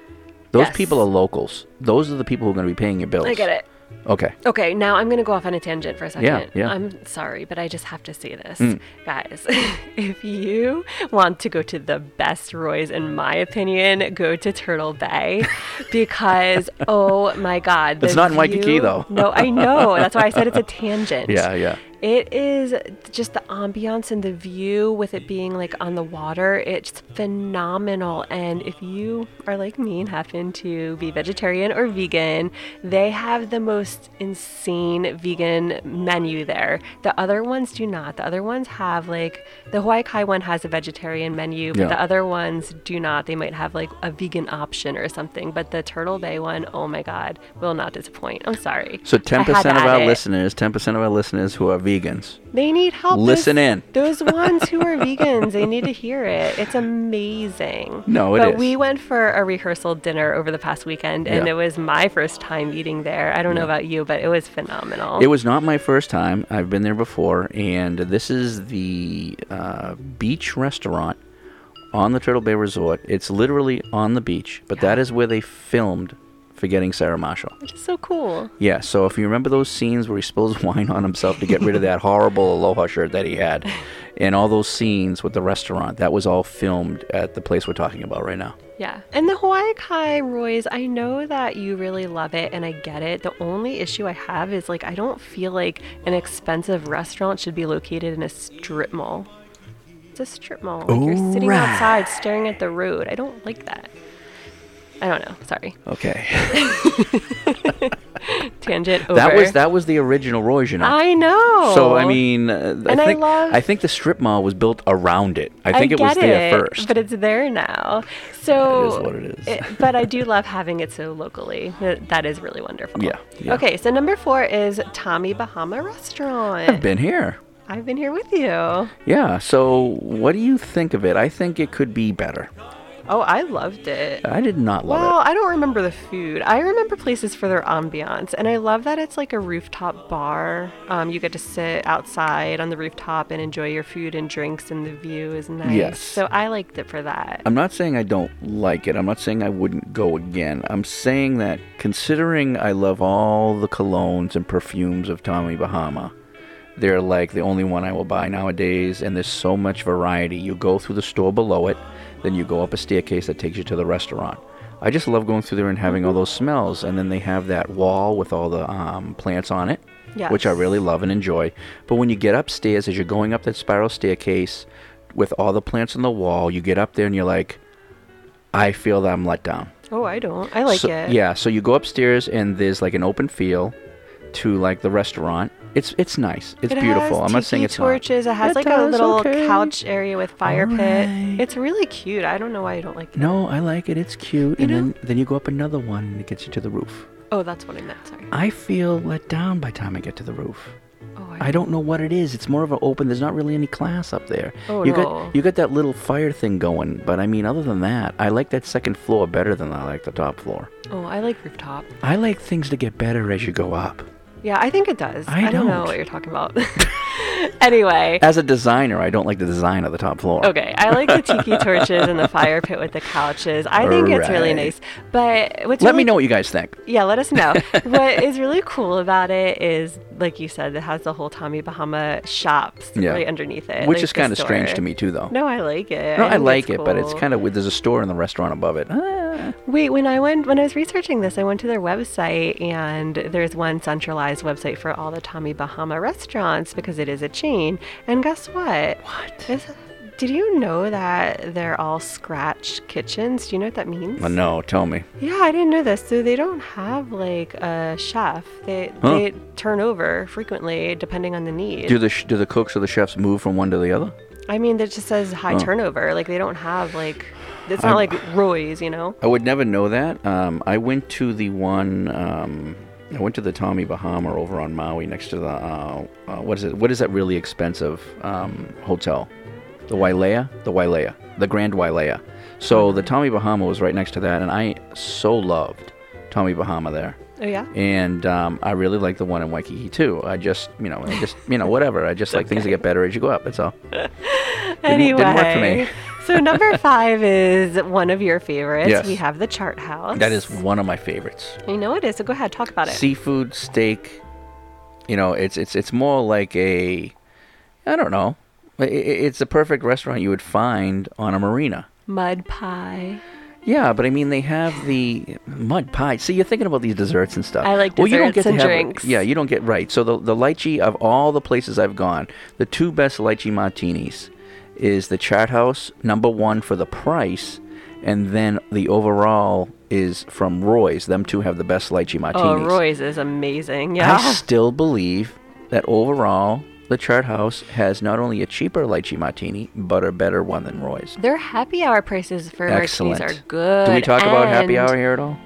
Speaker 3: Those
Speaker 4: Yes.
Speaker 3: people are locals. Those are the people who are going to be paying your bills.
Speaker 4: I get it.
Speaker 3: Okay.
Speaker 4: Okay, now I'm going to go off on a tangent for a second.
Speaker 3: Yeah, yeah.
Speaker 4: I'm sorry, but I just have to say this.
Speaker 3: Mm.
Speaker 4: Guys, <laughs> if you want to go to the best Roy's, in my opinion, go to Turtle Bay <laughs> because, oh my God.
Speaker 3: It's
Speaker 4: the
Speaker 3: not in Waikiki, though.
Speaker 4: No, I know. That's why I said it's a <laughs> tangent.
Speaker 3: Yeah, yeah.
Speaker 4: It is just the ambiance and the view with it being like on the water. It's phenomenal. And if you are like me and happen to be vegetarian or vegan, they have the most insane vegan menu there. The other ones do not. The other ones have like the Hawaii Kai one has a vegetarian menu, but
Speaker 3: Yeah.
Speaker 4: the other ones do not. They might have like a vegan option or something. But the Turtle Bay one, oh my God, will not disappoint. I'm sorry.
Speaker 3: So 10% of our
Speaker 4: it.
Speaker 3: listeners, 10% of our listeners who are vegans,
Speaker 4: They need help.
Speaker 3: Listen
Speaker 4: Those-
Speaker 3: in. <laughs>
Speaker 4: Those ones who are vegans, they need to hear it. It's amazing.
Speaker 3: No, it
Speaker 4: but
Speaker 3: is.
Speaker 4: we went for a rehearsal dinner over the past weekend, and
Speaker 3: Yeah.
Speaker 4: it was my first time eating there. I don't know about you, but it was phenomenal.
Speaker 3: It was not my first time. I've been there before, and this is the uh, beach restaurant on the Turtle Bay Resort. It's literally on the beach, but that is where they filmed Forgetting Sarah Marshall.
Speaker 4: Which is so cool.
Speaker 3: Yeah, so if you remember those scenes where he spills <laughs> wine on himself to get rid of that <laughs> horrible Aloha shirt that he had, and all those scenes with the restaurant, that was all filmed at the place we're talking about right now.
Speaker 4: Yeah. And the Hawaii Kai Roy's, I know that you really love it and I get it. The only issue I have is like I don't feel like an expensive restaurant should be located in a strip mall. It's a strip mall. Like you're sitting
Speaker 3: Alright.
Speaker 4: outside staring at the road. I don't like that. I don't know. Sorry.
Speaker 3: Okay. <laughs>
Speaker 4: Tangent over.
Speaker 3: That was that was the original know.
Speaker 4: I know.
Speaker 3: So I mean, uh, I
Speaker 4: And I
Speaker 3: think
Speaker 4: love-
Speaker 3: I think the strip mall was built around it. I think it was there
Speaker 4: it,
Speaker 3: first.
Speaker 4: but it's there now. So
Speaker 3: It is what it is.
Speaker 4: but I do love having it so locally. That- That is really wonderful.
Speaker 3: Yeah, yeah.
Speaker 4: Okay, so number four is Tommy Bahama Restaurant.
Speaker 3: I've been here.
Speaker 4: I've been here with you.
Speaker 3: Yeah. So what do you think of it? I think it could be better.
Speaker 4: Oh, I loved it.
Speaker 3: I did not love it.
Speaker 4: Well, I don't remember the food. I remember places for their ambiance, and I love that it's like a rooftop bar. Um, you get to sit outside on the rooftop and enjoy your food and drinks, and the view is nice.
Speaker 3: Yes.
Speaker 4: So I liked it for that.
Speaker 3: I'm not saying I don't like it. I'm not saying I wouldn't go again. I'm saying that considering I love all the colognes and perfumes of Tommy Bahama, they're like the only one I will buy nowadays, and there's so much variety. You go through the store below it, then you go up a staircase that takes you to the restaurant. I just love going through there and having all those smells, and then they have that wall with all the um, plants on it, which I really love and enjoy. But when you get upstairs, as you're going up that spiral staircase with all the plants on the wall, you get up there and you're like, I feel that I'm let down.
Speaker 4: Oh, I don't. I like
Speaker 3: So-
Speaker 4: it.
Speaker 3: Yeah, so you go upstairs and there's like an open feel to like the restaurant. It's it's nice. It's
Speaker 4: It
Speaker 3: beautiful. I'm not saying it's not.
Speaker 4: torches. It has
Speaker 3: It
Speaker 4: like a little
Speaker 3: okay.
Speaker 4: couch area with fire pit. It's really cute. I don't know why you don't like it.
Speaker 3: No, I like it. It's cute.
Speaker 4: You
Speaker 3: and
Speaker 4: know-
Speaker 3: then then you go up another one and it gets you to the roof.
Speaker 4: Oh, that's what I meant. Sorry.
Speaker 3: I feel let down by the time I get to the roof.
Speaker 4: Oh,
Speaker 3: I don't know what it is. It's more of an open. There's not really any class up there.
Speaker 4: Oh,
Speaker 3: you
Speaker 4: no.
Speaker 3: got you got that little fire thing going, but I mean, other than that, I like that second floor better than I like the top floor.
Speaker 4: Oh, I like rooftop.
Speaker 3: I like things to get better as you go up.
Speaker 4: Yeah, I think it does.
Speaker 3: I
Speaker 4: don't know what you're talking about. <laughs> <laughs> anyway.
Speaker 3: As a designer, I don't like the design of the top floor.
Speaker 4: Okay, I like the tiki <laughs> torches and the fire pit with the couches. I think it's really nice. But what's
Speaker 3: Let
Speaker 4: really
Speaker 3: me know what you guys think.
Speaker 4: Yeah, let us know. <laughs> what is really cool about it is, like you said, it has the whole Tommy Bahama shops
Speaker 3: Yeah.
Speaker 4: right underneath it.
Speaker 3: Which
Speaker 4: like
Speaker 3: is kind of strange to me too, though.
Speaker 4: No, I like it.
Speaker 3: No, I,
Speaker 4: think
Speaker 3: like it, but it's kind of there's a store in the restaurant above it. Ah.
Speaker 4: Wait, when I went when I was researching this, I went to their website and there's one centralized website for all the Tommy Bahama restaurants because it is a chain. And guess what? What? did you know that they're all scratch kitchens? Do you know what that means?
Speaker 3: Uh, no, tell me.
Speaker 4: Yeah, I didn't know this. So they don't have like a chef. They
Speaker 3: Huh.
Speaker 4: they turn over frequently depending on the need.
Speaker 3: Do the sh- do the cooks or the chefs move from one to the other?
Speaker 4: I mean, it just says high
Speaker 3: Oh.
Speaker 4: turnover. Like they don't have like it's not like Roy's, you know.
Speaker 3: I would never know that. Um, I went to the one. Um, I went to the Tommy Bahama over on Maui, next to the uh, uh, what is it? What is that really expensive um, hotel? The Wailea, the Wailea, the Grand Wailea. So the Tommy Bahama was right next to that, and I so loved Tommy Bahama there.
Speaker 4: Oh, yeah?
Speaker 3: And um, I really like the one in Waikiki too. I just, you know, I just, you know, whatever. I just like things to get better as you go up. That's all. <laughs> Didn't-
Speaker 4: anyway,
Speaker 3: didn't work for me.
Speaker 4: so number <laughs> five is one of your favorites.
Speaker 3: Yes.
Speaker 4: We have the Chart House.
Speaker 3: That is one of my favorites.
Speaker 4: I know it is. So go ahead, talk about it.
Speaker 3: Seafood, steak. You know, it's it's it's more like a, I don't know. It's a perfect restaurant you would find on a marina.
Speaker 4: Mud pie.
Speaker 3: Yeah, but I mean, they have the mud pie. See, you're thinking about these desserts and stuff.
Speaker 4: I like
Speaker 3: well, you don't get
Speaker 4: desserts
Speaker 3: to
Speaker 4: and
Speaker 3: have,
Speaker 4: drinks.
Speaker 3: Yeah, you don't get right. So the the lychee of all the places I've gone, the two best lychee martinis is the Chart House, number one for the price, and then the overall is from Roy's. Them two have the best lychee oh, martinis.
Speaker 4: Oh, Roy's is amazing. Yeah.
Speaker 3: I still believe that overall, the Chart House has not only a cheaper lychee martini, but a better one than Roy's.
Speaker 4: Their happy hour prices for
Speaker 3: Excellent.
Speaker 4: martinis are good.
Speaker 3: Do we talk about happy
Speaker 4: and-
Speaker 3: hour here at all?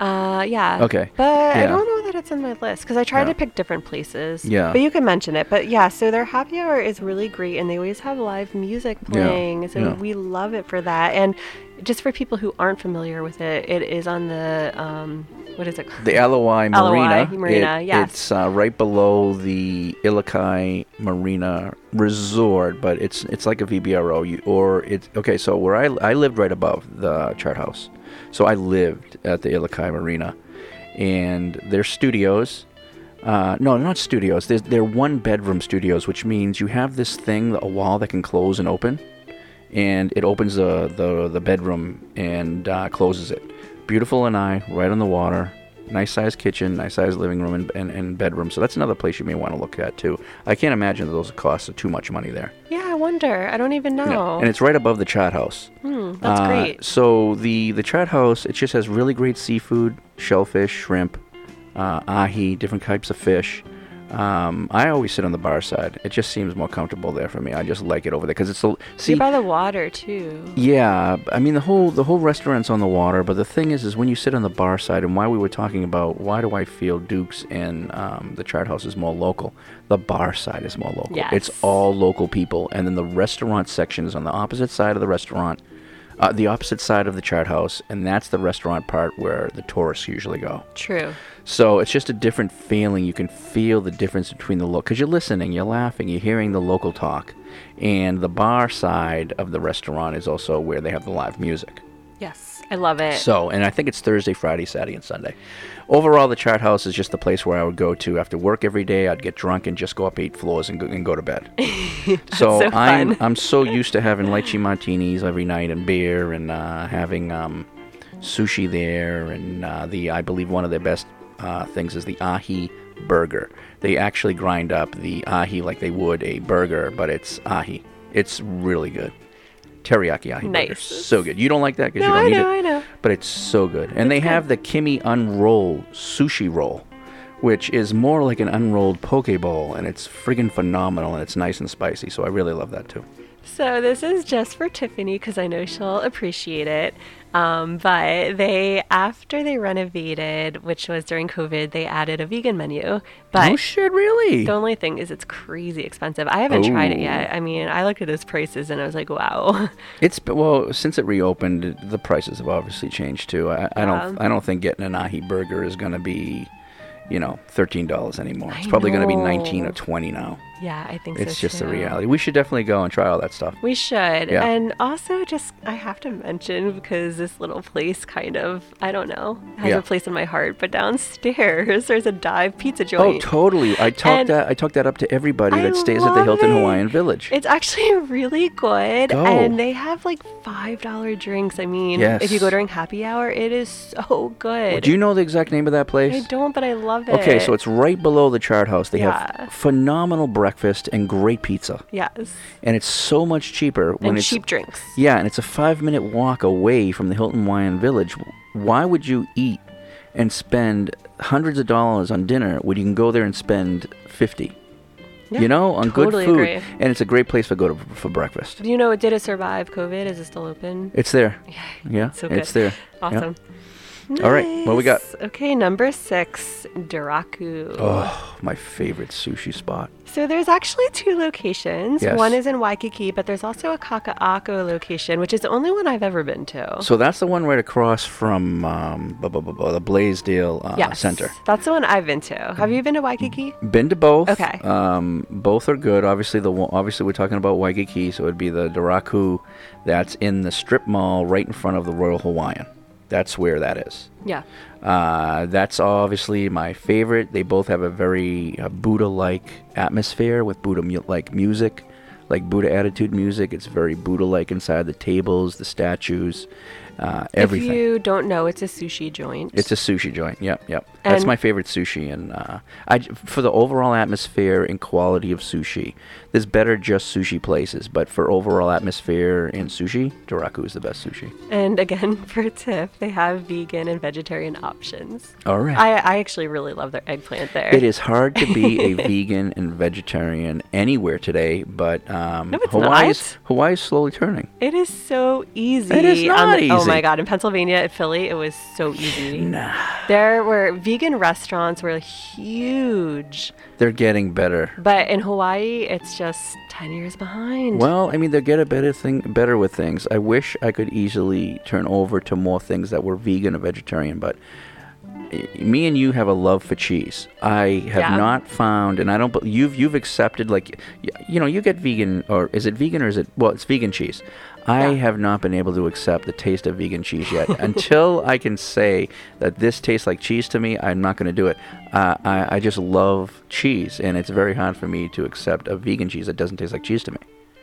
Speaker 4: Uh, yeah.
Speaker 3: Okay.
Speaker 4: But I don't know that it's in my list because I tried
Speaker 3: Yeah.
Speaker 4: to pick different places.
Speaker 3: Yeah.
Speaker 4: But you can mention it. But yeah, so their happy hour is really great and they always have live music
Speaker 3: Yeah,
Speaker 4: playing. So
Speaker 3: yeah.
Speaker 4: we love it for that. And just for people who aren't familiar with it, it is on the, um, what is it called?
Speaker 3: The LOI <laughs> Marina.
Speaker 4: LOI Marina,
Speaker 3: it-
Speaker 4: yes.
Speaker 3: It's uh, right below the Ilikai Marina Resort, but it's it's like a VBRO. You, or it's okay. So where I I lived right above the Chart House, so I lived at the Ilikai Marina, and their studios. Uh, no, not studios. They're, they're one bedroom studios, which means you have this thing, a wall that can close and open, and it opens the the, the bedroom and uh, closes it. Beautiful and I, right on the water. Nice sized kitchen, nice sized living room and, and, and bedroom. So that's another place you may want to look at too. I can't imagine that those costs too much money there.
Speaker 4: Yeah, I wonder. I don't even know.
Speaker 3: And it's right above the Chart House.
Speaker 4: Hmm, that's
Speaker 3: Uh,
Speaker 4: great.
Speaker 3: So the the Chart House, it just has really great seafood, shellfish, shrimp, uh, ahi, different types of fish. Um, I always sit on the bar side. It just seems more comfortable there for me. I just like it over there because it's a see.
Speaker 4: You're by the water too.
Speaker 3: Yeah, I mean the whole the whole restaurant's on the water, but the thing is, is when you sit on the bar side, and why we were talking about why do I feel Dukes and um, the Chart House is more local, the bar side is more local. It's all local people, and then the restaurant section is on the opposite side of the restaurant, uh, the opposite side of the Chart House, and that's the restaurant part where the tourists usually go.
Speaker 4: True.
Speaker 3: So it's just a different feeling. You can feel the difference between the look because you're listening, you're laughing, you're hearing the local talk, and the bar side of the restaurant is also where they have the live music.
Speaker 4: Yes, I love it.
Speaker 3: So, and I think it's Thursday, Friday, Saturday, and Sunday. Overall, the Chart House is just the place where I would go to after work every day. I'd get drunk and just go up eight floors and go, and go to bed. <laughs> so,
Speaker 4: so
Speaker 3: I'm. I'm so used to having lychee martinis every night and beer and uh, having um, sushi there and uh, the I believe one of their best uh, things is the ahi burger. They actually grind up the ahi like they would a burger, but it's ahi. It's really good. Teriyaki ahi burger.
Speaker 4: Nice.
Speaker 3: So good. You don't like that because
Speaker 4: No,
Speaker 3: you don't
Speaker 4: I know,
Speaker 3: it.
Speaker 4: I know.
Speaker 3: But it's so good. And they have the Kimmy Unroll sushi roll, which is more like an unrolled poke bowl, and it's friggin' phenomenal and it's nice and spicy. So I really love that too.
Speaker 4: So this is just for Tiffany because I know she'll appreciate it. Um, but they, after they renovated, which was during COVID, they added a vegan menu. But
Speaker 3: oh shit, really?
Speaker 4: The only thing is, it's crazy expensive. I haven't tried it yet. I mean, I looked at those prices and I was like, wow. <laughs>
Speaker 3: It's well since it reopened, the prices have obviously changed too. I, I don't I don't think getting an ahi burger is gonna be, you know, thirteen dollars anymore. It's
Speaker 4: I
Speaker 3: probably gonna be nineteen or twenty now.
Speaker 4: Yeah, I think so.
Speaker 3: It's
Speaker 4: so
Speaker 3: just the
Speaker 4: too.
Speaker 3: reality. We should definitely go and try all that stuff.
Speaker 4: We should.
Speaker 3: Yeah.
Speaker 4: And also, just, I have to mention because this little place kind of, I don't know, has
Speaker 3: Yeah.
Speaker 4: a place in my heart. But downstairs, <laughs> there's a dive pizza
Speaker 3: oh,
Speaker 4: joint.
Speaker 3: Oh, totally. I talked
Speaker 4: And
Speaker 3: that I talk that up to everybody
Speaker 4: I
Speaker 3: that stays at the Hilton
Speaker 4: it.
Speaker 3: Hawaiian Village.
Speaker 4: It's actually <laughs> really good.
Speaker 3: Go.
Speaker 4: And they have like $5 drinks. I mean, yes. if you go during happy hour, it is so good.
Speaker 3: Do you know the exact name of that place?
Speaker 4: I don't, but I love it.
Speaker 3: Okay, so it's right below the Chart House. They
Speaker 4: Yeah.
Speaker 3: have phenomenal breakfast and great pizza.
Speaker 4: Yes.
Speaker 3: And it's so much cheaper when
Speaker 4: And
Speaker 3: it's
Speaker 4: cheap drinks.
Speaker 3: Yeah, and it's a five minute walk away from the Hilton Hawaiian Village. Why would you eat and spend hundreds of dollars on dinner when you can go there and spend fifty?
Speaker 4: Yeah,
Speaker 3: you know, on
Speaker 4: totally
Speaker 3: good food,
Speaker 4: agree.
Speaker 3: and it's a great place to go to for breakfast.
Speaker 4: Do you know, did it survive COVID? Is it still open?
Speaker 3: It's there. Yeah,
Speaker 4: so
Speaker 3: it's there. Yeah.
Speaker 4: Awesome.
Speaker 3: All right, what we got?
Speaker 4: Okay, number six, Doraku.
Speaker 3: Oh, my favorite sushi spot.
Speaker 4: So there's actually two locations.
Speaker 3: Yes.
Speaker 4: One is in Waikiki, but there's also a Kaka'ako location, which is the only one I've ever been to.
Speaker 3: So that's the one right across from um, the Blaisdell uh,
Speaker 4: yes,
Speaker 3: Center.
Speaker 4: That's the one I've been to. Have you been to Waikiki?
Speaker 3: Been to both.
Speaker 4: Okay.
Speaker 3: Um, both are good. Obviously, the one- obviously we're talking about Waikiki, so it'd be the Doraku that's in the strip mall right in front of the Royal Hawaiian. That's where that is.
Speaker 4: Yeah.
Speaker 3: Uh, that's obviously my favorite. They both have a very uh, Buddha-like atmosphere with Buddha-like music, like Buddha attitude music. It's very Buddha-like inside the tables, the statues, uh, everything.
Speaker 4: If you don't know, it's a sushi joint.
Speaker 3: It's a sushi joint. Yep, yep. That's my favorite sushi, and uh, I for the overall atmosphere and quality of sushi. There's better just sushi places, but for overall atmosphere and sushi, Doraku is the best sushi.
Speaker 4: And again, <laughs> for a tip, they have vegan and vegetarian options.
Speaker 3: All right.
Speaker 4: I, I actually really love their eggplant there.
Speaker 3: It is hard to be a <laughs> vegan and vegetarian anywhere today, but um,
Speaker 4: No, it's
Speaker 3: Hawaii's
Speaker 4: not.
Speaker 3: Hawaii's slowly turning.
Speaker 4: It is so easy.
Speaker 3: It is not
Speaker 4: the- Oh my god, in Pennsylvania, at Philly, it was so easy. Nah. There were vegan restaurants were huge,
Speaker 3: They're getting better.
Speaker 4: but in Hawaii, it's just ten years behind.
Speaker 3: Well, I mean, they get a better thing, better with things. I wish I could easily turn over to more things that were vegan or vegetarian, but eh, me and you have a love for cheese. I have
Speaker 4: Yeah.
Speaker 3: not found, and I don't. You've you've accepted like, you know, you get vegan or is it vegan or is it well, it's vegan cheese. I have not been able to accept the taste of vegan cheese yet. <laughs> Until I can say that this tastes like cheese to me, I'm not going to do it. Uh, I, I just love cheese, and it's very hard for me to accept a vegan cheese that doesn't taste like cheese to me.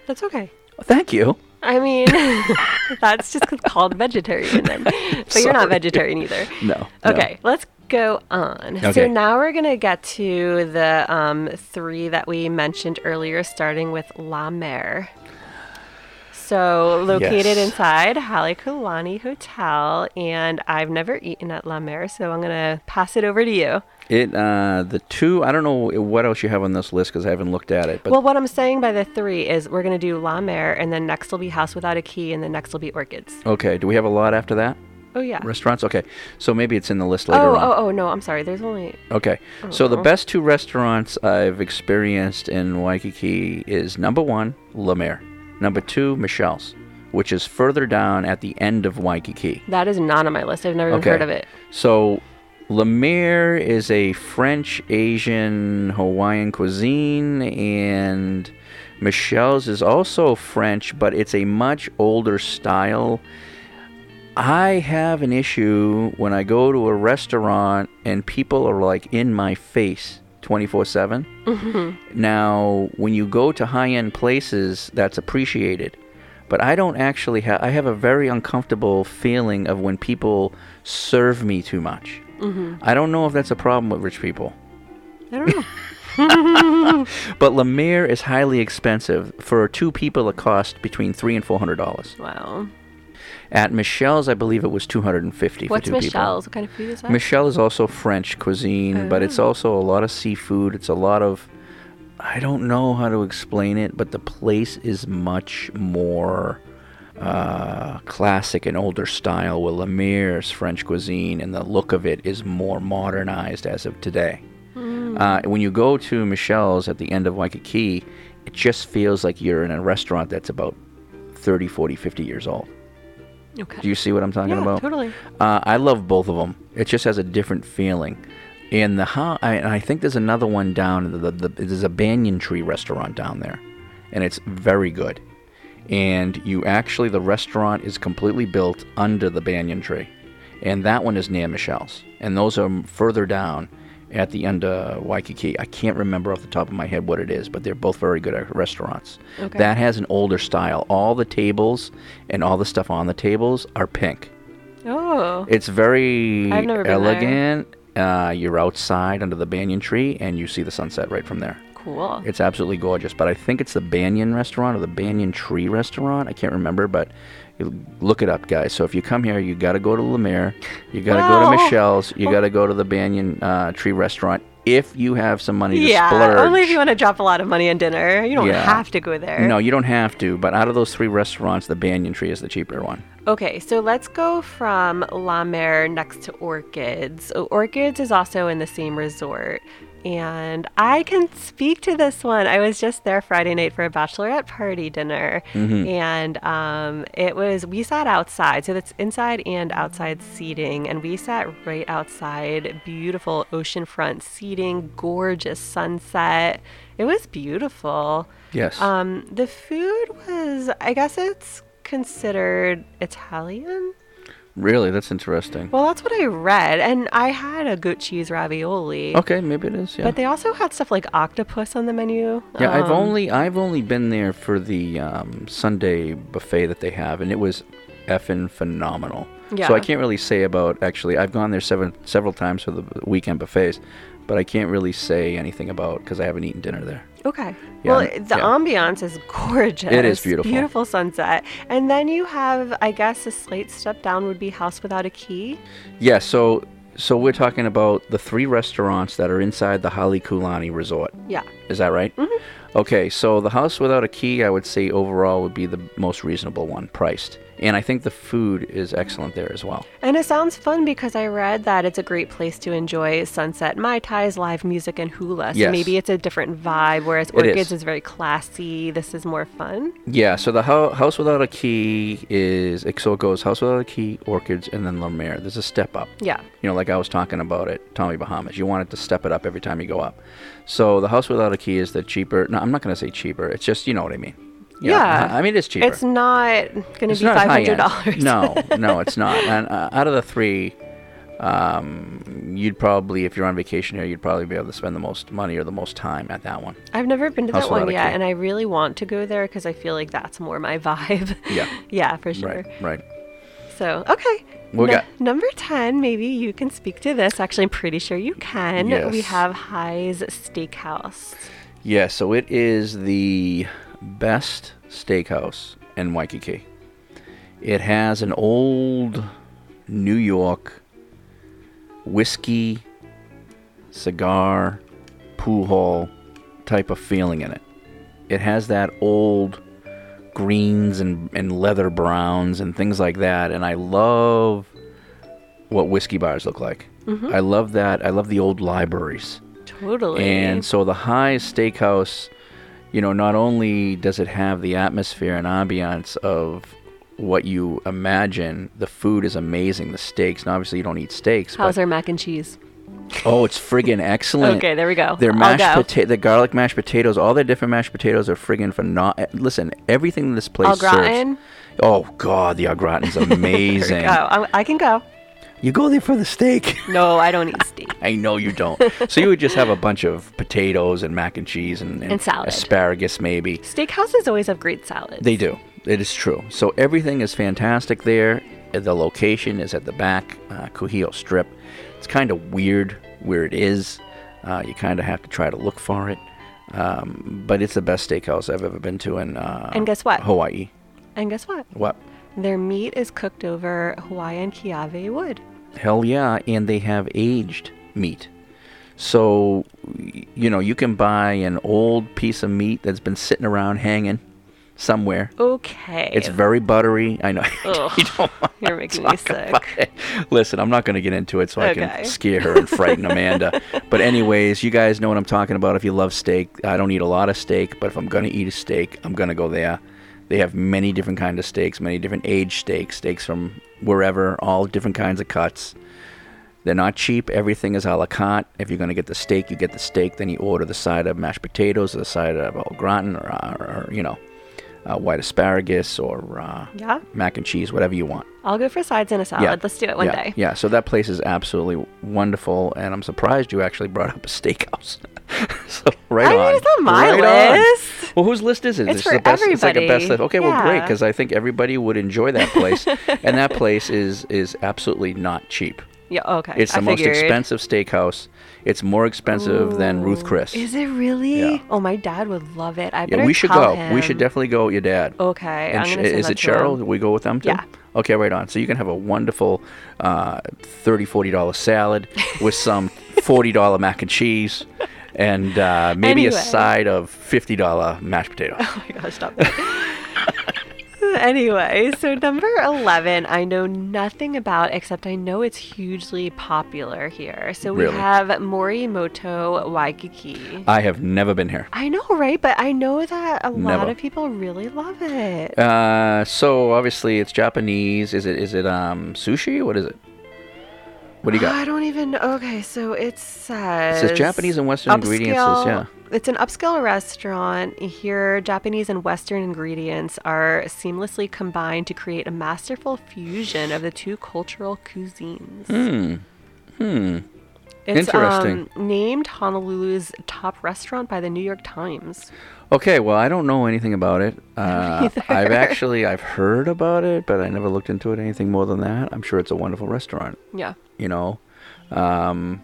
Speaker 4: That's okay.
Speaker 3: Thank you.
Speaker 4: I mean, <laughs> <laughs> that's just called vegetarian then. But you're not vegetarian either.
Speaker 3: No. no.
Speaker 4: Okay, let's go on. So now we're going to get to the um, three that we mentioned earlier, starting with La Mer. So, located
Speaker 3: Yes.
Speaker 4: inside Halekulani Hotel, and I've never eaten at La Mer, so I'm going to pass it over to you.
Speaker 3: It uh the two I don't know what else you have on this list because I haven't looked at it. But
Speaker 4: well, what I'm saying by the three is we're going to do La Mer, and then next will be House Without a Key, and then next will be Orchids.
Speaker 3: okay, do we have a lot after that?
Speaker 4: Oh, yeah.
Speaker 3: Restaurants. Okay, so maybe it's in the list later
Speaker 4: Oh,
Speaker 3: on.
Speaker 4: oh, oh, no, I'm sorry. There's only.
Speaker 3: Okay, so the
Speaker 4: Oh.
Speaker 3: best two restaurants I've experienced in Waikiki is number one, La Mer. Number two, Michelle's, which is further down at the end of Waikiki.
Speaker 4: That is not on my list. I've never even heard of it.
Speaker 3: So, La Mer is a French, Asian, Hawaiian cuisine, and Michelle's is also French, but it's a much older style. I have an issue when I go to a restaurant and people are like in my face 24 7.
Speaker 4: Mhm.
Speaker 3: Now, when you go to high end places, that's appreciated. But I don't actually have, I have a very uncomfortable feeling of when people serve me too much.
Speaker 4: Mhm.
Speaker 3: I don't know if that's a problem with rich people.
Speaker 4: I don't know. <laughs>
Speaker 3: But La Mer is highly expensive. For two people, it cost between three and four hundred dollars.
Speaker 4: wow.
Speaker 3: At Michelle's, I believe it was two hundred and fifty for
Speaker 4: What's
Speaker 3: two
Speaker 4: Michelle's? What kind of food is
Speaker 3: people.
Speaker 4: that?
Speaker 3: Michelle is also French cuisine, but it's
Speaker 4: Oh.
Speaker 3: also a lot of seafood. It's a lot of I don't know how to explain it, but the place is much more uh, classic and older style. Where La Mer's French cuisine and the look of it is more modernized as of today. Uh, when you go to Michelle's at the end of Waikiki, it just feels like you're in a restaurant that's about 30, 40, 50 years old.
Speaker 4: Okay.
Speaker 3: Do you see what I'm talking
Speaker 4: Yeah,
Speaker 3: about?
Speaker 4: totally.
Speaker 3: Uh, I love both of them. It just has a different feeling. And the how I, and I think there's another one down. The, the, the, there's a banyan tree restaurant down there, and it's very good. And you actually the restaurant is completely built under the banyan tree, and that one is near Michelle's. And those are further down at the end of Waikiki. I can't remember off the top of my head what it is, but they're both very good restaurants.
Speaker 4: Okay.
Speaker 3: That has an older style. All the tables and all the stuff on the tables are pink.
Speaker 4: Oh.
Speaker 3: It's very
Speaker 4: I've never
Speaker 3: elegant. Uh, you're outside under the banyan tree and you see the sunset right from there.
Speaker 4: Cool.
Speaker 3: It's absolutely gorgeous. But I think it's the Banyan restaurant or the Banyan Tree restaurant. I can't remember, but look it up, guys. So if you come here, you got to go to La Mer. You got to go to Michelle's. You got to go to the Banyan uh, Tree restaurant. if you have some money to
Speaker 4: yeah,
Speaker 3: splurge.
Speaker 4: only if you want to drop a lot of money on dinner. You don't
Speaker 3: Yeah.
Speaker 4: have to go there.
Speaker 3: No, you don't have to. But out of those three restaurants, the Banyan Tree is the cheaper one.
Speaker 4: Okay, so let's go from La Mer next to Orchids. Orchids is also in the same resort. And I can speak to this one. I was just there Friday night for a bachelorette party dinner.
Speaker 12: Mhm.
Speaker 4: And um, it was, we sat outside. So that's inside and outside seating. And we sat right outside. Beautiful oceanfront seating, gorgeous sunset. It was beautiful.
Speaker 3: Yes.
Speaker 4: Um, the food was, I guess it's considered Italian.
Speaker 3: Really, that's interesting.
Speaker 4: Well, that's what I read, and I had a goat cheese ravioli.
Speaker 3: Okay, maybe it is. Yeah.
Speaker 4: But they also had stuff like octopus on the menu.
Speaker 3: Yeah, I've
Speaker 4: Um,
Speaker 3: only I've only been there for the um, Sunday buffet that they have, and it was effing phenomenal.
Speaker 4: Yeah.
Speaker 3: So I can't really say about actually. I've gone there seven several times for the weekend buffets, but I can't really say anything about because I haven't eaten dinner there.
Speaker 4: Okay.
Speaker 3: Yeah,
Speaker 4: well, the
Speaker 3: yeah.
Speaker 4: ambiance is gorgeous.
Speaker 3: It is beautiful.
Speaker 4: Beautiful sunset. And then you have, I guess, a slight step down would be House Without a Key.
Speaker 3: Yeah, so so we're talking about the three restaurants that are inside the Halekulani Resort.
Speaker 4: Yeah.
Speaker 3: Is that right?
Speaker 4: Mhm.
Speaker 3: Okay, so the house without a key, I would say overall would be the most reasonable one priced. And I think the food is excellent there as well.
Speaker 4: And it sounds fun because I read that it's a great place to enjoy sunset mai tais, live music, and hula. So
Speaker 3: Yes.
Speaker 4: maybe it's a different vibe, whereas Orchids is very classy. This is more fun.
Speaker 3: Yeah, so the ho- house without a key is it so it goes house without a key, orchids, and then La Mer. There's a step up.
Speaker 4: Yeah.
Speaker 3: You know, like I was talking about at Tommy Bahamas. You want it to step it up every time you go up. So the house without a key is the cheaper. No, I'm not going to say cheaper. It's just you know what I mean. Know,
Speaker 4: Yeah.
Speaker 3: I mean it's cheaper.
Speaker 4: It's not going to be five hundred dollars.
Speaker 3: No, no, <laughs> it's not. And uh, out of the three, um, you'd probably, if you're on vacation here, you'd probably be able to spend the most money or the most time at that one.
Speaker 4: I've never been to that one yet,
Speaker 3: key.
Speaker 4: and I really want to go there because I feel like that's more my <laughs> vibe.
Speaker 3: Yeah. <laughs>
Speaker 4: yeah, for sure.
Speaker 3: Right. Right.
Speaker 4: So, okay.
Speaker 3: We got?
Speaker 4: Number 10, maybe you can speak to this. Actually, I'm pretty sure you can.
Speaker 3: Yes.
Speaker 4: We have Hy's Steakhouse.
Speaker 3: Yeah. So it is the best steakhouse in Waikiki. It has an old New York whiskey, cigar, pool hall type of feeling in it. It has that old greens and, and leather browns and things like that. And I love what whiskey bars look like.
Speaker 4: Mhm.
Speaker 3: I love that. I love the old libraries.
Speaker 4: Totally.
Speaker 3: And so the High Steakhouse, you know, not only does it have the atmosphere and ambiance of what you imagine, the food is amazing. The steaks, and obviously you don't eat steaks.
Speaker 4: How's our mac and cheese?
Speaker 3: oh, it's friggin' <laughs> excellent.
Speaker 4: Okay, there we go.
Speaker 3: Their mashed potato, the garlic mashed potatoes, all their different mashed potatoes are friggin' phenomenal. Listen, everything in this place
Speaker 4: Au
Speaker 3: serves. Oh God, the au gratin's <laughs>
Speaker 4: we
Speaker 3: amazing.
Speaker 4: I can go.
Speaker 3: You go there for the steak. <laughs>
Speaker 4: No, I don't eat steak.
Speaker 3: I know you don't. so you would just have a bunch of potatoes and mac and cheese and,
Speaker 4: And salad.
Speaker 3: asparagus maybe.
Speaker 4: Steakhouses always have great salads.
Speaker 3: They do. It is true. So everything is fantastic there. The location is at the back, uh, Kuhio Strip. It's kind of weird where it is. Uh, you kind of have to try to look for it. Um, but it's the best steakhouse I've ever been to in uh,
Speaker 4: And guess what?
Speaker 3: Hawaii.
Speaker 4: And guess what?
Speaker 3: What?
Speaker 4: Their meat is cooked over Hawaiian kiawe wood.
Speaker 3: Hell yeah, and they have aged meat. So, you know, you can buy an old piece of meat that's been sitting around hanging somewhere.
Speaker 4: Okay.
Speaker 3: It's very buttery. I know. <laughs> You don't want
Speaker 4: you're making me sick.
Speaker 3: Listen, I'm not going to get into it so I can scare her and frighten Amanda. <laughs> But anyways, you guys know what I'm talking about if you love steak. I don't eat a lot of steak, but if I'm going to eat a steak, I'm going to go there. They have many different kinds of steaks, many different age steaks, steaks from wherever, all different kinds of cuts. They're not cheap. Everything is a la carte. If you're going to get the steak, you get the steak. Then you order the side of mashed potatoes, or the side of au gratin, or, or, or you know, uh, white asparagus, or uh,
Speaker 4: Yeah.
Speaker 3: mac and cheese, whatever you want.
Speaker 4: I'll go for sides and a salad. Let's do it one
Speaker 3: yeah,
Speaker 4: day.
Speaker 3: Yeah, so that place is absolutely wonderful, and I'm surprised you actually brought up a steakhouse. <laughs> so right
Speaker 4: I mean,
Speaker 3: on.
Speaker 4: it's on my
Speaker 3: right on.
Speaker 4: list.
Speaker 3: Well, whose list is it?
Speaker 4: It's
Speaker 3: This
Speaker 4: for
Speaker 3: is the best, It's like a best list. Okay, well, great, because I think everybody would enjoy that place, and that <laughs> place is is absolutely not cheap.
Speaker 4: Yeah, okay,
Speaker 3: It's the
Speaker 4: I
Speaker 3: most
Speaker 4: figured.
Speaker 3: expensive steakhouse. It's more expensive than Ruth Chris.
Speaker 4: Is it really?
Speaker 3: Yeah.
Speaker 4: Oh, my dad would love it. I
Speaker 3: yeah,
Speaker 4: better
Speaker 3: we should
Speaker 4: tell
Speaker 3: go. We should definitely go with your dad.
Speaker 4: Okay,
Speaker 3: And Sh- is it Cheryl?
Speaker 4: him.
Speaker 3: We go with them too?
Speaker 4: Yeah.
Speaker 3: Okay, right on. So you can have a wonderful uh, $30, $40 salad with some <laughs> $40 mac and cheese and uh, maybe
Speaker 4: Anyway.
Speaker 3: a side of $50 mashed potatoes. <laughs>
Speaker 4: Oh my gosh, stop that. <laughs> anyway, so number 11, I know nothing about except I know it's hugely popular here. So we
Speaker 3: Really?
Speaker 4: have Morimoto Waikiki.
Speaker 3: I have never been here.
Speaker 4: I know, right? But I know that a lot of people really love it.
Speaker 3: Uh, so obviously it's Japanese. Is it is it um sushi? What is it? What do you got?
Speaker 4: I don't even. Okay, so it says.
Speaker 3: It says Japanese and Western ingredients. Yeah.
Speaker 4: It's an upscale restaurant. Here, Japanese and Western ingredients are seamlessly combined to create a masterful fusion of the two cultural cuisines.
Speaker 3: Hmm. Hmm.
Speaker 4: It's
Speaker 3: Interesting.
Speaker 4: Um, named Honolulu's top restaurant by the New York Times.
Speaker 3: Okay, well, I don't know anything about it. <laughs> Uh. I've actually I've heard about it, but I never looked into it anything more than that. I'm sure it's a wonderful restaurant.
Speaker 4: Yeah.
Speaker 3: You know, um,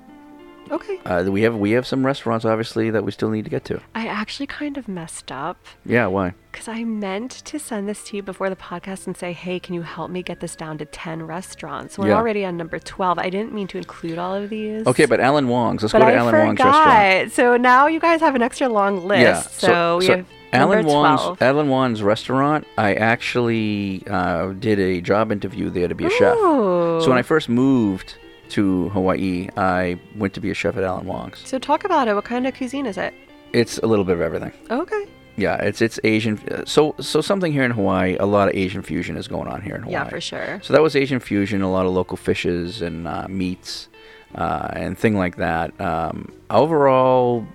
Speaker 4: Okay.
Speaker 3: uh, we have we have some restaurants obviously that we still need to get to.
Speaker 4: I actually kind of messed up
Speaker 3: Yeah, why?
Speaker 4: because I meant to send this to you before the podcast and say, hey, can you help me get this down to 10 restaurants? We're
Speaker 3: Yeah.
Speaker 4: already on number 12. I didn't mean to include all of these.
Speaker 3: Okay, but Alan Wong's. Let's
Speaker 4: but
Speaker 3: go to
Speaker 4: I
Speaker 3: Alan
Speaker 4: forgot.
Speaker 3: Wong's restaurant.
Speaker 4: So now you guys have an extra long list.
Speaker 3: Yeah.
Speaker 4: So, we have
Speaker 3: Alan Wong's
Speaker 4: 12.
Speaker 3: Alan Wong's restaurant. I actually uh, did a job interview there to be a chef. So when I first moved to Hawaii, I went to be a chef at Alan Wong's.
Speaker 4: So talk about it. What kind of cuisine is it?
Speaker 3: It's a little bit of everything.
Speaker 4: Okay.
Speaker 3: Yeah, it's it's Asian. So so something here in Hawaii. A lot of Asian fusion is going on here in Hawaii.
Speaker 4: Yeah, for sure.
Speaker 3: So that was Asian fusion. A lot of local fishes and uh, meats uh, and thing like that. Um, overall,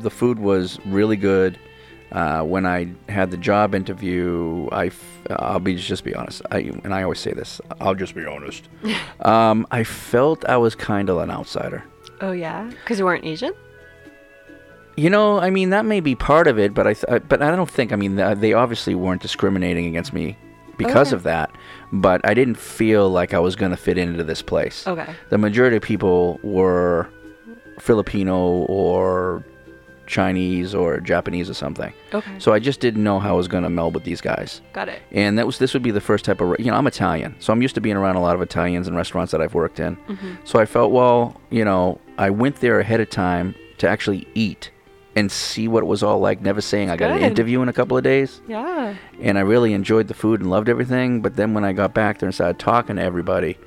Speaker 3: the food was really good. Uh, when I had the job interview, I f- I'll be just be honest. I and I always say this. I'll just be honest. <laughs> um, I felt I was kind of an outsider.
Speaker 4: Oh, yeah? Because you weren't Asian?
Speaker 3: You know, I mean that may be part of it, but I, th- I- but I don't think. I mean, th- they obviously weren't discriminating against me because
Speaker 4: Okay.
Speaker 3: of that. But I didn't feel like I was gonna fit into this place.
Speaker 4: Okay.
Speaker 3: The majority of people were Filipino or Chinese or Japanese or something.
Speaker 4: Okay.
Speaker 3: So I just didn't know how I was gonna meld with these guys.
Speaker 4: Got it.
Speaker 3: And that was this would be the first type of you know I'm Italian, so I'm used to being around a lot of Italians and restaurants that I've worked in.
Speaker 4: Mhm.
Speaker 3: So I felt well, you know, I went there ahead of time to actually eat and see what it was all like. Never saying I got an interview in a couple of days,
Speaker 4: Yeah.
Speaker 3: and I really enjoyed the food and loved everything. But then when I got back there and started talking to everybody,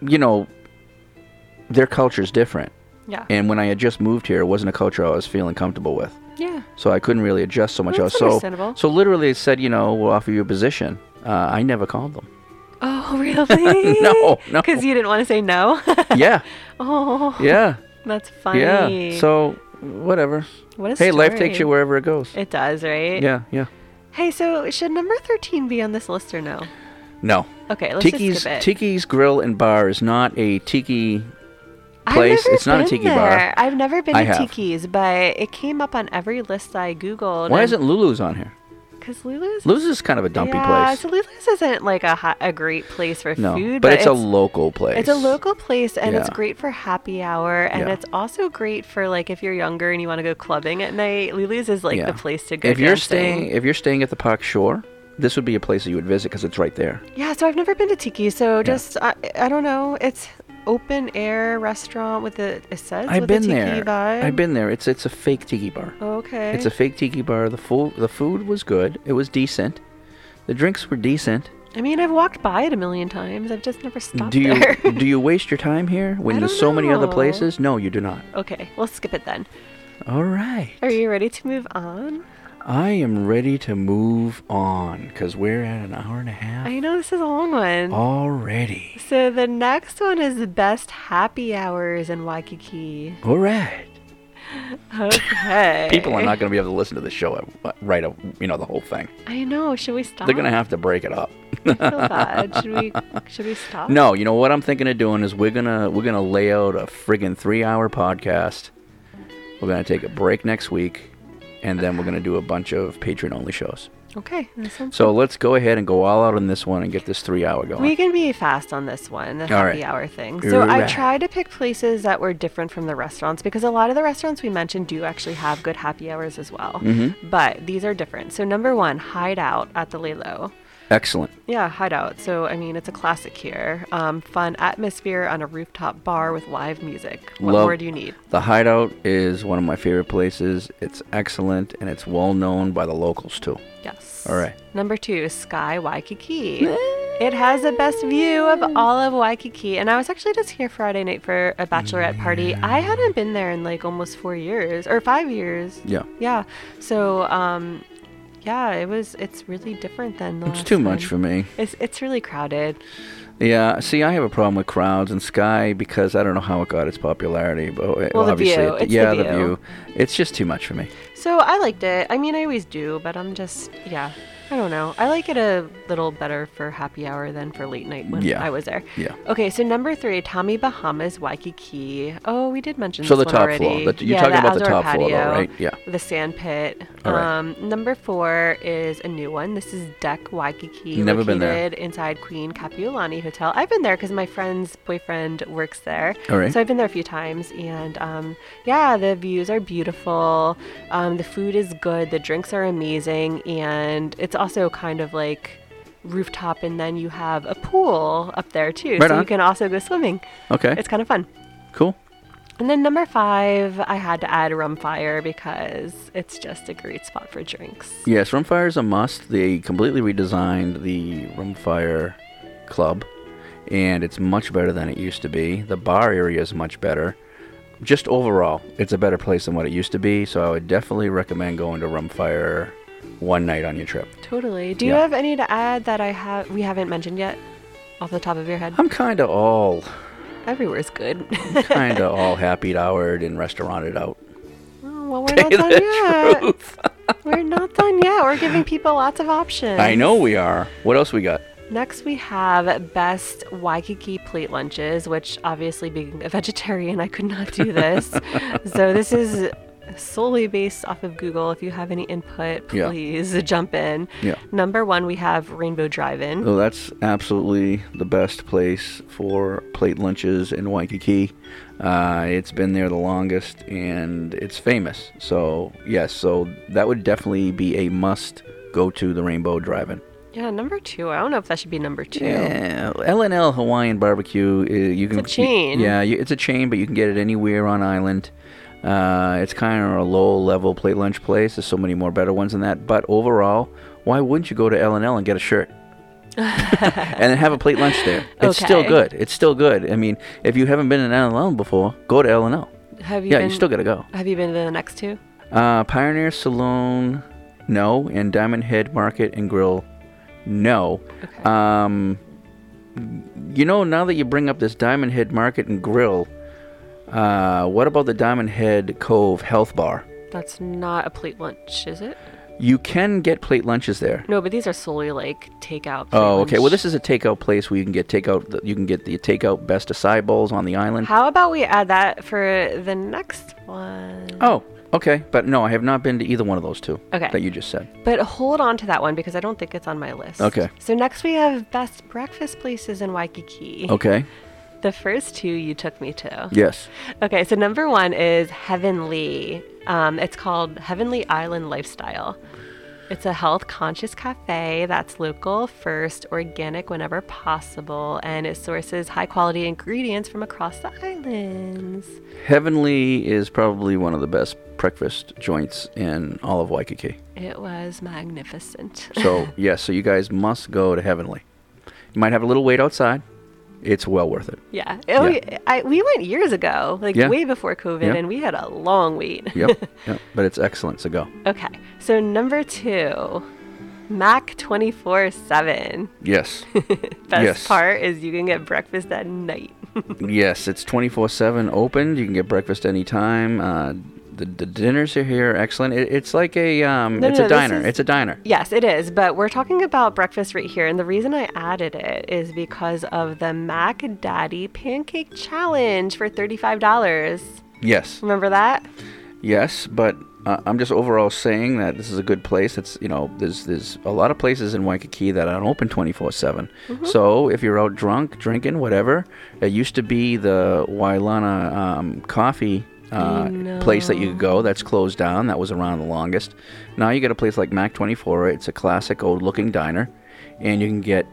Speaker 3: you know, their culture's different.
Speaker 4: Yeah.
Speaker 3: And when I had just moved here, it wasn't a culture I was feeling comfortable with.
Speaker 4: Yeah.
Speaker 3: So I couldn't really adjust so much.
Speaker 4: That's
Speaker 3: else. so,
Speaker 4: understandable.
Speaker 3: so literally, it said, you know, we'll offer you a position. Uh, I never called them.
Speaker 4: Oh, <laughs> really? <laughs>
Speaker 3: No, no.
Speaker 4: Because you didn't want to say no? <laughs>
Speaker 3: yeah,
Speaker 4: oh.
Speaker 3: yeah,
Speaker 4: That's funny.
Speaker 3: yeah. So whatever.
Speaker 4: What a
Speaker 3: hey, life takes you wherever it goes.
Speaker 4: It does, right?
Speaker 3: Yeah, yeah.
Speaker 4: Hey, so should number 13 be on this list or no?
Speaker 3: No.
Speaker 4: Okay, let's just
Speaker 3: Tiki's
Speaker 4: skip it.
Speaker 3: Tiki's Grill and Bar is not a tiki place. It's not a tiki
Speaker 4: there.
Speaker 3: bar.
Speaker 4: I've never been
Speaker 3: I
Speaker 4: to
Speaker 3: have.
Speaker 4: Tiki's, but it came up on every list I Googled.
Speaker 3: Why isn't Lulu's on here?
Speaker 4: Because Lulu's.
Speaker 3: Lulu's is kind of a dumpy
Speaker 4: yeah,
Speaker 3: place.
Speaker 4: so Lulu's isn't like a, ha- a great place for
Speaker 3: No,
Speaker 4: food,
Speaker 3: but, it's, a local place.
Speaker 4: It's a local place, and it's
Speaker 3: Yeah.
Speaker 4: great for happy hour, and
Speaker 3: Yeah.
Speaker 4: it's also great for like if you're younger and you want to go clubbing at night. Lulu's is like the place to go.
Speaker 3: If you're
Speaker 4: dancing.
Speaker 3: staying, if you're staying at the Park Shore, this would be a place that you would visit because it's right there.
Speaker 4: Yeah, so I've never been to Tiki, so just I, I don't know. It's open air restaurant with the it says
Speaker 3: I've
Speaker 4: with
Speaker 3: been there.
Speaker 4: vibe.
Speaker 3: I've been there. It's it's a fake tiki bar.
Speaker 4: Okay.
Speaker 3: It's a fake tiki bar. The food the food was good. It was decent. The drinks were decent.
Speaker 4: I mean, I've walked by it a million times. I've just never stopped
Speaker 3: do you
Speaker 4: there.
Speaker 3: do you waste your time here <laughs> when there's so many other places? No, you do not.
Speaker 4: okay, we'll skip it then.
Speaker 3: All right.
Speaker 4: Are you ready to move on?
Speaker 3: I am ready to move on because we're at an hour and a half
Speaker 4: I know this is a long one.
Speaker 3: already.
Speaker 4: So the next one is the best happy hours in Waikiki.
Speaker 3: All right.
Speaker 4: Okay.
Speaker 3: People are not going to be able to listen to the show uh, right, you know, the whole thing.
Speaker 4: I know. Should we stop?
Speaker 3: They're going to have to break it up.
Speaker 4: I feel bad. Should we? Should we stop?
Speaker 3: No, you know what I'm thinking of doing is we're gonna we're gonna lay out a friggin' three hour podcast. We're gonna take a break next week, and then we're gonna do a bunch of patron only shows.
Speaker 4: Okay,
Speaker 3: So let's go ahead and go all out on this one and get this three hour going.
Speaker 4: We can be fast on this one, the
Speaker 3: All
Speaker 4: happy
Speaker 3: right.
Speaker 4: hour thing. So I tried to pick places that were different from the restaurants because a lot of the restaurants we mentioned do actually have good happy hours as well.
Speaker 3: Mhm.
Speaker 4: But these are different. So number one, Hideout at the Laylow.
Speaker 3: Excellent.
Speaker 4: Yeah, Hideout. So I mean, it's a classic here. Um, fun atmosphere on a rooftop bar with live music. What
Speaker 3: Love-
Speaker 4: more do you need?
Speaker 3: The Hideout is one of my favorite places. It's excellent and it's well known by the locals too.
Speaker 4: Yes.
Speaker 3: All right.
Speaker 4: Number two, Sky Waikiki. It has the best view of all of Waikiki. And I was actually just here Friday night for a bachelorette party. I hadn't been there in like almost four years or five years.
Speaker 3: Yeah.
Speaker 4: Yeah. So, um, yeah, it was, it's really different than the
Speaker 3: It's too much for me.
Speaker 4: It's, it's really crowded.
Speaker 3: Yeah, see, I have a problem with crowds and Sky because I don't know how it got its popularity, but it-
Speaker 4: Well, the
Speaker 3: obviously,
Speaker 4: view.
Speaker 3: it-
Speaker 4: It's the
Speaker 3: yeah,
Speaker 4: view.
Speaker 3: It's just too much for me.
Speaker 4: So I liked it. I mean, I always do, but I'm just, yeah, I don't know. I like it a little better for happy hour than for late night when
Speaker 3: Yeah.
Speaker 4: I was there.
Speaker 3: Yeah.
Speaker 4: Okay, so number three, Tommy Bahamas Waikiki. Oh, we did mention
Speaker 3: So the top floor.
Speaker 4: already.
Speaker 3: The- you're
Speaker 4: yeah,
Speaker 3: talking about the top floor though,
Speaker 4: patio,
Speaker 3: right? Yeah.
Speaker 4: The sand pit.
Speaker 3: All right.
Speaker 4: Um, number four is a new one. This is Deck Waikiki.
Speaker 3: Never been there.
Speaker 4: located Inside Queen Kapiolani Hotel. I've been there because my friend's boyfriend works there.
Speaker 3: All right.
Speaker 4: So I've been there a few times, and um, yeah, the views are beautiful. Um, the food is good. The drinks are amazing, and it's also kind of like rooftop, and then you have a pool up there too,
Speaker 3: Right
Speaker 4: so
Speaker 3: on.
Speaker 4: you can also go swimming.
Speaker 3: Okay.
Speaker 4: It's kind of fun.
Speaker 3: Cool.
Speaker 4: And then number five, I had to add Rumfire because it's just a great spot for drinks.
Speaker 3: Yes, Rumfire is a must. They completely redesigned the Rumfire Club, and it's much better than it used to be. The bar area is much better. Just overall, it's a better place than what it used to be. So I would definitely recommend going to Rumfire one night on your trip.
Speaker 4: Totally. Do you
Speaker 3: Yeah.
Speaker 4: have any to add that I have we haven't mentioned yet, off the top of your head?
Speaker 3: I'm kind of all,
Speaker 4: Everywhere's good.
Speaker 3: kind of all happy houred and restauranted out.
Speaker 4: Oh, well, we're <laughs>
Speaker 3: Tell
Speaker 4: not done yet. <laughs> we're not done yet. We're giving people lots of options.
Speaker 3: I know we are. What else we got?
Speaker 4: Next, we have best Waikiki plate lunches, which obviously, being a vegetarian, I could not do this. <laughs> so, this is solely based off of Google. If you have any input,
Speaker 3: Yeah.
Speaker 4: please jump in.
Speaker 3: Yeah.
Speaker 4: Number one, we have Rainbow Drive In.
Speaker 3: So that's absolutely the best place for plate lunches in Waikiki. Uh, it's been there the longest and it's famous. So, yes, so that would definitely be a must go to the Rainbow Drive-In.
Speaker 4: Yeah, number two. I don't know if that should be number two.
Speaker 3: Yeah, L&L Hawaiian Barbecue. Uh, you can
Speaker 4: a chain.
Speaker 3: yeah, it's a chain, but you can get it anywhere on island. Uh, it's kind of a low-level plate lunch place. There's so many more better ones than that. But overall, why wouldn't you go to L&L and get a shirt? <laughs> and then have a plate lunch there. It's still good. It's still good. I mean, if you haven't been in L&L before, go to L&L.
Speaker 4: Have you
Speaker 3: Yeah,
Speaker 4: been,
Speaker 3: you still gotta go.
Speaker 4: Have you been to the next two?
Speaker 3: Uh, Pioneer Saloon, no, and Diamond Head Market and Grill, no. Um, you know, now that you bring up this Diamond Head Market and Grill, uh, what about the Diamond Head Cove Health Bar?
Speaker 4: That's not a plate lunch, is it?
Speaker 3: You can get plate lunches there.
Speaker 4: No, but these are solely like takeout.
Speaker 3: Oh, okay. Well, this is a takeout place where you can get takeout. You can get the takeout best acai bowls on the island.
Speaker 4: How about we add that for the next one?
Speaker 3: Oh, okay. But no, I have not been to either one of those two
Speaker 4: Okay.
Speaker 3: that you just said.
Speaker 4: But hold on to that one because I don't think it's on my list.
Speaker 3: Okay.
Speaker 4: So next we have best breakfast places in Waikiki.
Speaker 3: Okay.
Speaker 4: The first two you took me to.
Speaker 3: Yes.
Speaker 4: Okay, so number one is Heavenly. Um, it's called Heavenly Island Lifestyle. It's a health conscious cafe that's local first, organic whenever possible, and it sources high quality ingredients from across the islands.
Speaker 3: Heavenly is probably one of the best breakfast joints in all of Waikiki.
Speaker 4: It was magnificent.
Speaker 3: So, <laughs> yes, so you guys must go to Heavenly. You might have a little wait outside. It's well worth it.
Speaker 4: yeah. Oh,
Speaker 3: Yeah.
Speaker 4: I, we went years ago, like
Speaker 3: Yeah.
Speaker 4: way before COVID,
Speaker 3: Yeah.
Speaker 4: and we had a long wait.
Speaker 3: Yep. <laughs> yep. But it's excellent. So go.
Speaker 4: Okay, so number two, Mac 24 7.
Speaker 3: Yes. <laughs>
Speaker 4: Best
Speaker 3: Yes.
Speaker 4: part is you can get breakfast at night. <laughs>
Speaker 3: yes, it's 24 7 open. You can get breakfast anytime. Uh, the, the dinners are here. Excellent. It, it's like a um,
Speaker 4: No,
Speaker 3: it's
Speaker 4: no,
Speaker 3: a diner.
Speaker 4: is-
Speaker 3: It's a diner.
Speaker 4: Yes, it is, but we're talking about breakfast right here. And the reason I added it is because of the Mac Daddy Pancake Challenge for $35.
Speaker 3: Yes.
Speaker 4: Remember that?
Speaker 3: Yes, but uh, I'm just overall saying that this is a good place. It's you know there's there's a lot of places in Waikiki that aren't open 24/7.
Speaker 12: Mhm.
Speaker 3: So if you're out drunk, drinking, whatever, it used to be the Wailana um, coffee. Uh, place that you could go that's closed down that was around the longest. Now you get a place like mac 24 it's a classic old looking diner and you can get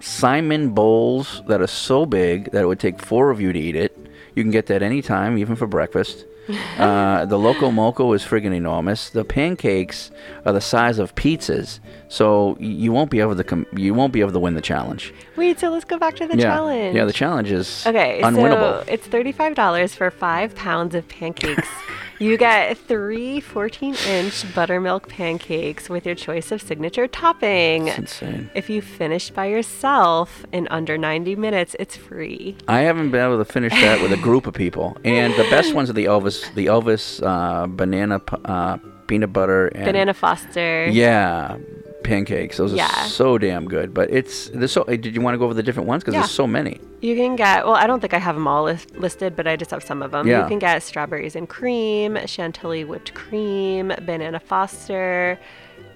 Speaker 3: saimin bowls that are so big that it would take four of you to eat it. You can get that anytime even for breakfast. <laughs> Uh, the loco moco is friggin' enormous. The pancakes are the size of pizzas, so you won't be able to com- you won't be able to win the challenge.
Speaker 4: Wait, so let's go back to the
Speaker 3: yeah,
Speaker 4: challenge.
Speaker 3: yeah, the challenge is
Speaker 4: Okay,
Speaker 3: unwinnable.
Speaker 4: so it's thirty-five dollars for five pounds of pancakes. <laughs> you get three 14-inch buttermilk pancakes with your choice of signature topping.
Speaker 3: That's insane.
Speaker 4: If you finish by yourself in under 90 minutes, it's free.
Speaker 3: I haven't been able to finish that with a group of people, and the best ones are the Elvis, the Elvis uh, banana uh, peanut butter and
Speaker 4: Banana Foster.
Speaker 3: Yeah, pancakes. Those
Speaker 4: Yeah.
Speaker 3: are so damn good. But it's there's so. Did you want to go over the different ones? Because
Speaker 4: Yeah.
Speaker 3: there's so many.
Speaker 4: You can get, well, I don't think I have them all list, listed, but I just have some of them.
Speaker 3: Yeah.
Speaker 4: You can get strawberries and cream, chantilly whipped cream, banana foster,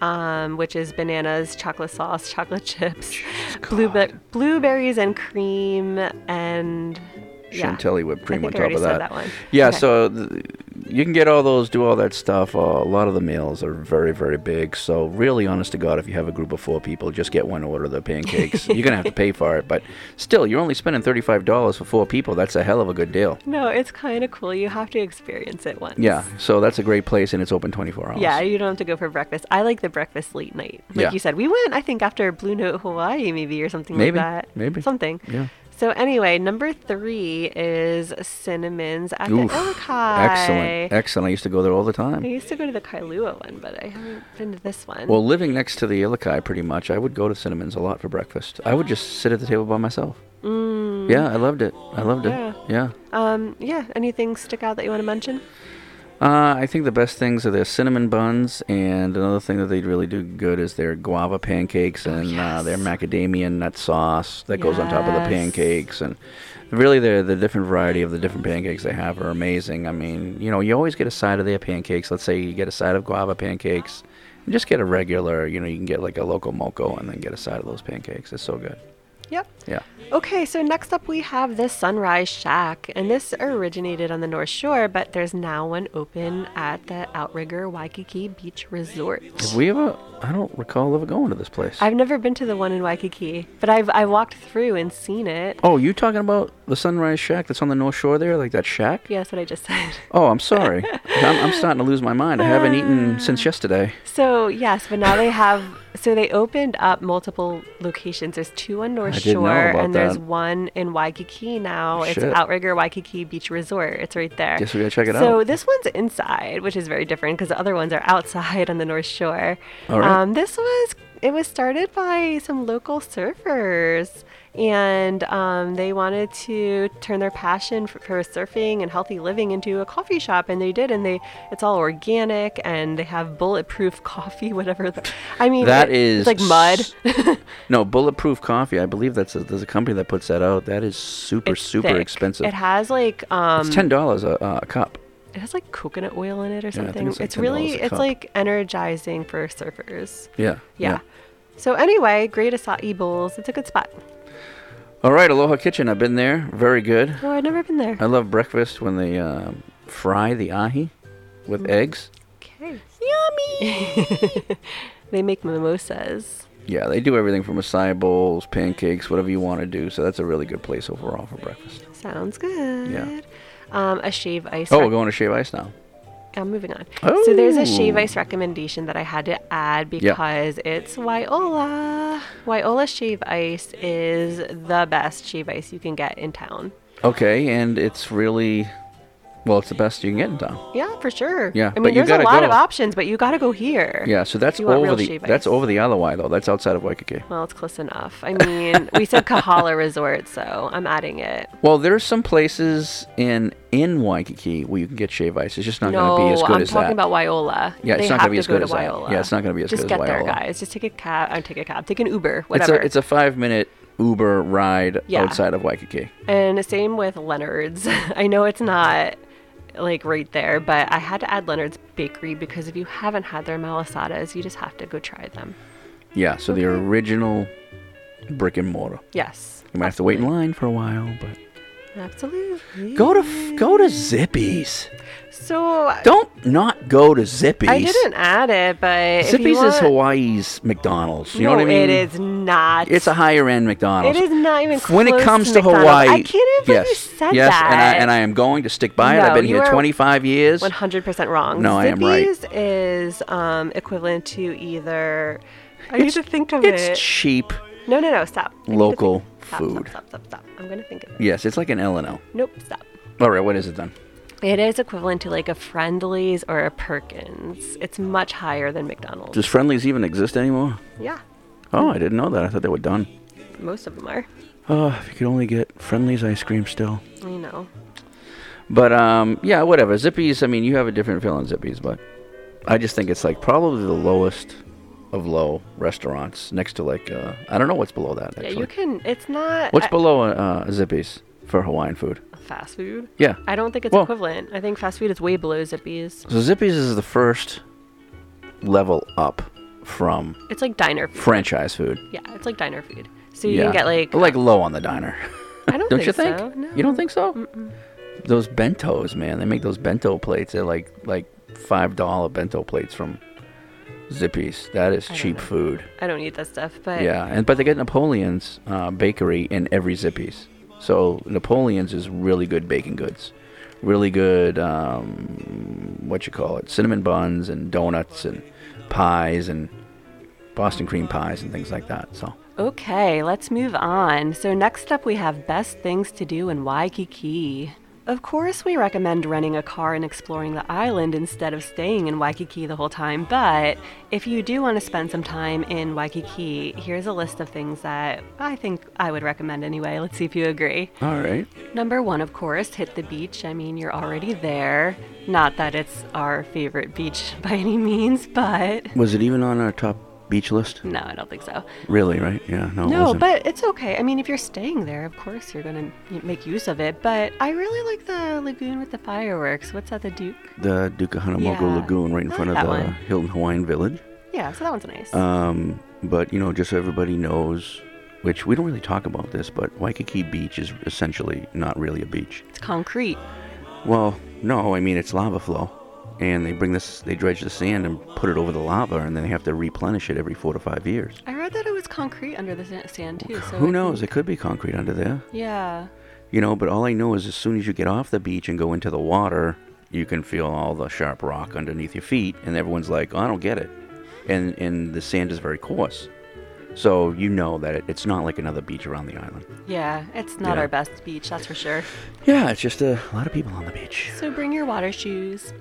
Speaker 4: um, which is bananas, chocolate sauce, chocolate chips, <laughs> bluebe- blueberries and cream, and yeah.
Speaker 3: Chantilly whipped cream on top of that.
Speaker 4: that.
Speaker 3: Yeah,
Speaker 4: Okay.
Speaker 3: so th- you can get all those, do all that stuff. Uh, a lot of the meals are very, very big. So really, honest to God, if you have a group of four people, just get one order of the pancakes. <laughs> You're gonna have to pay for it, but still, you're only spending thirty-five dollars for four people. That's a hell of a good deal.
Speaker 4: No, it's kind of cool. You have to experience it once.
Speaker 3: Yeah, so that's a great place, and it's open twenty-four hours.
Speaker 4: Yeah, you don't have to go for breakfast. I like the breakfast late night. Like
Speaker 3: Yeah.
Speaker 4: you said, we went, I think, after Blue Note Hawaii, maybe, or something
Speaker 3: Maybe,
Speaker 4: like that.
Speaker 3: maybe.
Speaker 4: Something.
Speaker 3: Yeah.
Speaker 4: So, anyway, number three is Cinnamons at
Speaker 3: Oof,
Speaker 4: the Ilikai.
Speaker 3: excellent, excellent. I used to go there all the time.
Speaker 4: I used to go to the Kailua one, but I haven't been to this one.
Speaker 3: Well, living next to the Ilikai, pretty much, I would go to Cinnamon's a lot for breakfast. I would just sit at the table by myself.
Speaker 4: Mm.
Speaker 3: Yeah, I loved it. I loved it.
Speaker 4: Yeah.
Speaker 3: Yeah.
Speaker 4: Um, yeah. Anything stick out that you want to mention?
Speaker 3: Uh, I think the best things are their cinnamon buns, and another thing that they really do good is their guava pancakes
Speaker 4: Oh,
Speaker 3: and uh, their macadamia nut sauce that goes on top of the pancakes. And really, the the different variety of the different pancakes they have are amazing. I mean, you know, you always get a side of their pancakes. Let's say you get a side of guava pancakes, and just get a regular. You know, you can get like a loco moco, and then get a side of those pancakes. It's so good.
Speaker 4: Yep.
Speaker 3: Yeah.
Speaker 4: Okay, so next up we have the Sunrise Shack, and this originated on the North Shore, but there's now one open at the Outrigger Waikiki Beach Resort.
Speaker 3: Have we ever? I don't recall ever going to this place.
Speaker 4: I've never been to the one in Waikiki, but I've I walked through and seen it.
Speaker 3: Oh, you talking about the Sunrise Shack that's on the North Shore there, like that shack?
Speaker 4: Yeah, that's what I just said.
Speaker 3: Oh, I'm sorry. <laughs> I'm, I'm starting to lose my mind. I haven't eaten ah. since yesterday.
Speaker 4: So yes, but now they have. So they opened up multiple locations. There's two on North
Speaker 3: I didn't know
Speaker 4: Shore,
Speaker 3: about
Speaker 4: and there's
Speaker 3: that.
Speaker 4: one in Waikiki now. It's Outrigger Waikiki Beach Resort. It's right there.
Speaker 3: Guess we gotta check it
Speaker 4: so
Speaker 3: out.
Speaker 4: So this one's inside, which is very different because the other ones are outside <laughs> on the North Shore.
Speaker 3: All right.
Speaker 4: Um, this was it was started by some local surfers. And um, they wanted to turn their passion for, for surfing and healthy living into a coffee shop, and they did. And they, it's all organic, and they have bulletproof <laughs> coffee, whatever. The, I mean,
Speaker 3: That
Speaker 4: it-
Speaker 3: is
Speaker 4: it's like mud.
Speaker 3: s- <laughs> no, bulletproof coffee. I believe that's a, there's a company that puts that out. That is super
Speaker 4: It's
Speaker 3: super
Speaker 4: thick.
Speaker 3: expensive.
Speaker 4: It has like um,
Speaker 3: it's ten dollars a, a cup.
Speaker 4: It has like coconut oil in it or
Speaker 3: Yeah,
Speaker 4: something.
Speaker 3: it's like
Speaker 4: it's
Speaker 3: $10
Speaker 4: really it's
Speaker 3: cup.
Speaker 4: like energizing for surfers.
Speaker 3: Yeah,
Speaker 4: Yeah.
Speaker 3: yeah.
Speaker 4: So anyway, great acai bowls. It's a good spot.
Speaker 3: All right, Aloha Kitchen. I've been there. Very good.
Speaker 4: Oh, I've never been there.
Speaker 3: I love breakfast when they uh, fry the ahi with
Speaker 4: Mm.
Speaker 3: eggs.
Speaker 4: Okay. Yummy. <laughs> they make mimosas.
Speaker 3: Yeah, they do everything from acai bowls, pancakes, whatever you want to do. So that's a really good place overall for breakfast.
Speaker 4: Sounds good.
Speaker 3: Yeah.
Speaker 4: Um, a shave ice.
Speaker 3: Oh, we're going to shave ice now.
Speaker 4: I'm moving on. So there's a shave
Speaker 3: Oh.
Speaker 4: ice recommendation that I had to add because it's Waiola. Waiola shave ice is the best shave ice you can get in town.
Speaker 3: Okay, and it's really, well, it's the best you can get in town.
Speaker 4: Yeah, for sure.
Speaker 3: Yeah,
Speaker 4: I
Speaker 3: but
Speaker 4: mean,
Speaker 3: you
Speaker 4: there's a
Speaker 3: gotta
Speaker 4: lot
Speaker 3: go.
Speaker 4: of options, but you got to go here.
Speaker 3: Yeah, so that's
Speaker 4: if you want
Speaker 3: over
Speaker 4: real
Speaker 3: the that's over the Ala Wai though. That's outside of Waikiki.
Speaker 4: Well, it's close enough. I mean, we said Kahala <laughs> Resort, so I'm adding it.
Speaker 3: Well, there's some places in in Waikiki where you can get shave ice. It's just not
Speaker 4: no,
Speaker 3: going to be as good
Speaker 4: I'm
Speaker 3: as
Speaker 4: talking about Waiola.
Speaker 3: Yeah, it's
Speaker 4: They
Speaker 3: not
Speaker 4: have
Speaker 3: gonna be
Speaker 4: to
Speaker 3: as
Speaker 4: go
Speaker 3: good
Speaker 4: to
Speaker 3: as that.
Speaker 4: Waiola.
Speaker 3: Yeah, it's not gonna be as
Speaker 4: Just
Speaker 3: good as
Speaker 4: get there,
Speaker 3: Waiola.
Speaker 4: guys. Just take a cab. I take a cab. Take an Uber.
Speaker 3: It's
Speaker 4: Whatever.
Speaker 3: a it's a five minute Uber ride
Speaker 4: Yeah.
Speaker 3: outside of Waikiki.
Speaker 4: And the same with Leonard's. <laughs> I know it's not like right there. But I had to add Leonard's Bakery because if you haven't had their malasadas, you just have to go try them.
Speaker 3: Yeah, so the original brick and mortar.
Speaker 4: Yes,
Speaker 3: You might have to wait in line for a while, but
Speaker 4: absolutely.
Speaker 3: go to go to Zippy's.
Speaker 4: So
Speaker 3: Don't not go to Zippy's.
Speaker 4: I didn't add it, but
Speaker 3: Zippy's is Hawaii's McDonald's. You know what I mean?
Speaker 4: it is not.
Speaker 3: It's a higher end McDonald's.
Speaker 4: It is not even
Speaker 3: when it comes
Speaker 4: to
Speaker 3: to Hawaii.
Speaker 4: I can't even believe
Speaker 3: yes,
Speaker 4: you said
Speaker 3: yes,
Speaker 4: that.
Speaker 3: and I and I am going to stick by it. I've been here 25 years.
Speaker 4: 100% wrong.
Speaker 3: No, I am right.
Speaker 4: Zippy's is um, equivalent to either. I need to think of
Speaker 3: It's
Speaker 4: it.
Speaker 3: It's cheap
Speaker 4: No, no, no. Stop. I
Speaker 3: local.
Speaker 4: Stop,
Speaker 3: food.
Speaker 4: Stop, stop, stop, stop. I'm gonna think of it.
Speaker 3: Yes, it's like an L and L.
Speaker 4: Nope. Stop.
Speaker 3: All right, what is it then?
Speaker 4: It is equivalent to like a Friendlies or a Perkins. It's much higher than McDonald's.
Speaker 3: Does Friendlies even exist anymore?
Speaker 4: yeah,
Speaker 3: Oh, I didn't know that. I thought they were done.
Speaker 4: most of them are.
Speaker 3: Oh, if you could only get Friendlies ice cream still.
Speaker 4: I know.
Speaker 3: But um, yeah, whatever. Zippies. I mean, you have a different feel on Zippies, but I just think it's like probably the lowest of low restaurants next to like uh, I don't know what's below that.
Speaker 4: Yeah, you can. It's not.
Speaker 3: What's
Speaker 4: I-
Speaker 3: below uh, Zippy's for Hawaiian food?
Speaker 4: fast food?
Speaker 3: Yeah.
Speaker 4: I don't think it's
Speaker 3: Well-
Speaker 4: equivalent. I think fast food is way below Zippy's.
Speaker 3: So Zippy's is the first level up from
Speaker 4: It's like diner food.
Speaker 3: franchise food.
Speaker 4: Yeah, it's like diner food. So you
Speaker 3: yeah.
Speaker 4: can get like.
Speaker 3: like low on the diner. <laughs>
Speaker 4: I don't,
Speaker 3: Don't
Speaker 4: think
Speaker 3: you think?
Speaker 4: so. No.
Speaker 3: You don't think so? Those bentos, man. They make those bento plates. They're like like five dollar bento plates from Zippy's. That is cheap food.
Speaker 4: I don't eat that stuff, but
Speaker 3: Yeah, and but they get Napoleon's uh, bakery in every Zippies. So Napoleon's is really good baking goods, really good. Um, what you call it? Cinnamon buns and donuts and pies and Boston cream pies and things like that. So
Speaker 4: Okay, let's move on. So, next up, we have best things to do in Waikiki. Of course, we recommend renting a car and exploring the island instead of staying in Waikiki the whole time. But if you do want to spend some time in Waikiki, here's a list of things that I think I would recommend anyway. Let's see if you agree.
Speaker 3: all right.
Speaker 4: Number one, of course, hit the beach. I mean, you're already there. Not that it's our favorite beach <laughs> by any means, but
Speaker 3: Was it even on our top beach list?
Speaker 4: no, I don't think so.
Speaker 3: Really? Right? Yeah. No. it
Speaker 4: No,
Speaker 3: wasn't.
Speaker 4: but it's okay. I mean, if you're staying there, of course you're gonna make use of it. But I really like the lagoon with the fireworks. What's that? The Duke?
Speaker 3: the Duke Kahanamoku
Speaker 4: Yeah,
Speaker 3: Lagoon right in
Speaker 4: I
Speaker 3: front
Speaker 4: like
Speaker 3: of the
Speaker 4: one.
Speaker 3: Hilton Hawaiian Village.
Speaker 4: Yeah, so that one's nice.
Speaker 3: Um, but you know, just so everybody knows, which we don't really talk about this, but Waikiki Beach is essentially not really a beach.
Speaker 4: it's concrete.
Speaker 3: Well, no, I mean it's lava flow, and they bring this, they dredge the sand and put it over the lava, and then they have to replenish it every four to five years.
Speaker 4: I read that it was concrete under the sand too. So
Speaker 3: Who knows? It could be concrete under there.
Speaker 4: Yeah.
Speaker 3: You know, but all I know is as soon as you get off the beach and go into the water, you can feel all the sharp rock underneath your feet, and everyone's like, oh, "I don't get it," and and the sand is very coarse, so you know that it, it's not like another beach around the island.
Speaker 4: Yeah, it's not
Speaker 3: Yeah.
Speaker 4: our best beach, that's for sure.
Speaker 3: Yeah, it's just a lot of people on the beach.
Speaker 4: So bring your water shoes.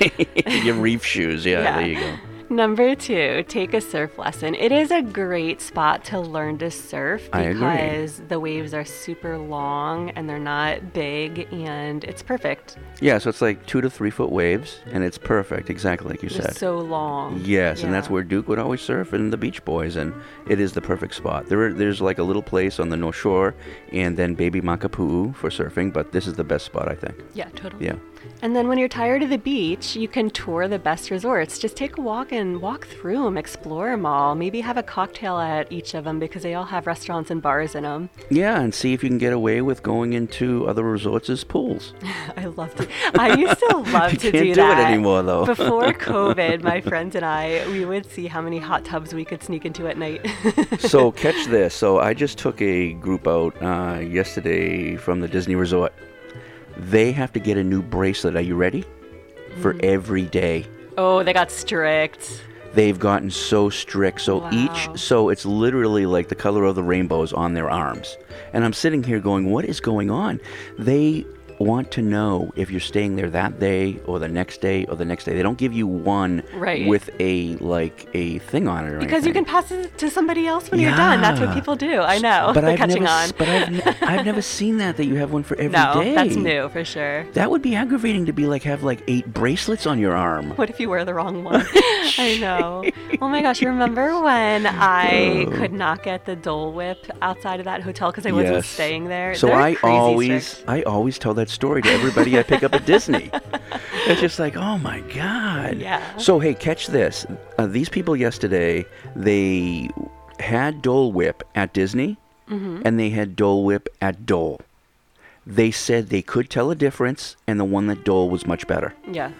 Speaker 4: <laughs>
Speaker 3: your reef shoes, yeah,
Speaker 4: Yeah.
Speaker 3: there you go.
Speaker 4: Number two, take a surf lesson. It is a great spot to learn to surf because the waves are super long and they're not big and it's perfect.
Speaker 3: Yeah, so it's like two to three foot waves, and it's perfect, exactly like you
Speaker 4: They're
Speaker 3: said.
Speaker 4: so long.
Speaker 3: Yes, and that's where Duke would always surf, and the Beach Boys, and it is the perfect spot. There, are, there's like a little place on the North Shore, and then Baby Makapu'u for surfing, but this is the best spot, I think.
Speaker 4: Yeah, totally.
Speaker 3: Yeah.
Speaker 4: And then when you're tired of the beach, you can tour the best resorts. Just take a walk and walk through them, explore them all. Maybe have a cocktail at each of them because they all have restaurants and bars in them.
Speaker 3: Yeah, and see if you can get away with going into other resorts' as pools. <laughs>
Speaker 4: I love to. I used to <laughs> love to
Speaker 3: can't
Speaker 4: do
Speaker 3: do it
Speaker 4: that
Speaker 3: anymore, though. <laughs>
Speaker 4: Before COVID, my friends and I, we would see how many hot tubs we could sneak into at night.
Speaker 3: so catch this. So I just took a group out uh, yesterday from the Disney Resort. They have to get a new bracelet. Are you ready? For
Speaker 4: Mm.
Speaker 3: every day.
Speaker 4: oh, they got strict.
Speaker 3: They've gotten so strict. So
Speaker 4: Wow.
Speaker 3: each, so it's literally like the color of the rainbows on their arms. And I'm sitting here going, what is going on? They want to know if you're staying there that day or the next day or the next day. They don't give you one
Speaker 4: Right.
Speaker 3: with a like a thing on it or
Speaker 4: Because you can pass it to somebody else when you're done. That's what people do. I know.
Speaker 3: But I've
Speaker 4: catching
Speaker 3: never,
Speaker 4: on.
Speaker 3: but I've, ne- <laughs> I've never seen that that you have one for every day.
Speaker 4: no, that's new for sure.
Speaker 3: That would be aggravating to be like have like eight bracelets on your arm.
Speaker 4: What if you wear the wrong one? <laughs> I know. <laughs> Oh my gosh, you remember when I could not get the Dole Whip outside of that hotel because I wasn't
Speaker 3: Yes.
Speaker 4: staying there?
Speaker 3: So
Speaker 4: They're
Speaker 3: I always
Speaker 4: strict.
Speaker 3: I always tell that story to everybody I pick up at Disney. <laughs> it's just like, oh my god.
Speaker 4: Yeah.
Speaker 3: So hey, catch this. Uh, these people yesterday, they had Dole Whip at Disney,
Speaker 4: Mhm.
Speaker 3: and they had Dole Whip at Dole. They said they could tell a difference, and the one that Dole was much better.
Speaker 4: Yeah.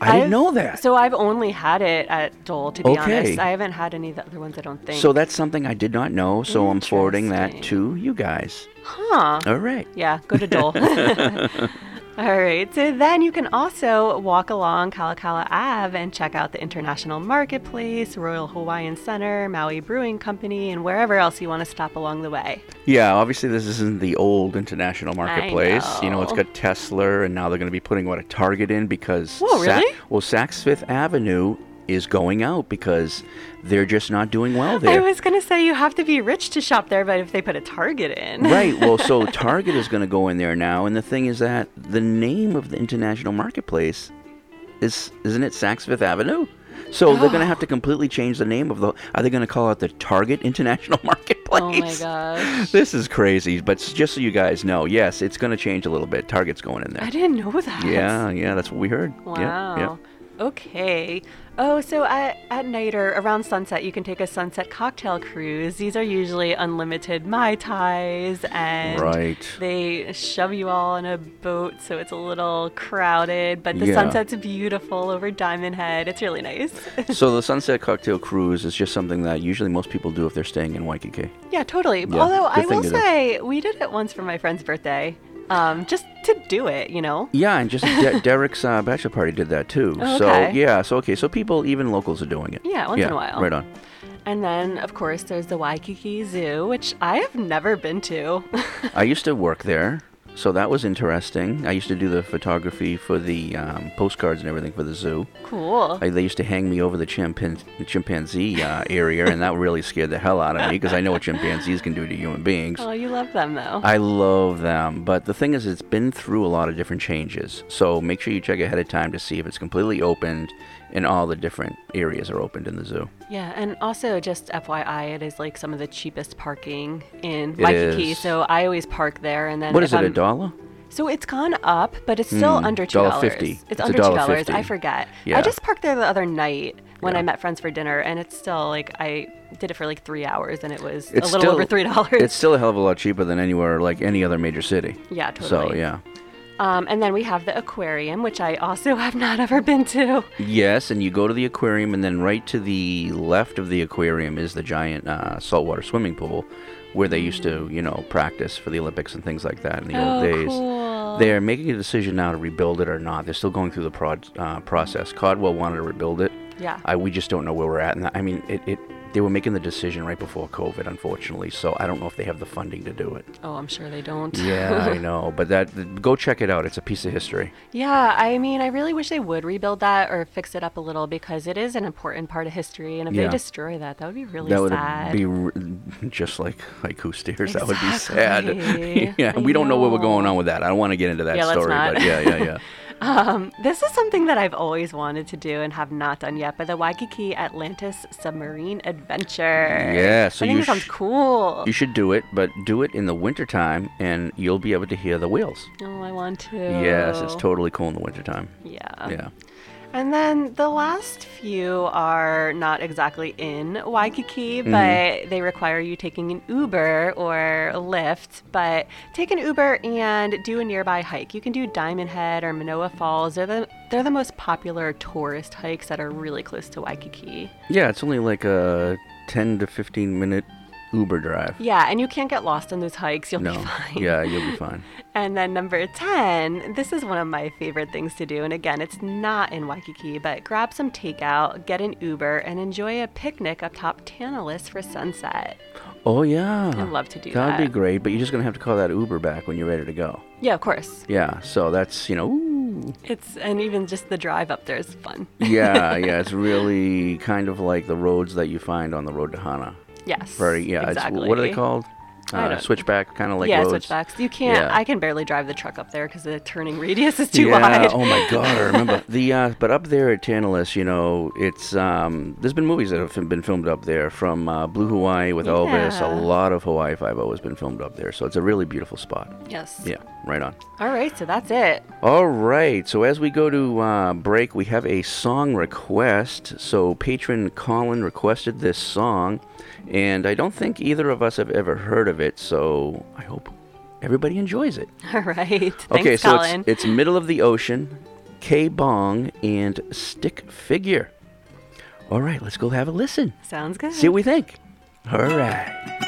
Speaker 3: I didn't
Speaker 4: I've-
Speaker 3: know that.
Speaker 4: So I've only had it at Dole, to be
Speaker 3: Okay.
Speaker 4: honest. I haven't had any of the other ones, I don't think.
Speaker 3: So that's something I did not know. So I'm forwarding that to you guys.
Speaker 4: Huh.
Speaker 3: All right.
Speaker 4: Yeah, go to Dole. <laughs> <laughs> All right, so then you can also walk along Kalakaua Ave and check out the International Marketplace, Royal Hawaiian Center, Maui Brewing Company, and wherever else you want to stop along the way.
Speaker 3: Yeah, obviously this isn't the old international marketplace. You know, it's got Tesla, and now they're going to be putting what a Target in because.
Speaker 4: Whoa,
Speaker 3: Sa- well, Saks Fifth Avenue is going out because they're just not doing well there.
Speaker 4: I was going to say you have to be rich to shop there, but if they put a Target in.
Speaker 3: right. Well, so <laughs> Target is going to go in there now, and the thing is that the name of the international marketplace is isn't it Saks Fifth Avenue? So they're going to have to completely change the name of the. Are they going to call it the Target International <laughs> Marketplace?
Speaker 4: Oh my gosh.
Speaker 3: This is crazy, but just so you guys know, yes, it's going to change a little bit. Target's going in there.
Speaker 4: I didn't know that.
Speaker 3: Yeah, yeah, that's what we heard.
Speaker 4: Wow.
Speaker 3: Yeah, yeah.
Speaker 4: Okay. Oh, so at, at night or around sunset, you can take a sunset cocktail cruise. These are usually unlimited Mai Tais, and
Speaker 3: Right.
Speaker 4: they shove you all in a boat, so it's a little crowded, but the
Speaker 3: Yeah.
Speaker 4: sunset's beautiful over Diamond Head. It's really nice. <laughs>
Speaker 3: so the Sunset Cocktail Cruise is just something that usually most people do if they're staying in Waikiki.
Speaker 4: yeah, totally.
Speaker 3: Yeah,
Speaker 4: Although I will
Speaker 3: do.
Speaker 4: say, we did it once for my friend's birthday, um, just to do it, you know?
Speaker 3: Yeah, and just <laughs> De- Derek's uh, bachelor party did that too.
Speaker 4: Oh,
Speaker 3: So yeah, so okay, so people, even locals, are doing it.
Speaker 4: Yeah, once in a while.
Speaker 3: Right on.
Speaker 4: And then, of course, there's the Waikiki Zoo, which I have never been to.
Speaker 3: I used to work there, so that was interesting. I used to do the photography for the um, postcards and everything for the zoo.
Speaker 4: cool.
Speaker 3: I, they used to hang me over the chimpan- chimpanzee uh, area, and that really scared the hell out of me because I know what chimpanzees can do to human beings.
Speaker 4: Oh, you love them though.
Speaker 3: I love them, but the thing is, it's been through a lot of different changes. So make sure you check ahead of time to see if it's completely opened and all the different areas are opened in the zoo.
Speaker 4: Yeah, and also just FYI, it is like some of the cheapest parking in
Speaker 3: It
Speaker 4: Waikiki.
Speaker 3: is.
Speaker 4: So I always park there, and then
Speaker 3: What
Speaker 4: if
Speaker 3: it, a
Speaker 4: I'm-
Speaker 3: dollar?
Speaker 4: So it's gone up, but it's still
Speaker 3: Hmm,
Speaker 4: under two dollars.
Speaker 3: $1.50.
Speaker 4: It's,
Speaker 3: It's a
Speaker 4: under two dollars. I forget.
Speaker 3: Yeah.
Speaker 4: I just parked there the other night when
Speaker 3: Yeah.
Speaker 4: I met friends for dinner, and it's still like I did it for like three hours, and it was
Speaker 3: It's
Speaker 4: a little
Speaker 3: still,
Speaker 4: over three dollars.
Speaker 3: It's still a hell of a lot cheaper than anywhere, like any other major city.
Speaker 4: Yeah, totally.
Speaker 3: So yeah.
Speaker 4: Um, and then we have the aquarium, which I also <laughs> have not ever been to.
Speaker 3: Yes, and you go to the aquarium, and then right to the left of the aquarium is the giant uh, saltwater swimming pool, where they used to, you know, practice for the Olympics and things like that in the
Speaker 4: Oh,
Speaker 3: old days.
Speaker 4: cool.
Speaker 3: They're making a decision now to rebuild it or not. They're still going through the prod, uh, process. Caldwell wanted to rebuild it.
Speaker 4: Yeah.
Speaker 3: I, we just don't know where we're at. And I mean, it, it they were making the decision right before COVID, unfortunately. So I don't know if they have the funding to do it.
Speaker 4: Oh, I'm sure they don't.
Speaker 3: Yeah, I <laughs> know, but that go check it out. It's a piece of history.
Speaker 4: Yeah, I mean, I really wish they would rebuild that or fix it up a little because it is an important part of history. And if
Speaker 3: Yeah.
Speaker 4: they destroy that, that would be really
Speaker 3: that would
Speaker 4: sad.
Speaker 3: be r- just like haiku stairs. That would be sad. <laughs> Yeah,
Speaker 4: I
Speaker 3: we don't know what we're going on with that. I don't want to get into that
Speaker 4: Yeah, let's
Speaker 3: story,
Speaker 4: not.
Speaker 3: but yeah, yeah, yeah. <laughs>
Speaker 4: Um, this is something that I've always wanted to do and have not done yet, but the Waikiki Atlantis Submarine Adventure.
Speaker 3: Yeah, so
Speaker 4: I think
Speaker 3: you
Speaker 4: it sounds
Speaker 3: sh-
Speaker 4: cool.
Speaker 3: You should do it, but do it in the wintertime and you'll be able to hear the wheels.
Speaker 4: Oh, I want to.
Speaker 3: Yes, it's totally cool in the wintertime.
Speaker 4: Yeah.
Speaker 3: Yeah.
Speaker 4: And then the last few are not exactly in Waikiki,
Speaker 3: Mhm.
Speaker 4: but they require you taking an Uber or a Lyft. But take an Uber and do a nearby hike. You can do Diamond Head or Manoa Falls. They're the they're the most popular tourist hikes that are really close to Waikiki.
Speaker 3: Yeah, it's only like a 10 to 15 minute Uber drive.
Speaker 4: Yeah, and you can't get lost on those hikes. You'll
Speaker 3: no.
Speaker 4: be <laughs> fine.
Speaker 3: Yeah, you'll be fine.
Speaker 4: And then number 10, this is one of my favorite things to do. And again, it's not in Waikiki, but grab some takeout, get an Uber, and enjoy a picnic up top Tantalus for sunset.
Speaker 3: Oh, yeah.
Speaker 4: I'd love to do
Speaker 3: That'd be
Speaker 4: that.
Speaker 3: great, but you're just going to have to call that Uber back when you're ready to go.
Speaker 4: Yeah, of course.
Speaker 3: Yeah, so that's, you know, ooh.
Speaker 4: It's and even just the drive up there is fun.
Speaker 3: yeah, <laughs> yeah, it's really kind of like the roads that you find on the road to Hana.
Speaker 4: Yes,
Speaker 3: Very, yeah. It's, what are they called?
Speaker 13: Uh, switchback kind of like
Speaker 4: yeah,
Speaker 13: roads.
Speaker 4: switchbacks. You can't.
Speaker 13: Yeah.
Speaker 4: I can barely drive the truck up there because the turning radius is too
Speaker 13: yeah.
Speaker 4: wide.
Speaker 13: Oh my god, I remember <laughs> the. Uh, but up there at Tantalus, you know, it's um, there's been movies that have been filmed up there from uh, Blue Hawaii with Elvis.
Speaker 4: Yeah.
Speaker 13: A lot of Hawaii Five O has been filmed up there, so it's a really beautiful spot.
Speaker 4: Yes.
Speaker 13: Yeah, right on.
Speaker 4: All right, so that's it.
Speaker 13: All right. So as we go to uh, break, we have a song request. So patron Colin requested this song, and I don't think either of us have ever heard of it. So I hope everybody enjoys it. <laughs>
Speaker 4: All right. Thanks,
Speaker 13: okay, so
Speaker 4: Colin.
Speaker 13: it's, it's middle of the ocean, Kbong, and Stick Figure. All right, let's go have a listen.
Speaker 4: Sounds good.
Speaker 13: See what we think. All right.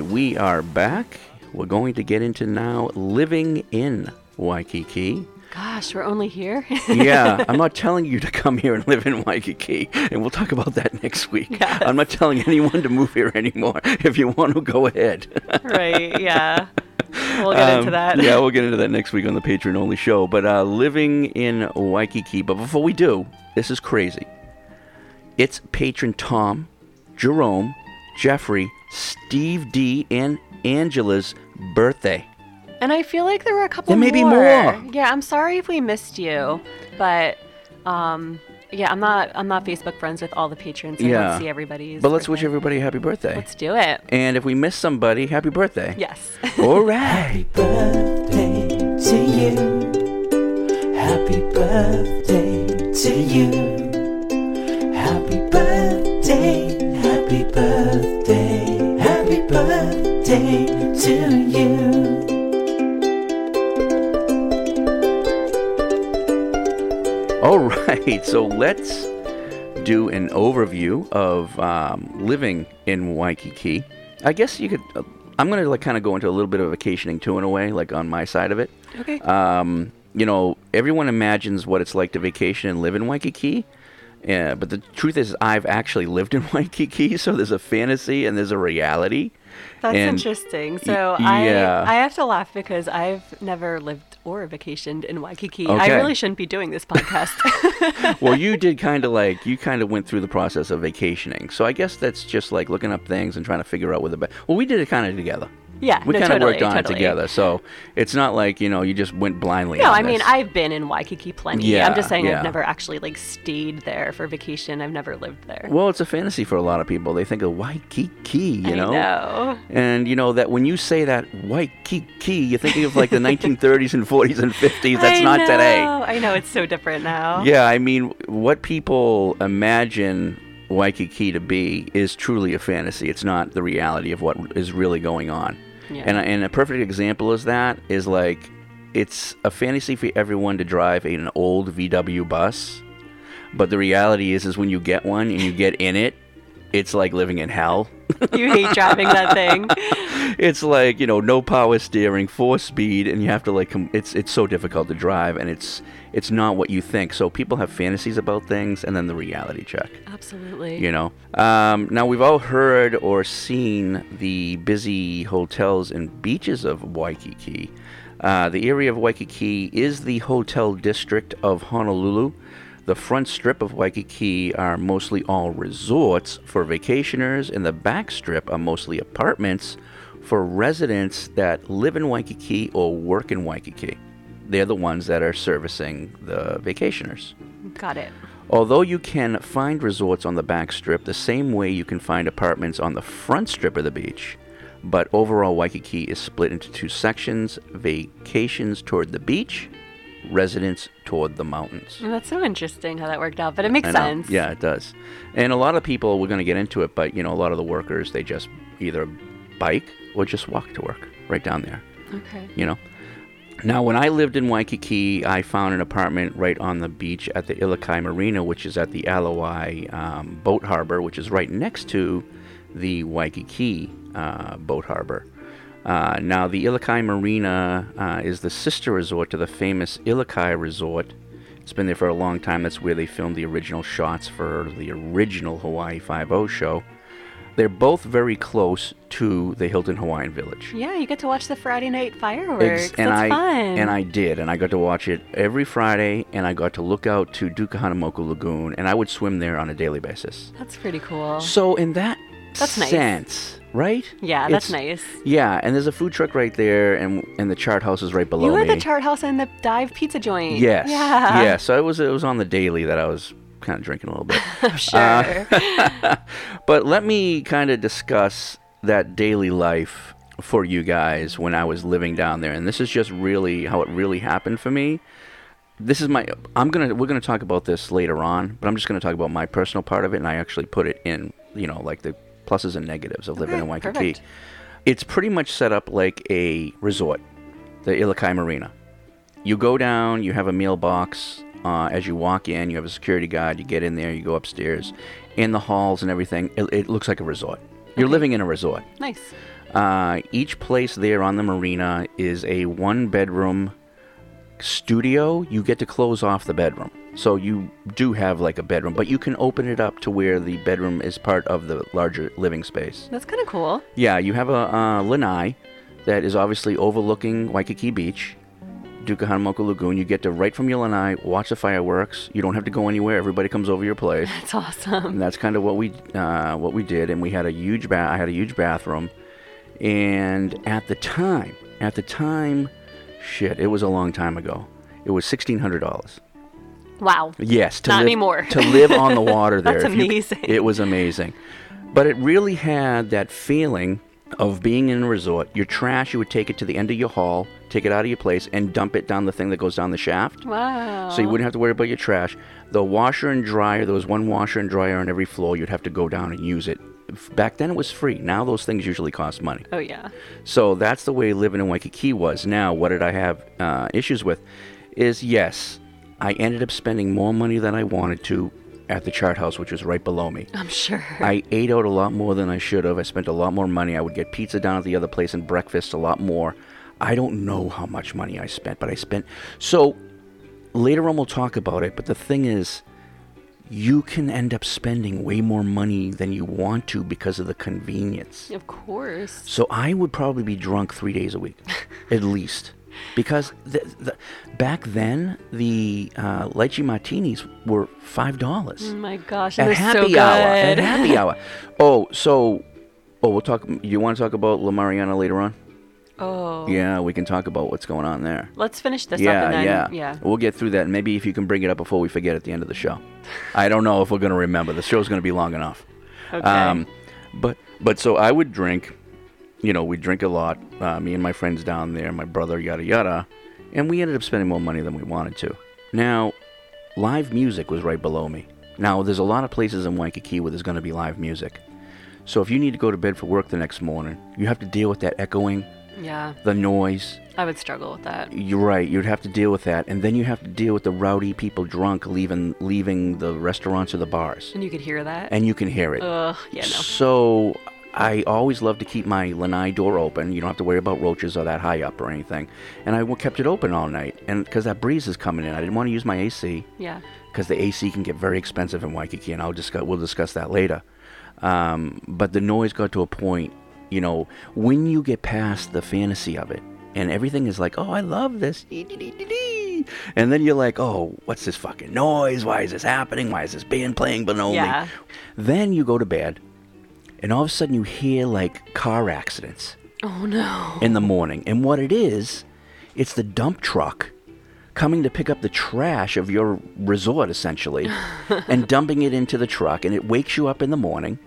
Speaker 3: Right, we are back. We're going to get into now living in Waikiki.
Speaker 4: Gosh, we're only here. <laughs>
Speaker 3: yeah, I'm not telling you to come here and live in Waikiki, and we'll talk about that next week. I'm not telling anyone to move here anymore. If you want to, go ahead. <laughs>
Speaker 4: right. Yeah. We'll get into
Speaker 3: Um,
Speaker 4: that.
Speaker 3: Yeah, we'll get into that next week on the Patreon only show. But uh, living in Waikiki. But before we do, this is crazy. It's patron Tom, Jerome, Jeffrey, Steve D, and Angela's birthday.
Speaker 4: And I feel like there were a couple
Speaker 3: There may be
Speaker 4: more.
Speaker 3: more.
Speaker 4: Yeah, I'm sorry if we missed you, but um, yeah, I'm not I'm not Facebook friends with all the patrons. I
Speaker 3: yeah.
Speaker 4: don't see everybody's.
Speaker 3: But let's wish everybody a happy birthday.
Speaker 4: Let's do it.
Speaker 3: And if we miss somebody, happy birthday.
Speaker 4: Yes. <laughs>
Speaker 3: All right.
Speaker 2: birthday to you. Happy birthday to you. Happy birthday, happy birthday to you.
Speaker 3: All <laughs> right, so let's do an overview of um, living in Waikiki. I guess you could. Uh, I'm gonna like kind of go into a little bit of vacationing too, in a way, like on my side of it.
Speaker 4: Okay.
Speaker 3: Um, you know, everyone imagines what it's like to vacation and live in Waikiki. Yeah, but the truth is, I've actually lived in <laughs> Waikiki, so there's a fantasy and there's a reality.
Speaker 4: That's
Speaker 3: And-
Speaker 4: interesting. So
Speaker 3: y- yeah.
Speaker 4: I I have to laugh because I've never lived or vacationed in Waikiki. I really shouldn't be doing this podcast. <laughs>
Speaker 3: well, you did <laughs> kind of like you kind of went through the process of vacationing, so I guess that's just like looking up things and trying to figure out where the best. Well, we did it kind of together.
Speaker 4: Yeah,
Speaker 3: we
Speaker 4: no,
Speaker 3: kind of
Speaker 4: totally,
Speaker 3: worked on
Speaker 4: totally.
Speaker 3: it together, so it's not like you know you just went blindly.
Speaker 4: no, I mean
Speaker 3: this.
Speaker 4: I've been in Waikiki plenty.
Speaker 3: Yeah,
Speaker 4: I'm just saying
Speaker 3: yeah.
Speaker 4: I've never actually like stayed there for vacation. I've never lived there.
Speaker 3: Well, it's a fantasy for a lot of people. They think of Waikiki, you
Speaker 4: I
Speaker 3: know.
Speaker 4: know.
Speaker 3: And you know that when you say that Waikiki, you're thinking of like the 1930s and 40s and 50s. That's
Speaker 4: I
Speaker 3: not today.
Speaker 4: know. I know it's so different now.
Speaker 3: Yeah, I mean, what people imagine Waikiki to be is truly a fantasy. It's not the reality of what is really going on.
Speaker 4: Yeah.
Speaker 3: And, and a perfect example is that is like it's a fantasy for everyone to drive an old VW bus, but the reality is is when you get one and you get in it, it's like living in hell.
Speaker 4: You hate driving that thing. <laughs>
Speaker 3: it's like you know no power steering four speed and you have to like com- it's it's so difficult to drive and it's it's not what you think. So people have fantasies about things and then the reality check.
Speaker 4: Absolutely.
Speaker 3: you know? Um, now we've all heard or seen the busy hotels and beaches of waikiki. Uh, the area of waikiki is the hotel district of honolulu. The front strip of Waikiki are mostly all resorts for vacationers, and the back strip are mostly apartments for residents that live in Waikiki or work in Waikiki. They're the ones that are servicing the vacationers.
Speaker 4: Got it.
Speaker 3: Although you can find resorts on the back strip the same way you can find apartments on the front strip of the beach, but overall Waikiki is split into two sections vacations toward the beach, residents toward the mountains.
Speaker 4: Well, that's so interesting how that worked out, but it makes sense.
Speaker 3: Yeah, it does. And a lot of people, we're going to get into it, but you know, a lot of the workers, they just either bike or just walk to work right down there.
Speaker 4: Okay.
Speaker 3: You know. Now, when I lived in Waikiki, I found an apartment right on the beach at the Ilikai Marina, which is at the Ala Wai um, Boat Harbor, which is right next to the Waikiki uh, Boat Harbor. Uh, now, the Ilikai Marina uh, is the sister resort to the famous Ilikai Resort. It's been there for a long time. That's where they filmed the original shots for the original Hawaii Five-O show. They're both very close to the Hilton Hawaiian Village.
Speaker 4: Yeah, you get to watch the Friday night fireworks.
Speaker 3: Ex- and
Speaker 4: That's
Speaker 3: I
Speaker 4: fun.
Speaker 3: and I did, and I got to watch it every Friday, and I got to look out to Duke Kahanamoku Lagoon, and I would swim there on a daily basis.
Speaker 4: That's pretty cool.
Speaker 3: So in that
Speaker 4: That's nice.
Speaker 3: sense, right?
Speaker 4: Yeah, that's
Speaker 3: It's-
Speaker 4: nice.
Speaker 3: Yeah, and there's a food truck right there, and and the chart house is right below
Speaker 4: You were
Speaker 3: me.
Speaker 4: the chart house and the dive pizza joint.
Speaker 3: Yes.
Speaker 4: Yeah.
Speaker 3: Yeah. So it was it was on the daily that I was kind of drinking a little bit. <laughs>
Speaker 4: I'm sure.
Speaker 3: Uh, <laughs> but let me kind of discuss that daily life for you guys when I was living down there, and this is just really how it really happened for me. This is my. I'm gonna. We're gonna talk about this later on, but I'm just gonna talk about my personal part of it, and I actually put it in. You know, like the pluses and negatives of living in Waikiki.
Speaker 4: perfect.
Speaker 3: It's pretty much set up like a resort, the Ilikai Marina. You go down, you have a meal box. Uh, as you walk in, you have a security guard. You get in there, you go upstairs. In the halls and everything, it, it looks like a resort. You're living in a resort.
Speaker 4: Nice.
Speaker 3: Uh, each place there on the marina is a one bedroom studio. You get to close off the bedroom. So you do have like a bedroom, but you can open it up to where the bedroom is part of the larger living space.
Speaker 4: That's kind of cool.
Speaker 3: Yeah, you have a uh, lanai that is obviously overlooking Waikiki Beach, Duke Kahanamoku Lagoon. You get to right from lanai watch the fireworks. You don't have to go anywhere. Everybody comes over your place. <laughs>
Speaker 4: That's awesome.
Speaker 3: And that's kind of what we uh, what we did. And we had a huge bath. I had a huge bathroom. And at the time, at the time, shit, it was a long time ago. It was sixteen hundred dollars.
Speaker 4: Wow.
Speaker 3: Yes, to
Speaker 4: Not
Speaker 3: live,
Speaker 4: anymore.
Speaker 3: to live on the water <laughs> there.
Speaker 4: That's
Speaker 3: If you-
Speaker 4: amazing.
Speaker 3: it was amazing, but it really had that feeling of being in a resort. Your trash, you would take it to the end of your hall, take it out of your place, and dump it down the thing that goes down the shaft.
Speaker 4: Wow.
Speaker 3: So you wouldn't have to worry about your trash. The washer and dryer, there was one washer and dryer on every floor. You'd have to go down and use it. Back then it was free. Now those things usually cost money.
Speaker 4: Oh yeah.
Speaker 3: So that's the way living in Waikiki was. Now, what did I have uh, issues with? Is yes, I ended up spending more money than I wanted to at the chart house, which was right below me.
Speaker 4: I'm sure.
Speaker 3: I ate out a lot more than I should have. I spent a lot more money. I would get pizza down at the other place and breakfast a lot more. I don't know how much money I spent, but I spent. So later on, we'll talk about it. But the thing is, you can end up spending way more money than you want to because of the convenience.
Speaker 4: Of course.
Speaker 3: So I would probably be drunk three days a week, <laughs> at least, because the, the, back then the uh, lychee martinis were five dollars
Speaker 4: Oh my gosh.
Speaker 3: at happy
Speaker 4: so
Speaker 3: hour. At happy hour. <laughs> Oh, so oh, we'll talk. You want to talk about La Mariana later on?
Speaker 4: Oh.
Speaker 3: Yeah, we can talk about what's going on there.
Speaker 4: Let's finish this
Speaker 3: yeah,
Speaker 4: up and then
Speaker 3: yeah,
Speaker 4: yeah.
Speaker 3: We'll get through that. Maybe if you can bring it up before we forget at the end of the show. <laughs> I don't know if we're going to remember. The show's going to be long enough.
Speaker 4: Okay.
Speaker 3: but but so I would drink. You know, we drink a lot. Uh, me and my friends down there, my brother, yada yada, and we ended up spending more money than we wanted to. Now, live music was right below me. Now, there's a lot of places in Waikiki where there's going to be live music. So if you need to go to bed for work the next morning, you have to deal with that echoing,
Speaker 4: Yeah.
Speaker 3: the noise,
Speaker 4: I would struggle with that.
Speaker 3: you're right. You'd have to deal with that, and then you have to deal with the rowdy people drunk leaving leaving the restaurants or the bars,
Speaker 4: And you could hear that.
Speaker 3: and you can hear it.
Speaker 4: Ugh, yeah, no.
Speaker 3: So I always love to keep my lanai door open. You don't have to worry about roaches or that high up or anything. And I kept it open all night, and because that breeze is coming in, I didn't want to use my AC
Speaker 4: Yeah.
Speaker 3: because the AC can get very expensive in Waikiki, and I'll discuss. We'll discuss that later. Um, but the noise got to a point, you know, when you get past the fantasy of it, and everything is like, oh, I love this, and then you're like, oh, what's this fucking noise? Why is this happening? Why is this band playing below
Speaker 4: Yeah.
Speaker 3: Then you go to bed, and all of a sudden you hear like car accidents
Speaker 4: Oh no.
Speaker 3: in the morning. And what it is, it's the dump truck coming to pick up the trash of your resort, essentially, <laughs> and dumping it into the truck. And it wakes you up in the morning.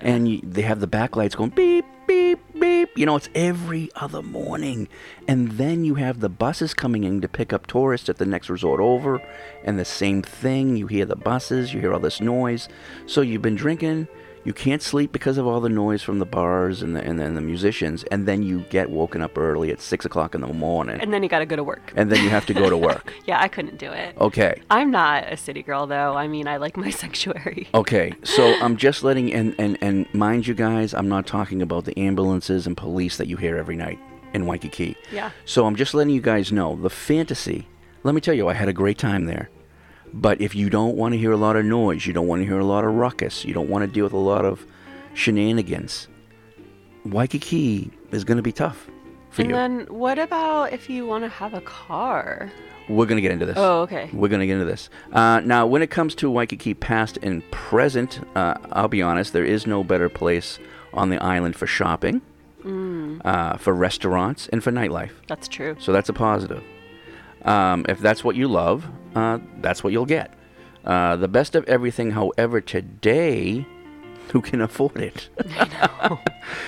Speaker 3: And you, they have the backlights going beep, beep, beep. You know, it's every other morning. And then you have the buses coming in to pick up tourists at the next resort over. And the same thing. You hear the buses, you hear all this noise. So you've been drinking. You can't sleep because of all the noise from the bars and the, and then the musicians, and then you get woken up early at six o'clock in the morning,
Speaker 4: And then you got to go to work.
Speaker 3: and then you have to go to work. <laughs>
Speaker 4: yeah, I couldn't do it.
Speaker 3: Okay,
Speaker 4: I'm not a city girl though. I mean, I like my <laughs> sanctuary.
Speaker 3: okay. So I'm just letting and and and mind you guys, I'm not talking about the ambulances and police that you hear every night in Waikiki.
Speaker 4: Yeah.
Speaker 3: So I'm just letting you guys know the fantasy. Let me tell you, I had a great time there. But if you don't want to hear a lot of noise, you don't want to hear a lot of ruckus, you don't want to deal with a lot of shenanigans, Waikiki is going to be tough for
Speaker 4: and
Speaker 3: you.
Speaker 4: And then what about if you want to have a car?
Speaker 3: We're going to get into this.
Speaker 4: Oh, okay.
Speaker 3: We're going to get into this. Uh, now, when it comes to Waikiki past and present, uh, I'll be honest, there is no better place on the island for shopping,
Speaker 4: Mm,
Speaker 3: uh, for restaurants, and for nightlife.
Speaker 4: that's true.
Speaker 3: So that's a positive. Um, if that's what you love, uh, that's what you'll get. Uh, the best of everything, however, today, <laughs> who can afford it?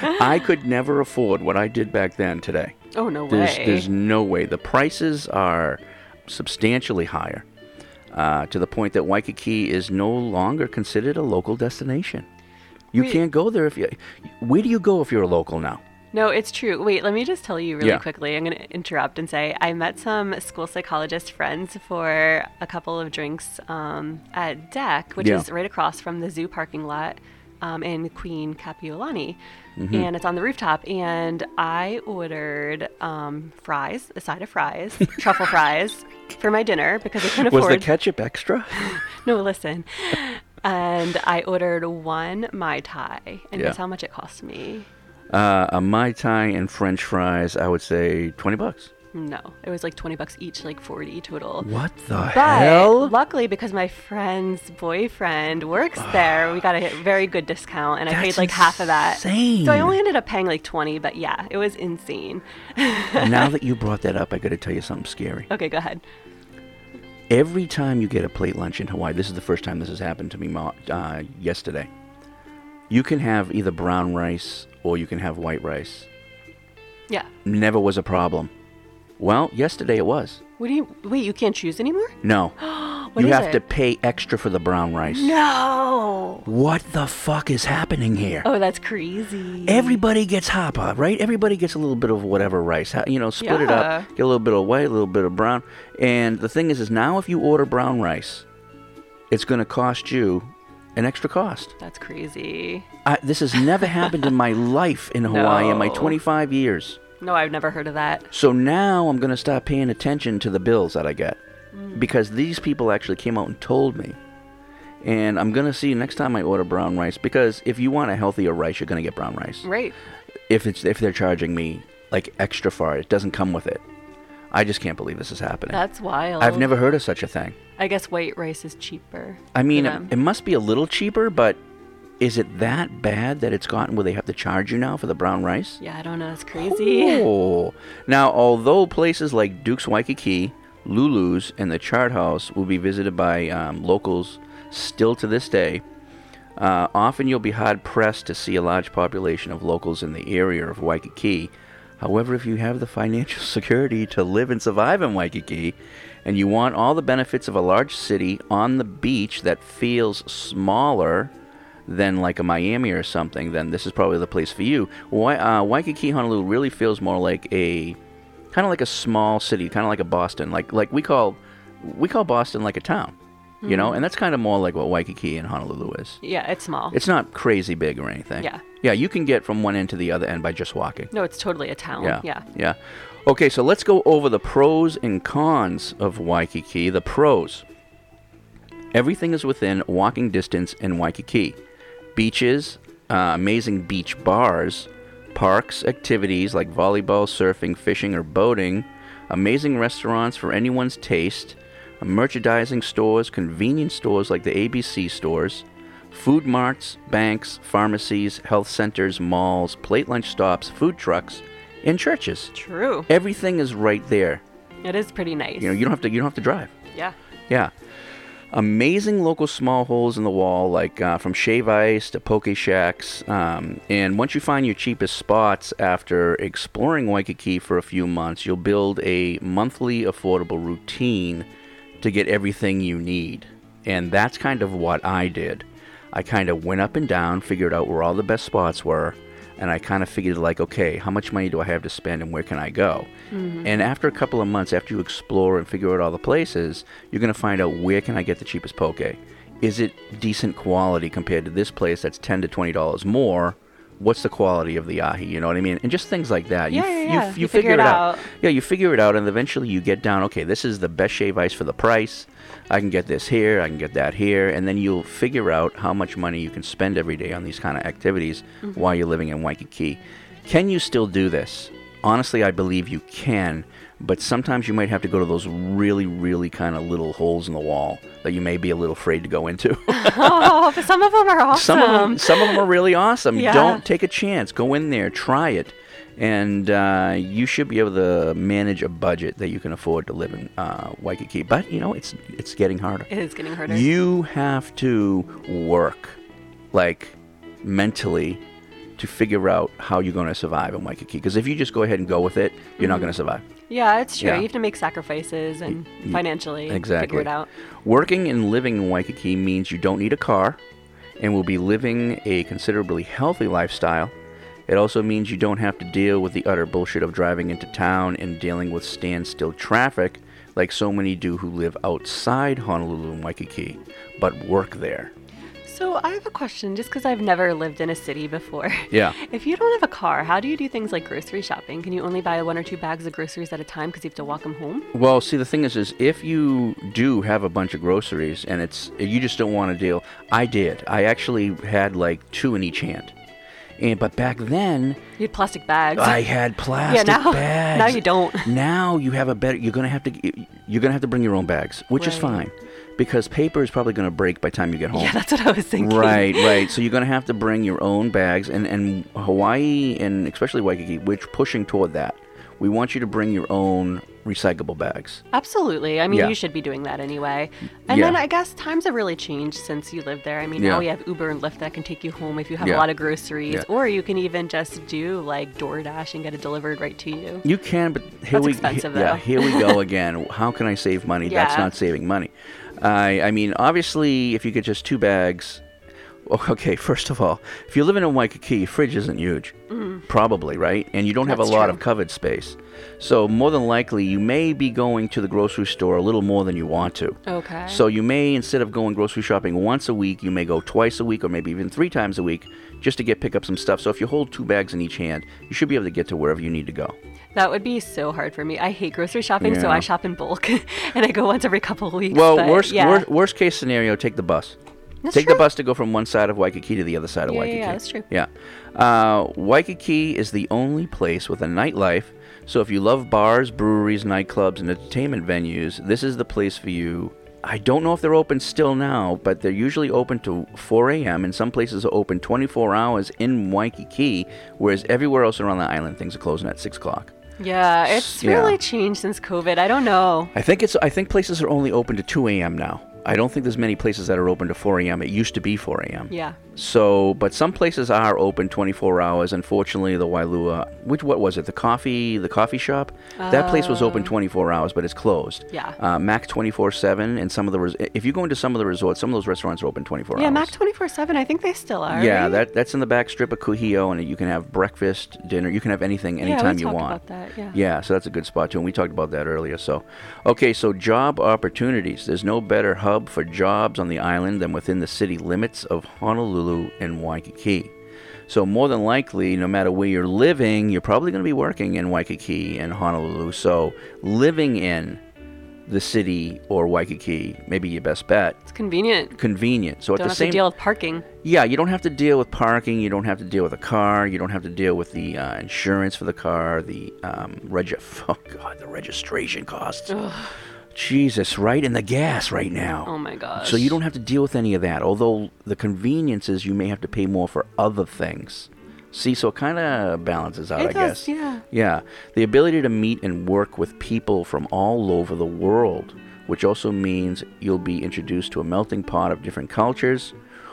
Speaker 3: I could never afford what I did back then today.
Speaker 4: Oh, no
Speaker 3: there's,
Speaker 4: way.
Speaker 3: There's no way. The prices are substantially higher uh, to the point that Waikiki is no longer considered a local destination. You
Speaker 4: Wait.
Speaker 3: can't go there if you. Where do you go if you're a local now?
Speaker 4: No, it's true. Wait, let me just tell you really
Speaker 3: Yeah.
Speaker 4: quickly. I'm going to interrupt and say I met some school psychologist friends for a couple of drinks um, at Deck, which
Speaker 3: Yeah.
Speaker 4: is right across from the zoo parking lot. um, in Queen Kapiolani.
Speaker 3: Mhm.
Speaker 4: And it's on the rooftop. And I ordered um, fries, a side of fries, <laughs> truffle fries, for my dinner because I couldn't
Speaker 3: Was the
Speaker 4: afford.
Speaker 3: ketchup extra? <laughs>
Speaker 4: no, listen. And I ordered one Mai Tai. And
Speaker 3: Yeah.
Speaker 4: guess how much it cost me?
Speaker 3: Uh, a Mai Tai and French fries, I would say 20 bucks.
Speaker 4: No, it was like 20 bucks each, like 40 total.
Speaker 3: What the
Speaker 4: But
Speaker 3: hell?
Speaker 4: luckily, because my friend's boyfriend works there, we got a very good discount, and I paid like half of that. So I only ended up paying like 20, but yeah, it was insane. <laughs>
Speaker 3: now that you brought that up, I got to tell you something scary.
Speaker 4: okay, go ahead.
Speaker 3: Every time you get a plate lunch in Hawaii, this is the first time this has happened to me uh, yesterday. You can have either brown rice or you can have white rice.
Speaker 4: Yeah.
Speaker 3: Never was a problem. Well, yesterday it was.
Speaker 4: What do you wait? You can't choose anymore?
Speaker 3: No. <gasps>
Speaker 4: What
Speaker 3: you have
Speaker 4: it?
Speaker 3: to pay extra for the brown rice.
Speaker 4: No.
Speaker 3: What the fuck is happening here?
Speaker 4: Oh, that's crazy.
Speaker 3: Everybody gets hapa, right? Everybody gets a little bit of whatever rice. You know, split it up, get a little bit of white, a little bit of brown. And the thing is, is now if you order brown rice, it's going to cost you an extra cost.
Speaker 4: That's crazy.
Speaker 3: I, this has never <laughs> happened in my life in Hawaii in my
Speaker 4: No.
Speaker 3: 25 years.
Speaker 4: No, I've never heard of that.
Speaker 3: So now I'm going to start paying attention to the bills that I get
Speaker 4: Mm.
Speaker 3: because these people actually came out and told me. And I'm going to see next time I order brown rice because if you want a healthier rice, you're going to get brown rice.
Speaker 4: Right.
Speaker 3: If it's if they're charging me like extra for it, it doesn't come with it. I just can't believe this is happening.
Speaker 4: That's wild.
Speaker 3: I've never heard of such a thing.
Speaker 4: I guess white rice is cheaper.
Speaker 3: I mean, it, it must be a little cheaper, but is it that bad that it's gotten where they have to charge you now for the brown rice?
Speaker 4: yeah, I don't know. It's crazy.
Speaker 3: Oh. Now, although places like Duke's Waikiki, Lulu's, and the Chart House will be visited by um, locals still to this day, uh, often you'll be hard pressed to see a large population of locals in the area of Waikiki. However, if you have the financial <laughs> security to live and survive in Waikiki, and you want all the benefits of a large city on the beach that feels smaller than like a Miami or something, then this is probably the place for you. Wai- uh, Waikiki, Honolulu really feels more like a kind of like a small city, kind of like a Boston. Like like we call we call Boston like a town, you know,
Speaker 4: Mhm.
Speaker 3: and that's kind of more like what Waikiki and Honolulu is.
Speaker 4: Yeah, it's small.
Speaker 3: It's not crazy big or anything.
Speaker 4: Yeah.
Speaker 3: Yeah, you can get from one end to the other end by just walking.
Speaker 4: No, it's totally a town.
Speaker 3: Yeah.
Speaker 4: Yeah.
Speaker 3: Yeah. Okay, so let's go over the pros and cons of Waikiki. The pros. Everything is within walking distance in Waikiki. Beaches, uh, amazing beach bars, parks, activities like volleyball, surfing, fishing, or boating, amazing restaurants for anyone's taste, merchandising stores, convenience stores like the ABC stores, food marts, banks, pharmacies, health centers, malls, plate lunch stops, food trucks, and churches.
Speaker 4: True.
Speaker 3: Everything is right there.
Speaker 4: It is pretty nice.
Speaker 3: You know, you don't have to you don't have to drive.
Speaker 4: Yeah.
Speaker 3: Yeah. Amazing local small holes in the wall, like uh, from Shave Ice to Poke Shacks. Um, and once you find your cheapest spots after exploring Waikiki for a few months, you'll build a monthly affordable routine to get everything you need. And that's kind of what I did. I kind of went up and down, figured out where all the best spots were, and I kind of figured, like, okay, how much money do I have to spend and where can I go?
Speaker 4: Mhm.
Speaker 3: And after a couple of months, after you explore and figure out all the places, you're going to find out where can I get the cheapest poke? Is it decent quality compared to this place that's 10 to $20 more? What's the quality of the ahi? You know what I mean? And just things like that.
Speaker 4: Yeah,
Speaker 3: you,
Speaker 4: yeah, yeah.
Speaker 3: you,
Speaker 4: You
Speaker 3: figure,
Speaker 4: figure
Speaker 3: it out.
Speaker 4: out.
Speaker 3: Yeah, you figure it out, and eventually you get down. Okay, this is the best shave ice for the price. I can get this here. I can get that here, and then you'll figure out how much money you can spend every day on these kind of activities
Speaker 4: Mhm.
Speaker 3: while you're living in Waikiki. Can you still do this? Honestly, I believe you can, but sometimes you might have to go to those really, really kind of little holes in the wall that you may be a little afraid to go into. <laughs>
Speaker 4: oh, but some of them are awesome.
Speaker 3: Some of them, some of them are really awesome.
Speaker 4: Yeah.
Speaker 3: Don't take a chance. Go in there, try it, and uh, you should be able to manage a budget that you can afford to live in uh, Waikiki. But you know, it's it's getting harder.
Speaker 4: It is getting harder.
Speaker 3: You have to work, like mentally, to figure out how you're going to survive in Waikiki. Because if you just go ahead and go with it, you're not
Speaker 4: Mhm.
Speaker 3: going to survive.
Speaker 4: Yeah, it's true.
Speaker 3: Yeah.
Speaker 4: You have to make sacrifices and financially
Speaker 3: exactly.
Speaker 4: figure it out.
Speaker 3: Working and living in Waikiki means you don't need a car and will be living a considerably healthy lifestyle. It also means you don't have to deal with the utter bullshit of driving into town and dealing with standstill traffic like so many do who live outside Honolulu and Waikiki, but work there.
Speaker 4: So I have a question, just because I've never lived in a city before. <laughs>
Speaker 3: Yeah.
Speaker 4: If you don't have a car, how do you do things like grocery shopping? Can you only buy one or two bags of groceries at a time because you have to walk them home?
Speaker 3: Well, see, the thing is, is if you do have a bunch of groceries and it's you just don't want to deal. I did. I actually had like two in each hand, and but back then
Speaker 4: You had plastic bags.
Speaker 3: I had plastic
Speaker 4: yeah, now, <laughs>
Speaker 3: bags.
Speaker 4: Now you don't.
Speaker 3: Now you have a better. You're gonna have to. You're gonna have to bring your own bags, which is fine, because paper is probably gonna break by the time you get <laughs> home.
Speaker 4: Yeah, that's what I was thinking.
Speaker 3: Right, right. So you're gonna have to bring your own bags, and and Hawaii and especially Waikiki, we're pushing toward that. We want you to bring your own recyclable bags.
Speaker 4: Absolutely. I mean,
Speaker 3: Yeah.
Speaker 4: you should be doing that anyway. And
Speaker 3: Yeah.
Speaker 4: then I guess times have really changed since you lived there. I mean,
Speaker 3: Yeah.
Speaker 4: now we have Uber and Lyft that can take you home if you have
Speaker 3: Yeah.
Speaker 4: a lot of groceries,
Speaker 3: Yeah.
Speaker 4: or you can even just do like DoorDash and get it delivered right to you.
Speaker 3: You can, but here
Speaker 4: That's
Speaker 3: we
Speaker 4: expensive,
Speaker 3: yeah
Speaker 4: though.
Speaker 3: here we go <laughs> again. How can I save money? That's not saving money. I I mean, obviously, if you get just two bags. <laughs> Okay, first of all, if you live in a Waikiki, your fridge isn't huge.
Speaker 4: Mhm.
Speaker 3: Probably, right? And you don't have a lot
Speaker 4: true.
Speaker 3: of covered space. So, more than likely, you may be going to the grocery store a little more than you want to.
Speaker 4: Okay.
Speaker 3: So, you may, instead of going grocery shopping once a week, you may go twice a week or maybe even three times a week just to get pick up some stuff. So, if you hold two bags in each hand, you should be able to get to wherever you need to go.
Speaker 4: That would be so hard for me. I hate grocery shopping, so I shop in bulk, <laughs> and I go once every couple of weeks.
Speaker 3: Well, worst,
Speaker 4: yeah.
Speaker 3: wor- worst case scenario, take the bus.
Speaker 4: That's
Speaker 3: take
Speaker 4: true.
Speaker 3: the bus to go from one side of Waikiki to the other side of
Speaker 4: Yeah, yeah,
Speaker 3: Waikiki.
Speaker 4: yeah, that's true.
Speaker 3: Yeah. Uh, Waikiki is the only place with a nightlife. So if you love bars, breweries, nightclubs, and entertainment venues, this is the place for you. I don't know if they're open still now, but they're usually open to 4 a.m. and some places are open 24 hours in Waikiki, whereas everywhere else around the island things are closing at 6 o'clock.
Speaker 4: Yeah, it's
Speaker 3: Yeah.
Speaker 4: really changed since COVID. I don't know.
Speaker 3: I think it's. I think places are only open to 2 a.m. now. I don't think there's many places that are open to 4 a.m. It used to be 4 a.m.
Speaker 4: Yeah.
Speaker 3: So, but some places are open 24 hours. Unfortunately, the Wailana, which what was it? The coffee, the coffee shop. that place was open
Speaker 4: Oh.
Speaker 3: 24 hours, but it's closed.
Speaker 4: Yeah.
Speaker 3: Uh, Mac 24/7, and some of the res- if you go into some of the resorts, some of those restaurants are open 24
Speaker 4: Yeah,
Speaker 3: hours.
Speaker 4: Yeah, Mac 24 7, I think they still are.
Speaker 3: yeah,
Speaker 4: right?
Speaker 3: that that's in the back strip of Kuhio, and you can have breakfast, dinner. You can have anything
Speaker 4: Yeah,
Speaker 3: anytime you
Speaker 4: talked
Speaker 3: want.
Speaker 4: about that, yeah.
Speaker 3: Yeah, so that's a good spot too, and we talked about that earlier. So, okay, so job opportunities. There's no better hub for jobs on the island than within the city limits of Honolulu and Waikiki. So more than likely, no matter where you're living, you're probably going to be working in Waikiki and Honolulu. So living in the city or Waikiki may be your best bet.
Speaker 4: It's convenient.
Speaker 3: Convenient. So at
Speaker 4: don't
Speaker 3: the
Speaker 4: have
Speaker 3: same
Speaker 4: to deal with parking.
Speaker 3: yeah, you don't have to deal with parking. You don't have to deal with a car. You don't have to deal with the uh, insurance for the car. The um, regi- <laughs> oh god, the registration costs.
Speaker 4: Ugh.
Speaker 3: Jesus, right? in the gas right now.
Speaker 4: Oh my gosh.
Speaker 3: So you don't have to deal with any of that. Although the convenience is you may have to pay more for other things. See, so it kind of balances out,
Speaker 4: It
Speaker 3: I
Speaker 4: does,
Speaker 3: guess.
Speaker 4: yeah.
Speaker 3: Yeah. The ability to meet and work with people from all over the world, which also means you'll be introduced to a melting pot of different cultures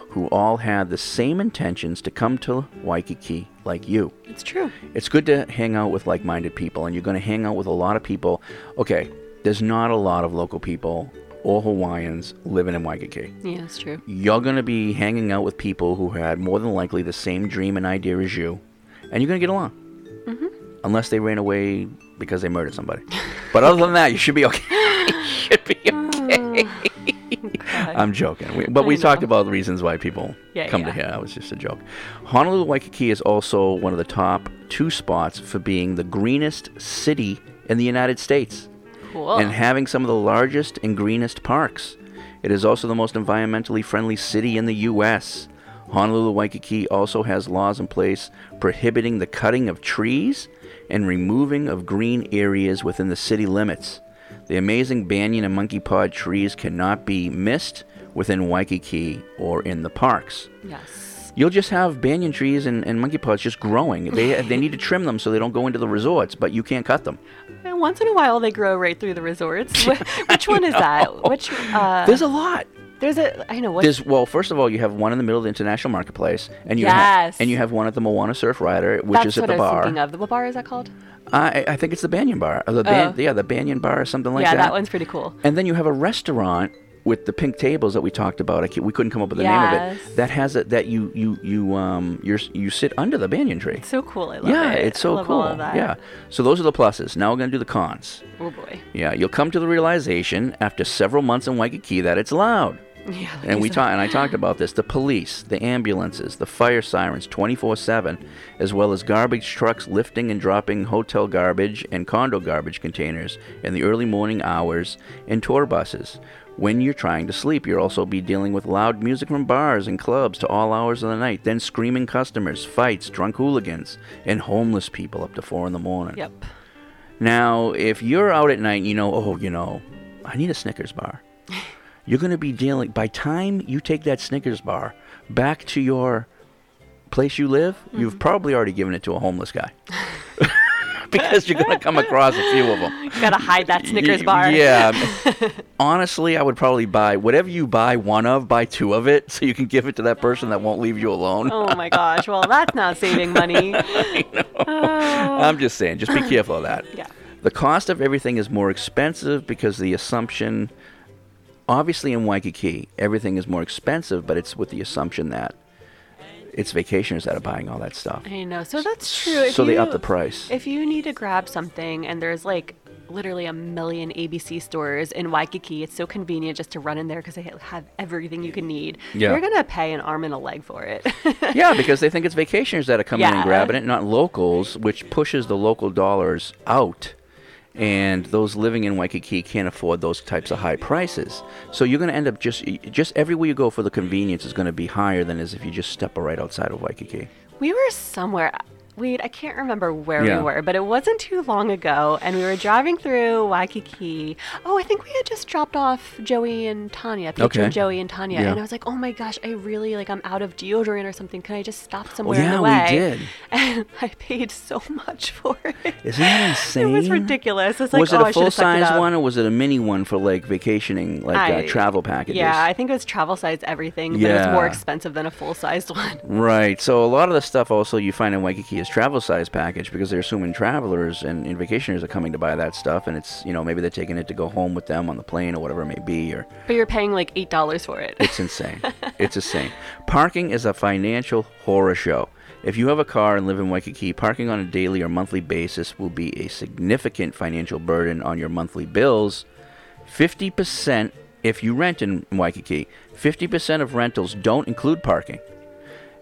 Speaker 3: who all had the same intentions to come to Waikiki like you.
Speaker 4: It's true.
Speaker 3: It's good to hang out with like minded people, and you're going to hang out with a lot of people. Okay, there's not a lot of local people or Hawaiians living in Waikiki.
Speaker 4: Yeah, that's true.
Speaker 3: You're going to be hanging out with people who had more than likely the same dream and idea as you, and you're going to get along.
Speaker 4: Mhm.
Speaker 3: Unless they ran away because they murdered somebody. But other than that, you should be okay. <laughs> you should be okay. I'm joking. We, but
Speaker 4: I
Speaker 3: we talked about the reasons why people
Speaker 4: Yeah,
Speaker 3: come to
Speaker 4: yeah.
Speaker 3: here. That was just a joke. Honolulu, Waikiki is also one of the top two spots for being the greenest city in the United States
Speaker 4: Cool.
Speaker 3: and having some of the largest and greenest parks. It is also the most environmentally friendly city in the U.S. Honolulu, Waikiki also has laws in place prohibiting the cutting of trees and removing of green areas within the city limits. The amazing banyan and monkey pod trees cannot be missed within Waikiki or in the parks.
Speaker 4: Yes.
Speaker 3: You'll just have banyan trees and, and monkey pods just growing. They, they need to trim them so they don't go into the resorts, but you can't cut them.
Speaker 4: And once in a while, they grow right through the resorts. <laughs> Which one is that? <laughs> Which? Uh,
Speaker 3: There's a lot.
Speaker 4: There's a. I know what.
Speaker 3: There's well, first of all, you have one in the middle of the international marketplace, and you
Speaker 4: Yes.
Speaker 3: have and you have one at the Moana Surfrider, which
Speaker 4: That's
Speaker 3: is at
Speaker 4: what
Speaker 3: the
Speaker 4: I was
Speaker 3: bar.
Speaker 4: thinking of. What bar is that called?
Speaker 3: I, I think it's the Banyan Bar, or the ban,
Speaker 4: Oh.
Speaker 3: yeah, the Banyan Bar or something like
Speaker 4: yeah,
Speaker 3: that.
Speaker 4: that one's pretty cool.
Speaker 3: And then you have a restaurant with the pink tables that we talked about. I we couldn't come up with the name of it. That has it that you you you um you you sit under the banyan tree.
Speaker 4: It's So cool. I love it.
Speaker 3: yeah,
Speaker 4: it.
Speaker 3: it's so
Speaker 4: I love
Speaker 3: cool.
Speaker 4: All of that.
Speaker 3: Yeah. So those are the pluses. Now we're gonna do the cons.
Speaker 4: Oh boy.
Speaker 3: Yeah, you'll come to the realization after several months in Waikiki that it's loud.
Speaker 4: Yeah, like
Speaker 3: and we talked, and I talked about this. The police, the ambulances, the fire sirens, 24/7, as well as garbage trucks lifting and dropping hotel garbage and condo garbage containers in the early morning hours, and tour buses. When you're trying to sleep, you'll also be dealing with loud music from bars and clubs to all hours of the night, then screaming customers, fights, drunk hooligans, and homeless people up to four in the morning.
Speaker 4: Yep.
Speaker 3: Now, if you're out at night and you know, oh, you know, I need a Snickers bar, <laughs> you're going to be dealing, by time you take that Snickers bar back to your place you live, you've mm-hmm. probably already given it to a homeless guy. <laughs> <laughs> because you're going to come across a few of them.
Speaker 4: You gotta hide that Snickers bar.
Speaker 3: Yeah. <laughs> Honestly, I would probably buy whatever you buy one of, buy two of it, so you can give it to that person that won't leave you alone.
Speaker 4: oh my gosh. Well, that's not <laughs> saving money.
Speaker 3: I'm just saying, just be oh. careful of that.
Speaker 4: Yeah.
Speaker 3: The cost of everything is more expensive because the assumption, obviously in Waikiki, everything is more expensive, but it's with the assumption that it's vacationers that are buying all that stuff.
Speaker 4: I know. So that's true. If
Speaker 3: So they
Speaker 4: you-
Speaker 3: up the price.
Speaker 4: If you need to grab something and there's like literally a million ABC stores in Waikiki, it's so convenient just to run in there because they have everything you can need.
Speaker 3: Yeah.
Speaker 4: You're gonna pay an arm and a leg for it. <laughs>
Speaker 3: yeah, because they think it's vacationers that are coming
Speaker 4: Yeah.
Speaker 3: and grabbing it, not locals, which pushes the local dollars out. And those living in Waikiki can't afford those types of high prices. So you're going to end up just just everywhere you go for the convenience is going to be higher than as if you just step right outside of Waikiki.
Speaker 4: we were somewhere. Wait, I can't remember where
Speaker 3: Yeah.
Speaker 4: we were, but it wasn't too long ago, and we were driving through Waikiki. Oh, I think we had just dropped off Joey and Tanya, Peter,
Speaker 3: Okay.
Speaker 4: Joey and Tanya,
Speaker 3: Yeah.
Speaker 4: and I was like, "Oh my gosh, I really like I'm out of deodorant or something. Can I just stop somewhere
Speaker 3: Oh, yeah,
Speaker 4: in the
Speaker 3: we
Speaker 4: way?"
Speaker 3: did. <laughs>
Speaker 4: And I paid so much for it.
Speaker 3: Isn't that insane?
Speaker 4: It was ridiculous. It's like,
Speaker 3: was it
Speaker 4: oh,
Speaker 3: a full size one or was it a mini one for like vacationing, like
Speaker 4: I-
Speaker 3: uh, travel packages?
Speaker 4: Yeah, I think it was travel size everything, but it was more expensive than a full sized <laughs> one.
Speaker 3: Right. So a lot of the stuff also you find in Waikiki is travel size package because they're assuming travelers and, and vacationers are coming to buy that stuff, and it's you know maybe they're taking it to go home with them on the plane or whatever it may be, or
Speaker 4: But you're paying like eight dollars for it.
Speaker 3: it's insane. <laughs> it's insane. Parking is a financial horror show. If you have a car and live in Waikiki, parking on a daily or monthly basis will be a significant financial burden on your monthly bills. 50% if you rent in Waikiki, 50% of rentals don't include parking.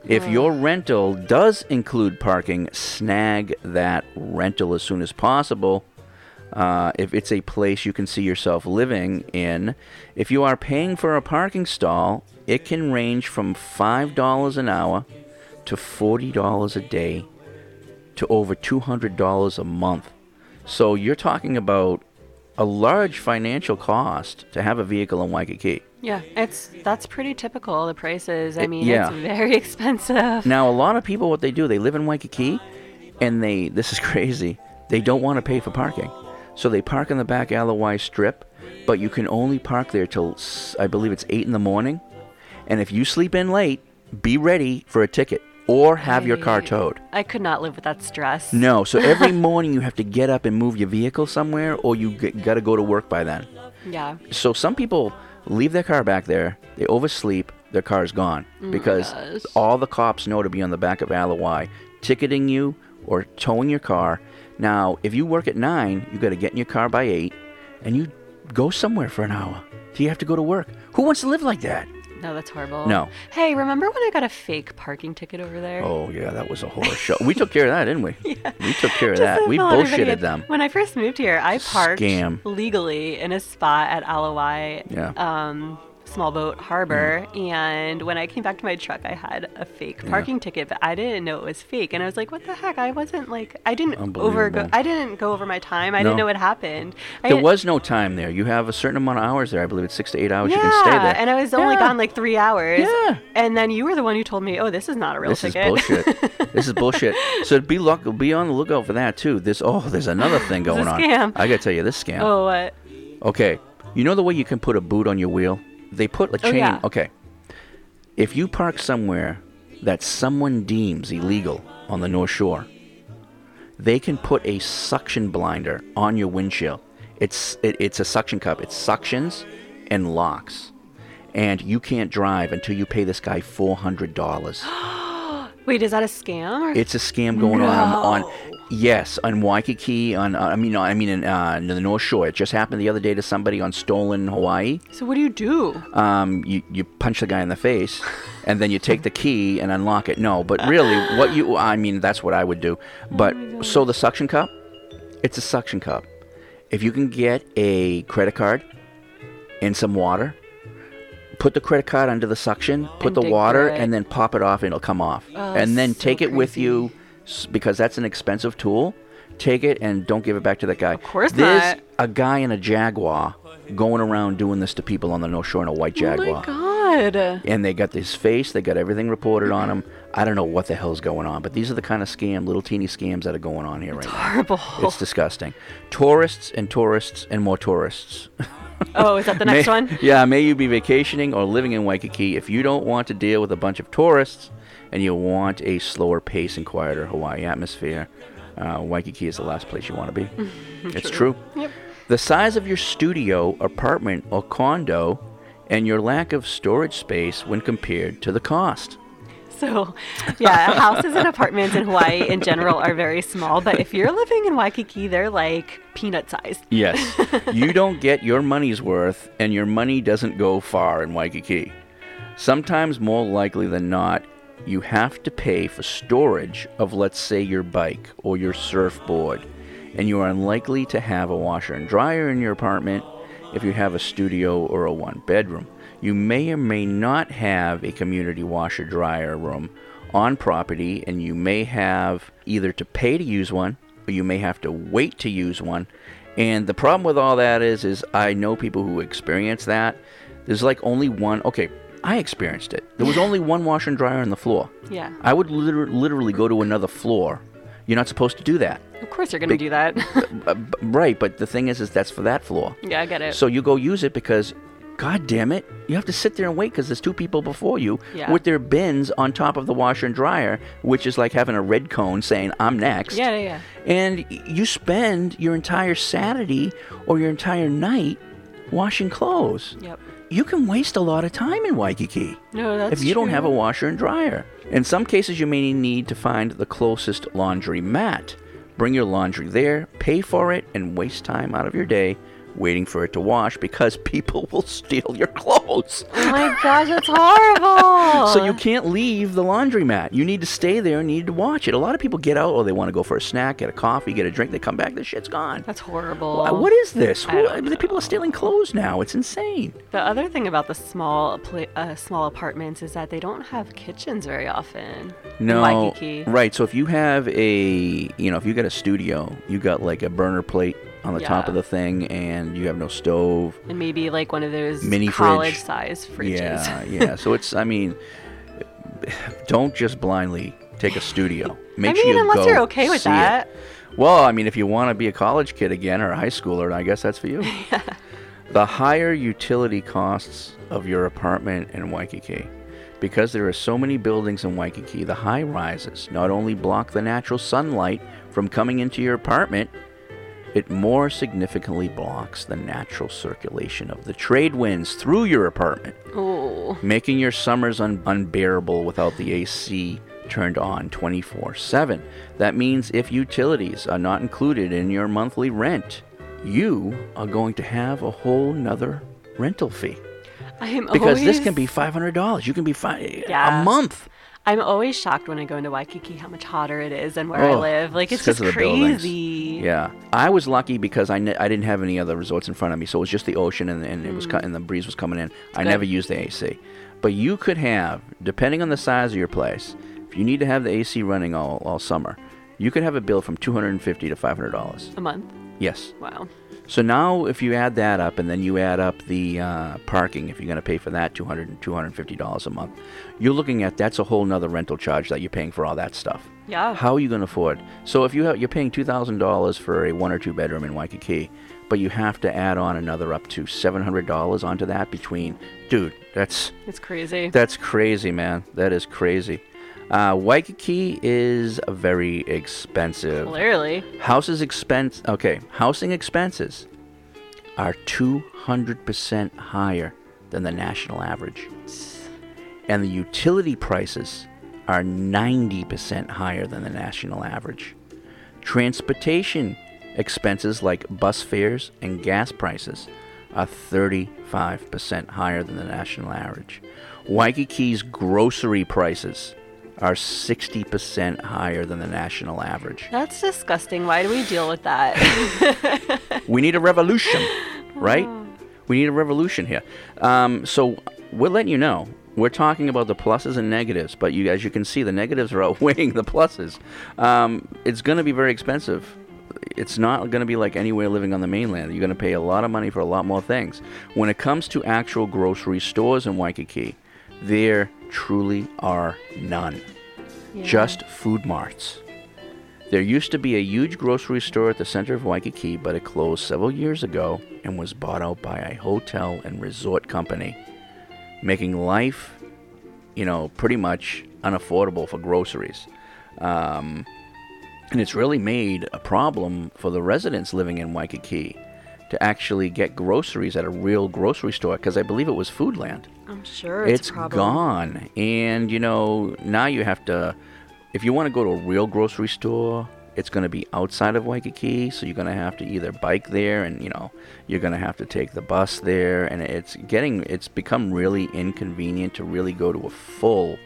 Speaker 3: If your rental does include parking, snag that rental as soon as possible. Uh, if it's a place you can see yourself living in, if you are paying for a parking stall, it can range from $5 an hour to $40 a day to over $200 a month. So you're talking about a large financial cost to have a vehicle in Waikiki.
Speaker 4: Yeah, it's that's pretty typical. The prices. I
Speaker 3: It-
Speaker 4: mean,
Speaker 3: yeah.
Speaker 4: it's very <laughs> expensive.
Speaker 3: Now, a lot of people, what they do, they live in Waikiki, and they this is <laughs> crazy. They don't want to pay for parking, so they park in the back Ala Wai Strip, but you can only park there till I believe it's eight in the morning, and if you sleep in late, be ready for a ticket or have your car towed.
Speaker 4: I could not live with that stress.
Speaker 3: No, so every <laughs> morning you have to get up and move your vehicle somewhere, or you g- got to go to work by then.
Speaker 4: Yeah.
Speaker 3: So some people leave their car back there, they oversleep, their car's gone
Speaker 4: Oh
Speaker 3: because
Speaker 4: gosh.
Speaker 3: all the cops know to be on the back of Ala Wai, ticketing you or towing your car. Now, if you work at nine, you got to get in your car by eight, and you go somewhere for an hour. Do you have to go to work? Who wants to live like that?
Speaker 4: No, that's horrible.
Speaker 3: No.
Speaker 4: Hey, remember when I got a fake parking ticket over there?
Speaker 3: Oh yeah, that was a horror show. We took care of that, didn't we? <laughs> Yeah. We took care of that. We bullshitted
Speaker 4: in,
Speaker 3: them.
Speaker 4: When I first moved here, I parked
Speaker 3: Scam.
Speaker 4: legally in a spot at Ala Wai,
Speaker 3: Yeah.
Speaker 4: um, Small Boat Harbor, hmm. and when I came back to my truck, I had a fake
Speaker 3: Yeah.
Speaker 4: parking ticket, but I didn't know it was fake, and I was like, "What the heck? I wasn't like, I didn't over go, I didn't go over my time. I
Speaker 3: No.
Speaker 4: didn't know what happened. I
Speaker 3: There was no time there. You have a certain amount of hours there. I believe it's six to eight hours
Speaker 4: yeah,
Speaker 3: you can stay there.
Speaker 4: and I was only
Speaker 3: Yeah.
Speaker 4: gone like three hours.
Speaker 3: Yeah.
Speaker 4: And then you were the one who told me, "Oh, this is not a real
Speaker 3: this
Speaker 4: ticket."
Speaker 3: is bullshit. this is bullshit. So be look, be on the lookout for that too. This oh, there's another thing going on. I gotta tell you, this scam.
Speaker 4: oh, what?
Speaker 3: Okay, you know the way you can put a boot on your wheel? They put a
Speaker 4: Oh,
Speaker 3: chain.
Speaker 4: yeah.
Speaker 3: Okay, if you park somewhere that someone deems illegal on the North Shore, they can put a suction blinder on your windshield. It's it, it's a suction cup. It suctions and locks, and you can't drive until you pay this guy four hundred dollars. <gasps>
Speaker 4: Wait, is that a scam?
Speaker 3: It's a scam going on on Yes, on Waikiki, on uh, I mean, I mean, in, uh, in the North Shore. It just happened the other day to somebody on stolen Hawaii.
Speaker 4: So what do you do?
Speaker 3: Um, you you punch the guy in the face, and then you take the key and unlock it. No, but really, what you I mean, that's what I would do. But so the suction cup, it's a suction cup. If you can get a credit card and some water, put the credit card under the suction, put
Speaker 4: And
Speaker 3: the water, and then pop it off, and it'll come off.
Speaker 4: Oh,
Speaker 3: and then
Speaker 4: so
Speaker 3: take it with you because that's an expensive tool. Take it and don't give it back to that guy. Of
Speaker 4: course
Speaker 3: There's
Speaker 4: not.
Speaker 3: a guy in a Jaguar going around doing this to people on the North Shore in a white Jaguar.
Speaker 4: Oh my god.
Speaker 3: And they got his face, they got everything reported on him. I don't know what the hell's going on, but these are the kind of scam, little teeny scams that are going on here right
Speaker 4: horrible.
Speaker 3: now. Horrible. It's disgusting. Tourists and tourists and more tourists. <laughs>
Speaker 4: Oh, is that the <laughs> next
Speaker 3: May-
Speaker 4: one?
Speaker 3: Yeah, may you be vacationing or living in Waikiki. If you don't want to deal with a bunch of tourists and you want a slower pace and quieter Hawaii atmosphere, uh, Waikiki is the last place you want to be. <laughs> it's true.
Speaker 4: Yep.
Speaker 3: The size of your studio, apartment, or condo, and your lack of storage space when compared to the cost.
Speaker 4: So, yeah, <laughs> houses and apartments in Hawaii in general are very small, but if you're living in Waikiki, they're like peanut sized.
Speaker 3: Yes. <laughs> you don't get your money's worth, and your money doesn't go far in Waikiki. Sometimes, more likely than not, you have to pay for storage of, let's say, your bike or your surfboard, and you are unlikely to have a washer and dryer in your apartment if you have a studio or a one bedroom. You may or may not have a community washer dryer room on property, and you may have either to pay to use one or you may have to wait to use one. And the problem with all that is, is I know people who experience that. There's like only one. Okay, I experienced it. There was only one washer and dryer on the floor.
Speaker 4: Yeah.
Speaker 3: I would liter- literally go to another floor. You're not supposed to do that.
Speaker 4: Of course, you're going to do that. <laughs>
Speaker 3: Uh, b- right, but the thing is, is that's for that floor.
Speaker 4: yeah, I get it.
Speaker 3: So you go use it because, god damn it, you have to sit there and wait because there's two people before you
Speaker 4: Yeah.
Speaker 3: with their bins on top of the washer and dryer, which is like having a red cone saying "I'm next."
Speaker 4: yeah, yeah, yeah.
Speaker 3: And y- you spend your entire Saturday or your entire night washing clothes.
Speaker 4: Yep.
Speaker 3: You can waste a lot of time in Waikiki
Speaker 4: No, that's
Speaker 3: if you don't
Speaker 4: true.
Speaker 3: have a washer and dryer. In some cases, you may need to find the closest laundry mat. Bring your laundry there, pay for it, and waste time out of your day waiting for it to wash because people <laughs> will steal your clothes.
Speaker 4: Oh my gosh, that's horrible.
Speaker 3: So you can't leave the laundromat. You need to stay there and you need to watch it. A lot of people get out or they want to go for a snack, get a coffee, get a drink. They come back, the shit's gone.
Speaker 4: That's horrible.
Speaker 3: Wha- What is this?
Speaker 4: I
Speaker 3: Who,
Speaker 4: don't
Speaker 3: the people are stealing clothes now. It's insane.
Speaker 4: The other thing about the small pla- uh, small apartments is that they don't have kitchens very often. in
Speaker 3: No,
Speaker 4: Waikiki.
Speaker 3: right. So if you have a, you know, if you got a studio, you got like a burner plate on the top of the thing, and you have no stove,
Speaker 4: And maybe like one of those
Speaker 3: mini
Speaker 4: college
Speaker 3: fridge.
Speaker 4: size fridges.
Speaker 3: Yeah, yeah. <laughs> So it's, I mean, don't just blindly take a studio. <laughs> Make
Speaker 4: I
Speaker 3: sure
Speaker 4: mean,
Speaker 3: you
Speaker 4: unless you're okay with
Speaker 3: see it.
Speaker 4: that.
Speaker 3: Well, I mean, if you want to be a college kid again or a high schooler, I guess that's for you. <laughs> The higher utility costs of your apartment in Waikiki. Because there are so many buildings in Waikiki, the high rises not only block the natural sunlight from coming into your apartment, it more significantly blocks the natural circulation of the trade winds through your apartment
Speaker 4: Ooh.
Speaker 3: making your summers un- unbearable without the AC turned on 24 7. That means if utilities are not included in your monthly rent, you are going to have a whole nother rental fee.
Speaker 4: I'm
Speaker 3: Because this can be $500. You can be fi-
Speaker 4: Yeah.
Speaker 3: a month.
Speaker 4: I'm always shocked when I go into Waikiki how much hotter it is than where I
Speaker 3: Oh,
Speaker 4: live. Like it's just crazy.
Speaker 3: Yeah, I was lucky because I, ne- I didn't have any other resorts in front of me, so it was just the ocean and, and it was hmm. cut and the breeze was coming in. I
Speaker 4: good.
Speaker 3: never used the AC, but you could have, depending on the size of your place, if you need to have the AC running all, all summer, you could have a bill from two hundred and fifty to five hundred dollars.
Speaker 4: A month.
Speaker 3: Yes.
Speaker 4: Wow.
Speaker 3: So now, if you add that up, and then you add up the uh, parking, if you're going to pay for that, $200 and $250 a month, you're looking at that's a whole nother rental charge that you're paying for all that stuff.
Speaker 4: Yeah.
Speaker 3: How are you going to afford? So if you have, you're paying $2,000 for a one or two bedroom in Waikiki, but you have to add on another up to $700 onto that between, dude, that's
Speaker 4: It's crazy.
Speaker 3: that's crazy, man. That is crazy. Uh, Waikiki is very expensive.
Speaker 4: Clearly.
Speaker 3: Houses expense. Okay, housing expenses are 200% higher than the national average. And the utility prices are 90% higher than the national average. Transportation expenses like bus fares and gas prices are 35% higher than the national average. Waikiki's grocery prices are 60% higher than the national average.
Speaker 4: That's disgusting. Why do we deal with that? <laughs>
Speaker 3: We need a revolution, <laughs> right? We need a revolution here. Um, so we're letting you know. We're talking about the pluses and negatives, but you as you can see, the negatives are <laughs> outweighing the pluses. Um, it's going to be very expensive. It's not going to be like anywhere living on the mainland. You're going to pay a lot of money for a lot more things. When it comes to actual grocery stores in Waikiki, there truly are none. Just food marts. There used to be a huge grocery store at the center of Waikiki, but it closed several years ago and was bought out by a hotel and resort company, making life, you know, pretty much unaffordable for groceries. Um, and it's really made a problem for the residents living in Waikiki to actually get groceries at a real grocery store because I believe it was Foodland
Speaker 4: I'm sure it's,
Speaker 3: it's gone. And you know, now you have to if you want to go to a real grocery store, it's going to be outside of Waikiki, so you're going to have to either bike there and you know, you're going to have to take the bus there and it's getting it's become really inconvenient to really go to a full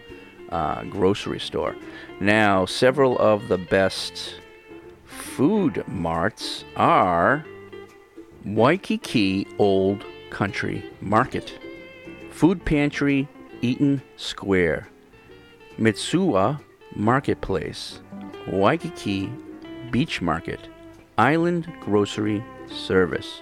Speaker 3: uh, grocery store. Now, several of the best food marts are Waikiki Old Country Market, Food Pantry Eaton Square, Mitsuwa Marketplace, Waikiki Beach Market, Island Grocery Service.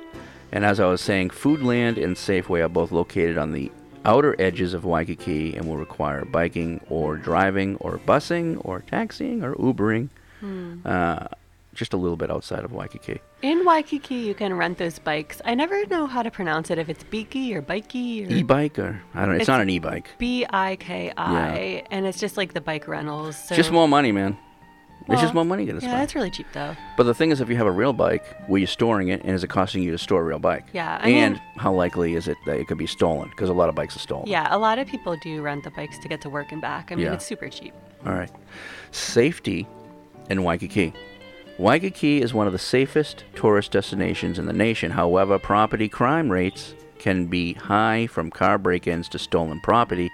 Speaker 3: And as I was saying, Foodland and Safeway are both located on the outer edges of Waikiki and will require biking or driving or busing or taxiing or Ubering.
Speaker 4: Hmm.
Speaker 3: Uh, just a little bit outside of Waikiki.
Speaker 4: In Waikiki, you can rent those bikes. I never know how to pronounce it, if it's Beaky or Bikey or
Speaker 3: E-bike or I don't know. It's, not an e-bike.
Speaker 4: B I K I, and it's just like the bike rentals. So
Speaker 3: Just more money, man. it's just more money to this
Speaker 4: Yeah,
Speaker 3: bike.
Speaker 4: that's really cheap though.
Speaker 3: But the thing is, if you have a real bike, where you're storing it, and is it costing you to store a real bike?
Speaker 4: Yeah, I
Speaker 3: and
Speaker 4: mean-
Speaker 3: how likely is it that it could be stolen? Because a lot of bikes are stolen.
Speaker 4: Yeah, a lot of people do rent the bikes to get to work and back. I mean,
Speaker 3: Yeah.
Speaker 4: it's super cheap.
Speaker 3: All right. Safety in Waikiki. Waikiki is one of the safest tourist destinations in the nation. However, property crime rates can be high from car break ins to stolen property.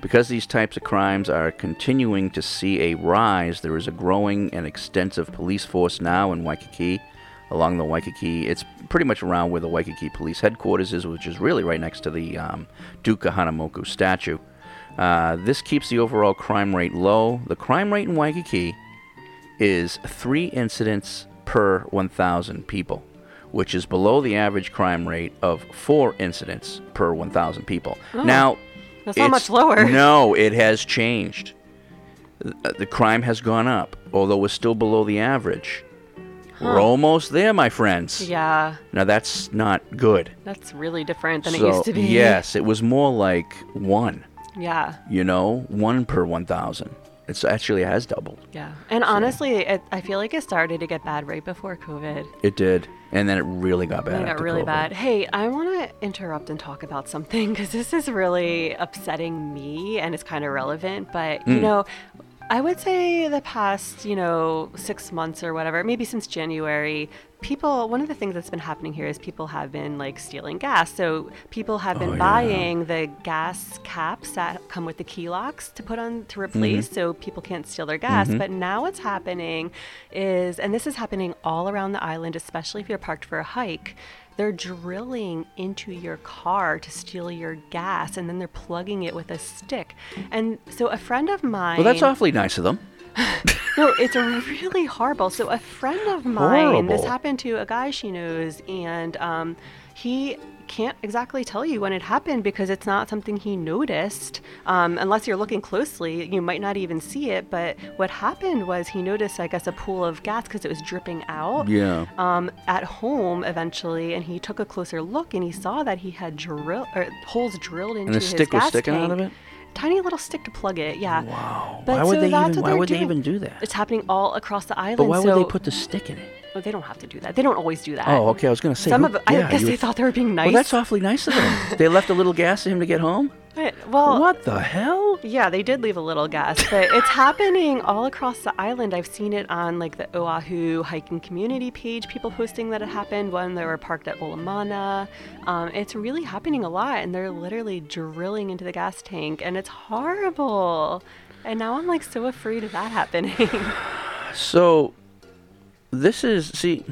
Speaker 3: Because these types of crimes are continuing to see a rise, there is a growing and extensive police force now in Waikiki. Along the Waikiki, it's pretty much around where the Waikiki Police Headquarters is, which is really right next to the um, Duke Kahanamoku statue. Uh, this keeps the overall crime rate low. The crime rate in Waikiki is three incidents per 1,000 people, which is below the average crime rate of four incidents per 1,000 people.
Speaker 4: Oh,
Speaker 3: now,
Speaker 4: that's not much lower. <laughs>
Speaker 3: No, it has changed. The crime has gone up, although we're still below the average. We're almost there, my friends.
Speaker 4: Yeah,
Speaker 3: Now that's not good.
Speaker 4: that's really different than
Speaker 3: so,
Speaker 4: it used to be.
Speaker 3: Yes, it was more like one.
Speaker 4: Yeah.
Speaker 3: You know, one per 1,000. It's actually has doubled.
Speaker 4: Yeah. And honestly, it, I feel like it started to get bad right before COVID.
Speaker 3: It did, and then it really got bad.
Speaker 4: It got really
Speaker 3: COVID.
Speaker 4: bad. Hey, I want to interrupt and talk about something because this is really upsetting me and it's kind of relevant. But, you
Speaker 3: Mm.
Speaker 4: know, I would say the past, you know, six months or whatever, maybe since January, people, one of the things that's been happening here is people have been like stealing gas. So people have been
Speaker 3: Oh, yeah.
Speaker 4: buying the gas caps that come with the key locks to put on to replace
Speaker 3: Mhm.
Speaker 4: so people can't steal their gas.
Speaker 3: Mhm.
Speaker 4: But now what's happening is, and this is happening all around the island, especially if you're parked for a hike, they're drilling into your car to steal your gas and then they're plugging it with a stick. And so a friend of mine.
Speaker 3: Well, that's awfully nice of them. <laughs>
Speaker 4: No, it's really horrible. So a friend of mine, this happened to a guy she knows, and um, he can't exactly tell you when it happened because it's not something he noticed. Um, unless you're looking closely, you might not even see it. But what happened was he noticed, I guess, a pool of gas because it was dripping out.
Speaker 3: Yeah.
Speaker 4: Um, at home eventually, and he took a closer look and he saw that he had drill or holes drilled into
Speaker 3: And the
Speaker 4: his
Speaker 3: stick was
Speaker 4: gas
Speaker 3: sticking out of it?
Speaker 4: Tiny little stick to plug it, yeah. Wow.
Speaker 3: Why would they even- why would they even do that?
Speaker 4: It's happening all across the island.
Speaker 3: But why would they put the stick in it?
Speaker 4: Well, they don't have to do that. They don't always do that.
Speaker 3: Oh, okay. I was going to say.
Speaker 4: Some
Speaker 3: who-
Speaker 4: of I guess they
Speaker 3: would-
Speaker 4: thought they were being nice.
Speaker 3: Well, that's awfully nice of them. <laughs> they left a little gas for him to get home.
Speaker 4: But, well,
Speaker 3: What the hell?
Speaker 4: Yeah, they did leave a little gas, but it's <laughs> happening all across the island. I've seen it on like the Oahu hiking community page, people posting that it happened when they were parked at Olomana. Um, it's really happening a lot, and they're literally drilling into the gas tank, and it's horrible. And now I'm like so afraid of that happening. <sighs>
Speaker 3: So, this is see,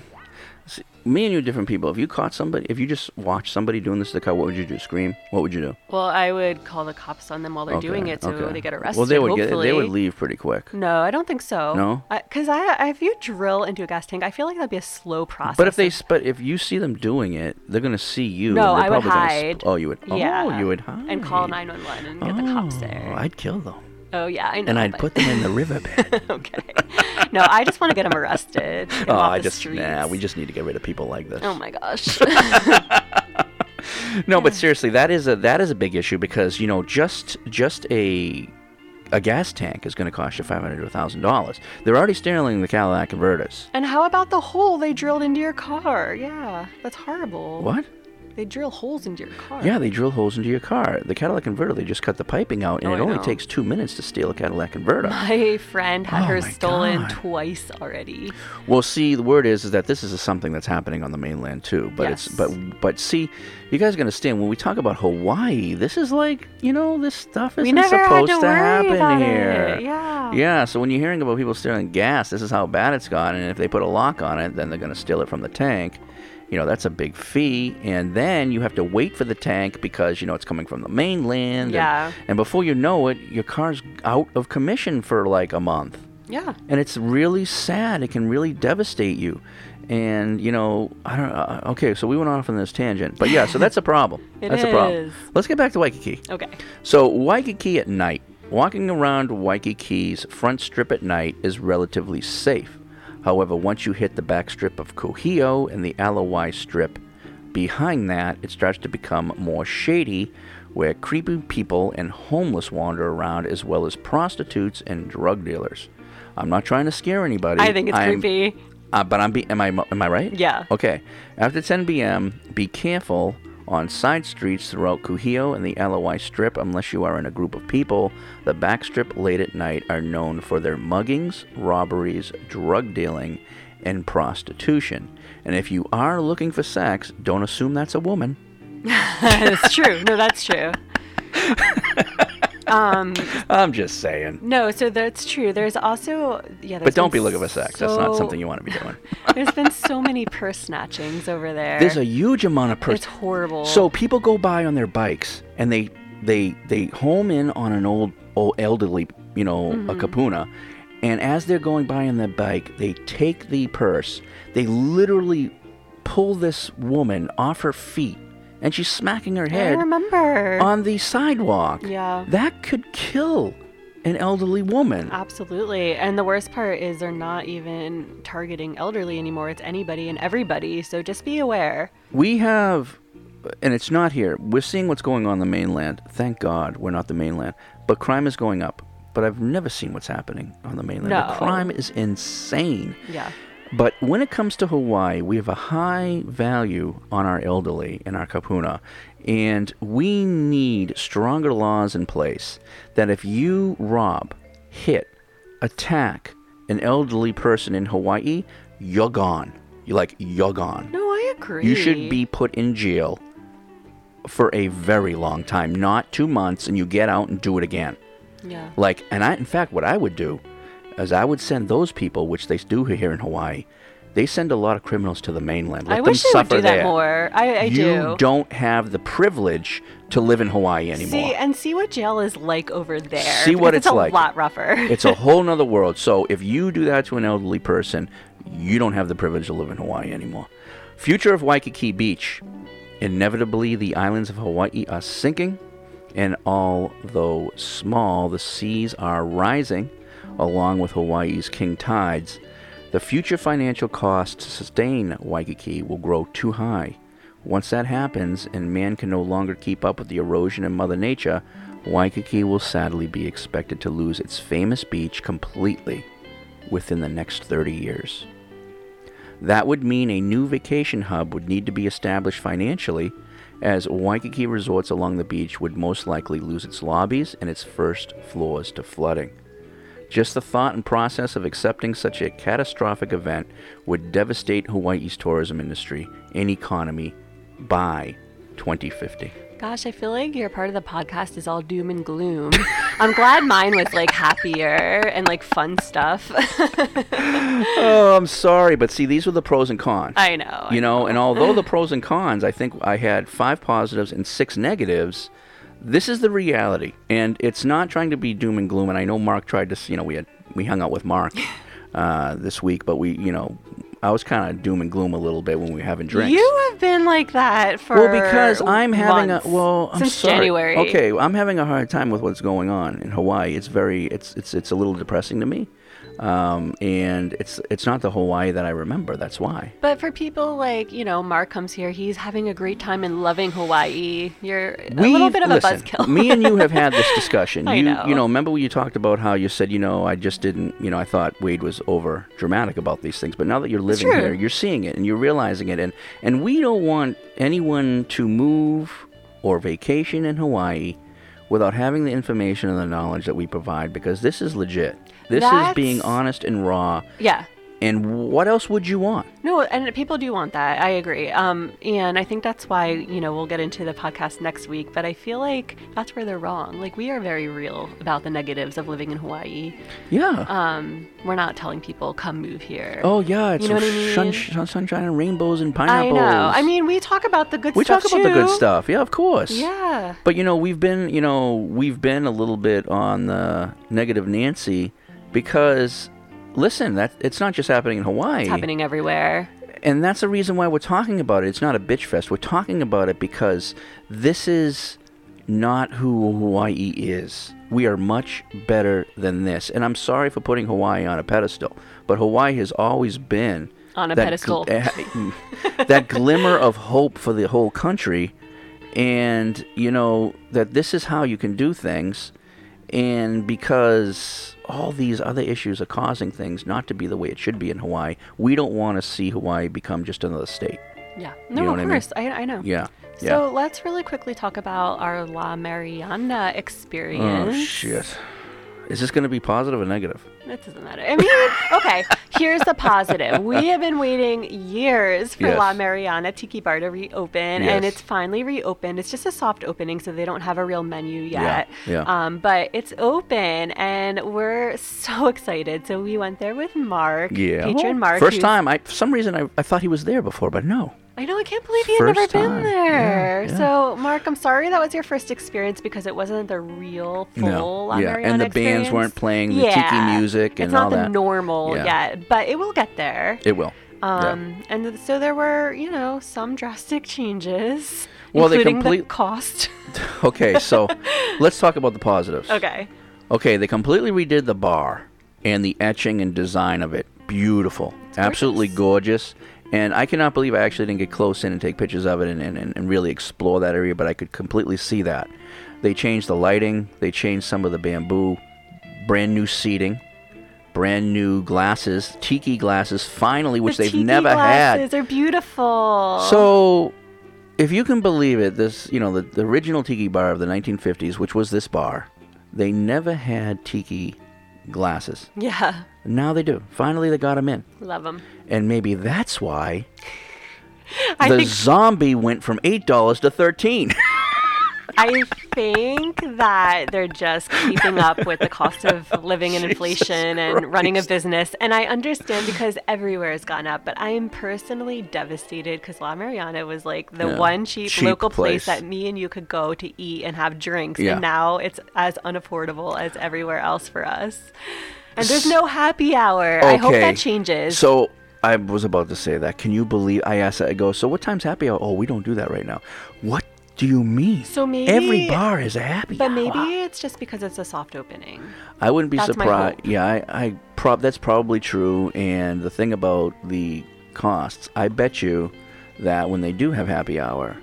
Speaker 3: see, me and you are different people. If you caught somebody, if you just watched somebody doing this to the car, what would you do? Scream? What would you do?
Speaker 4: well, I would call the cops on them while they're
Speaker 3: Okay,
Speaker 4: doing it so
Speaker 3: okay.
Speaker 4: they get arrested.
Speaker 3: Well, they would get
Speaker 4: hopefully.
Speaker 3: they would leave pretty quick.
Speaker 4: No, I don't think so.
Speaker 3: No?
Speaker 4: Because I, I, if you drill into a gas tank, I feel like that'd be a slow process.
Speaker 3: But if they, s- but if you see them doing it, they're gonna see you.
Speaker 4: No,
Speaker 3: and they're
Speaker 4: I would
Speaker 3: probably gonna
Speaker 4: hide.
Speaker 3: sp- oh, you would.
Speaker 4: Oh, yeah.
Speaker 3: Oh, you would hide.
Speaker 4: And call 911 and get the cops oh, there.
Speaker 3: Oh, I'd kill them.
Speaker 4: Oh, yeah, I know.
Speaker 3: and I'd
Speaker 4: but-
Speaker 3: put them in the riverbed. <laughs>
Speaker 4: okay. No, I just want to get them arrested. Get
Speaker 3: oh, I just
Speaker 4: streets.
Speaker 3: nah. We just need to get rid of people like this.
Speaker 4: Oh my gosh. <laughs> <laughs>
Speaker 3: No, but seriously, that is a that is a big issue because you know just just a a gas tank is going to cost you five hundred to thousand dollars. They're already stealing the Cadillac converters.
Speaker 4: and how about the hole they drilled into your car? Yeah, that's horrible.
Speaker 3: What?
Speaker 4: They drill holes into your car.
Speaker 3: Yeah, they drill holes into your car. The Cadillac converter, they just cut the piping out, and
Speaker 4: Oh,
Speaker 3: it
Speaker 4: I
Speaker 3: only
Speaker 4: know.
Speaker 3: takes two minutes to steal a Cadillac converter.
Speaker 4: My friend had
Speaker 3: Oh
Speaker 4: hers stolen
Speaker 3: God.
Speaker 4: twice already.
Speaker 3: Well, see, the word is, is that this is something that's happening on the mainland too. But it's but but see, you guys understand when we talk about Hawaii, this is like you know this stuff isn't supposed
Speaker 4: to
Speaker 3: to,
Speaker 4: worry
Speaker 3: happen
Speaker 4: about
Speaker 3: here.
Speaker 4: it, yeah.
Speaker 3: Yeah. So when you're hearing about people stealing gas, this is how bad it's gotten. And if they put a lock on it, then they're going to steal it from the tank. You know that's a big fee, and then you have to wait for the tank because you know it's coming from the mainland. and-
Speaker 4: Yeah.
Speaker 3: and before you know it, your car's out of commission for like a month
Speaker 4: Yeah.
Speaker 3: and it's really sad. It can really devastate you. And you know, I don't. Uh, okay, so we went off on this tangent, but yeah, so that's a problem. <laughs>
Speaker 4: It
Speaker 3: that's a problem. Let's get back to Waikiki.
Speaker 4: Okay.
Speaker 3: So Waikiki at night, walking around Waikiki's front strip at night is relatively safe. However, once you hit the back strip of Kuhio and the Ala Wai strip, behind that it starts to become more shady, where creepy people and homeless wander around, as well as prostitutes and drug dealers. I'm not trying to scare anybody.
Speaker 4: I think it's
Speaker 3: I'm-
Speaker 4: creepy.
Speaker 3: uh, but I'm be- am I am I right?
Speaker 4: Yeah.
Speaker 3: Okay. After 10 p.m., be careful on side streets throughout Kuhio and the Ala Wai Strip unless you are in a group of people. The back strip late at night are known for their muggings, robberies, drug dealing, and prostitution. And if you are looking for sex, don't assume that's a woman. <laughs>
Speaker 4: that's true. No, that's true. <laughs> um,
Speaker 3: I'm just saying.
Speaker 4: no, so that's true. There's also yeah.
Speaker 3: But don't be looking for sex. That's not something you want to be doing. <laughs>
Speaker 4: There's been so many purse snatchings over there.
Speaker 3: There's a huge amount of purse.
Speaker 4: It's horrible.
Speaker 3: So people go by on their bikes and they they they home in on an old old elderly, you know, a
Speaker 4: Mhm.
Speaker 3: kupuna, and as they're going by on their bike, they take the purse. They literally pull this woman off her feet, and she's smacking her head I
Speaker 4: remember.
Speaker 3: on the sidewalk.
Speaker 4: Yeah.
Speaker 3: That could kill an elderly woman.
Speaker 4: Absolutely. And the worst part is they're not even targeting elderly anymore. It's anybody and everybody. So just be aware.
Speaker 3: We have, and it's not here. We're seeing what's going on in the mainland. Thank God we're not the mainland. But crime is going up. But I've never seen what's happening on the mainland.
Speaker 4: No.
Speaker 3: The crime is insane.
Speaker 4: Yeah.
Speaker 3: But when it comes to Hawaii, we have a high value on our elderly and our kupuna. And we need stronger laws in place that if you rob, hit, attack an elderly person in Hawaii, you're gone. You're like, you're gone.
Speaker 4: No, I agree.
Speaker 3: You should be put in jail for a very long time, not two months, and you get out and do it again.
Speaker 4: Yeah.
Speaker 3: Like, and I, in fact, what I would do is I would send those people, which they do here in Hawaii, they send a lot of criminals to the mainland. Let
Speaker 4: I
Speaker 3: them
Speaker 4: wish they would do that
Speaker 3: there.
Speaker 4: more. I, I
Speaker 3: you
Speaker 4: do.
Speaker 3: don't have the privilege to live in Hawaii anymore.
Speaker 4: See and see what jail is like over there.
Speaker 3: See what
Speaker 4: because
Speaker 3: it's
Speaker 4: a lot rougher. <laughs>
Speaker 3: it's a <laughs> whole nother world. So if you do that to an elderly person, you don't have the privilege to live in Hawaii anymore. Future of Waikiki Beach. Inevitably, the islands of Hawaii are sinking, and although small, the seas are rising, along with Hawaii's king tides. The future financial cost to sustain Waikiki will grow too high. Once that happens and man can no longer keep up with the erosion of Mother Nature, Waikiki will sadly be expected to lose its famous beach completely within the next 30 years. That would mean a new vacation hub would need to be established financially, as Waikiki resorts along the beach would most likely lose its lobbies and its first floors to flooding. Just the thought and process of accepting such a catastrophic event would devastate Hawaii's tourism industry and economy by 2050.
Speaker 4: Gosh, I feel like your part of the podcast is all doom and gloom. <laughs> I'm glad mine was like happier and like fun stuff. <laughs>
Speaker 3: oh, I'm sorry, but see, these were the pros and cons.
Speaker 4: I know, I
Speaker 3: You know, and although the pros and cons, I think I had five positives and six negatives. This is the reality, and it's not trying to be doom and gloom. And I know Mark tried to, you know, we had we hung out with Mark <laughs> uh, this week, but we, you know, I was kind of doom and gloom a little bit when we were having drinks.
Speaker 4: You have been like that for
Speaker 3: well, because I'm having a well, I'm
Speaker 4: since
Speaker 3: sorry.
Speaker 4: January.
Speaker 3: Okay, I'm having a hard time with what's going on in Hawaii. It's very, it's it's it's a little depressing to me, um, and it's it's not the Hawaii that I remember. That's why.
Speaker 4: But for people like, you know, Mark comes here, he's having a great time and loving Hawaii. You're a little
Speaker 3: We've-
Speaker 4: bit of
Speaker 3: listen,
Speaker 4: a buzzkill.
Speaker 3: me and you have had this <laughs> discussion.
Speaker 4: I
Speaker 3: you,
Speaker 4: know.
Speaker 3: you know, remember when you talked about how you said, you know, I just didn't, you know, I thought Wade was over dramatic about these things. But now that you're living here, you're seeing it and you're realizing it, and and we don't want anyone to move or vacation in Hawaii without having the information and the knowledge that we provide because this is legit. This is being honest and raw.
Speaker 4: yeah.
Speaker 3: And what else would you want?
Speaker 4: No, and people do want that. I agree. Um, and I think that's why, you know, we'll get into the podcast next week, but I feel like that's where they're wrong. Like, we are very real about the negatives of living in Hawaii.
Speaker 3: Yeah.
Speaker 4: Um, we're not telling people, come move here.
Speaker 3: Oh yeah, it's
Speaker 4: you know what I mean?
Speaker 3: sun, sun- sunshine and rainbows and
Speaker 4: I
Speaker 3: pineapples.
Speaker 4: know. I mean, we talk about the good
Speaker 3: we
Speaker 4: stuff
Speaker 3: talk about the good
Speaker 4: too.
Speaker 3: stuff. Yeah, of course.
Speaker 4: Yeah.
Speaker 3: But you know, we've been, you know, we've been a little bit on the negative Nancy because listen, that it's not just happening in Hawaii.
Speaker 4: It's happening everywhere.
Speaker 3: And that's the reason why we're talking about it. It's not a bitch fest. We're talking about it because this is not who Hawaii is. We are much better than this. And I'm sorry for putting Hawaii on a pedestal, but Hawaii has always been
Speaker 4: On a
Speaker 3: that
Speaker 4: pedestal.
Speaker 3: Eh, gl- <laughs> that glimmer of hope for the whole country and you know that this is how you can do things and because all these other issues are causing things not to be the way it should be in Hawaii, we don't want to see Hawaii become just another state.
Speaker 4: Yeah.
Speaker 3: You
Speaker 4: No,
Speaker 3: know
Speaker 4: of
Speaker 3: what I mean?
Speaker 4: course. I, I know.
Speaker 3: Yeah.
Speaker 4: So
Speaker 3: yeah.
Speaker 4: let's really quickly talk about our La Mariana experience.
Speaker 3: Oh shit. Is this going to be positive or negative?
Speaker 4: It doesn't matter. I mean, okay, here's the positive. We have been waiting years for
Speaker 3: Yes.
Speaker 4: La Mariana Tiki Bar to reopen, and it's finally reopened. It's just a soft opening, so they don't have a real menu yet.
Speaker 3: yeah. yeah.
Speaker 4: Um, but it's open, and we're so <laughs> excited. So we went there with Mark,
Speaker 3: Yeah.
Speaker 4: patron Mark.
Speaker 3: First time. I for some reason I, I thought he was there before, but no.
Speaker 4: I know, I can't believe he had never
Speaker 3: First
Speaker 4: been there.
Speaker 3: Yeah, yeah.
Speaker 4: So, Mark, I'm sorry that was your first experience because it wasn't the real full
Speaker 3: No, yeah,
Speaker 4: Mariana
Speaker 3: and the bands weren't playing the tiki music and
Speaker 4: it's not
Speaker 3: all
Speaker 4: the
Speaker 3: that.
Speaker 4: normal
Speaker 3: Yeah.
Speaker 4: yet, but it will get there.
Speaker 3: It will. Yeah.
Speaker 4: Um, and so there were, you know, some drastic changes,
Speaker 3: Well, they
Speaker 4: including the
Speaker 3: complete-
Speaker 4: cost. <laughs>
Speaker 3: okay, so <laughs> let's talk about the positives.
Speaker 4: okay.
Speaker 3: Okay, they completely redid the bar and the etching and design of it. Beautiful. Absolutely gorgeous. And I cannot believe I actually didn't get close in and take pictures of it and, and, and really explore that area, but I could completely see that. They changed the lighting, they changed some of the bamboo, brand new seating, brand new glasses, tiki glasses, finally, which
Speaker 4: the
Speaker 3: they've never had.
Speaker 4: glasses are beautiful.
Speaker 3: So, if you can believe it, this you know the, the original tiki bar of the 1950s, which was this bar, they never had tiki glasses.
Speaker 4: yeah,
Speaker 3: Now they do. Finally, they got them in,
Speaker 4: love them.
Speaker 3: and maybe that's why <laughs> the
Speaker 4: think
Speaker 3: zombie went from eight dollars to thirteen. <laughs>
Speaker 4: I think that they're just keeping up with the cost of <laughs> oh, living and inflation and running a business. And I understand because everywhere has gone up, but I am personally devastated because La Mariana was like the
Speaker 3: Yeah.
Speaker 4: one cheap,
Speaker 3: Cheap
Speaker 4: local place.
Speaker 3: place.
Speaker 4: that me and you could go to eat and have drinks.
Speaker 3: Yeah.
Speaker 4: And now it's as unaffordable as everywhere else for us. And there's no happy hour. I hope that changes.
Speaker 3: So I was about to say that. Can you believe? I asked. that, I go. So what time's happy hour? Oh, we don't do that right now. What do you mean?
Speaker 4: So maybe
Speaker 3: every bar is a happy
Speaker 4: But
Speaker 3: hour.
Speaker 4: maybe it's just because it's a soft opening.
Speaker 3: I wouldn't be
Speaker 4: That's
Speaker 3: surprised. Yeah, I, I prob that's probably true. And the thing about the costs, I bet you that when they do have happy hour,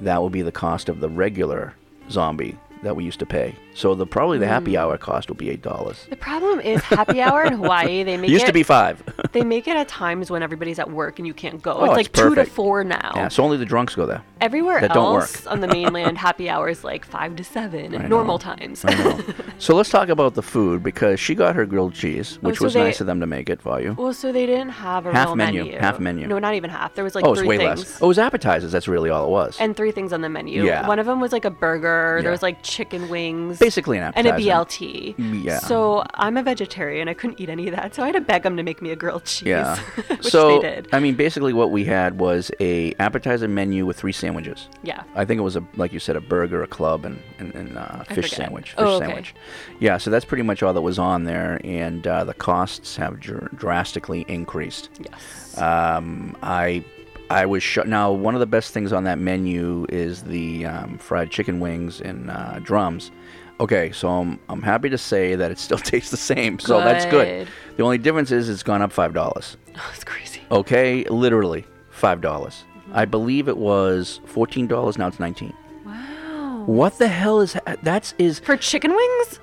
Speaker 3: that will be the cost of the regular zombie that we used to pay. So the probably the
Speaker 4: Mm.
Speaker 3: happy hour cost will be eight dollars.
Speaker 4: The problem is happy hour in <laughs> Hawaii. They make it
Speaker 3: Used
Speaker 4: it,
Speaker 3: to be five. <laughs>
Speaker 4: they make it at times when everybody's at work and you can't go.
Speaker 3: Oh,
Speaker 4: it's
Speaker 3: it's
Speaker 4: like two to four now.
Speaker 3: Yeah, so only the drunks go there.
Speaker 4: Everywhere
Speaker 3: that
Speaker 4: else on the mainland, <laughs> happy hour is like five to seven
Speaker 3: I
Speaker 4: and
Speaker 3: know.
Speaker 4: normal times.
Speaker 3: So let's talk about the food because she got her grilled cheese,
Speaker 4: Oh,
Speaker 3: which
Speaker 4: so
Speaker 3: was
Speaker 4: they-
Speaker 3: nice of them to make it for you.
Speaker 4: well, so they didn't have a
Speaker 3: Half
Speaker 4: real
Speaker 3: menu, half menu.
Speaker 4: No, not even half. There was like
Speaker 3: oh, it's
Speaker 4: three
Speaker 3: way
Speaker 4: things.
Speaker 3: less. Oh, it was appetizers. That's really all it was.
Speaker 4: And three things on the menu.
Speaker 3: Yeah.
Speaker 4: One of them was like a burger.
Speaker 3: Yeah.
Speaker 4: There was like chicken wings.
Speaker 3: Basically an appetizer.
Speaker 4: And a. BLT.
Speaker 3: Yeah.
Speaker 4: So I'm a vegetarian. I couldn't eat any of that. So I had to beg them to make me a grilled cheese.
Speaker 3: yeah. <laughs>
Speaker 4: which
Speaker 3: so
Speaker 4: they did.
Speaker 3: I mean, basically what we had was a appetizer menu with three sandwiches.
Speaker 4: Yeah.
Speaker 3: I think it was a like you said a burger, a club, and and, and uh, fish sandwich. Fish
Speaker 4: Oh, okay.
Speaker 3: sandwich. Yeah. So that's pretty much all that was on there, and uh, the costs have dr- drastically increased.
Speaker 4: Yes.
Speaker 3: Um, I. I was sh- now one of the best things on that menu is the um, fried chicken wings and uh, drums. Okay, so I'm, I'm happy to say that it still <laughs> tastes the same, so that's good. The only difference is it's gone up five dollars. <laughs>
Speaker 4: Oh, it's crazy.
Speaker 3: Okay, literally five dollars. I believe it was fourteen dollars. Now it's nineteen.
Speaker 4: Wow.
Speaker 3: What the hell is that? That's is
Speaker 4: For chicken wings?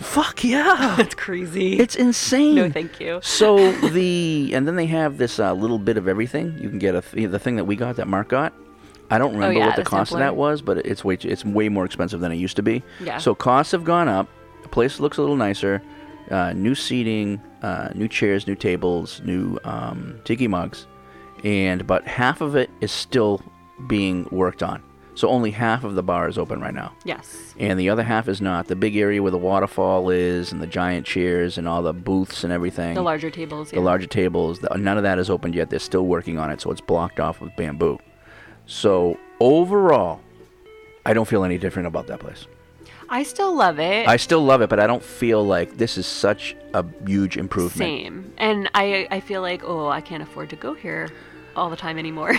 Speaker 3: fuck yeah. <laughs>
Speaker 4: That's crazy.
Speaker 3: It's insane.
Speaker 4: No, thank you.
Speaker 3: So the and then they have this uh, little bit of everything. You can get a th- the thing that we got that Mark got. I don't remember
Speaker 4: Oh, yeah,
Speaker 3: what the,
Speaker 4: the
Speaker 3: cost of that was, but it's way it's way more expensive than it used to be.
Speaker 4: Yeah.
Speaker 3: So costs have gone up. The place looks a little nicer. Uh, new seating, uh, new chairs, new tables, new um, tiki mugs, and but half of it is still being worked on. So only half of the bar is open right now
Speaker 4: Yes.
Speaker 3: and the other half is not. The big area where the waterfall is, and the giant chairs, and all the booths and everything.
Speaker 4: The larger tables.
Speaker 3: The
Speaker 4: yeah.
Speaker 3: larger tables. the- None of that is opened yet. They're still working on it, so it's blocked off with bamboo. So overall, I don't feel any different about that place.
Speaker 4: I still love it.
Speaker 3: I still love it, but I don't feel like this is such a huge improvement.
Speaker 4: Same. And I I feel like, oh, I can't afford to go here all the time anymore. <laughs>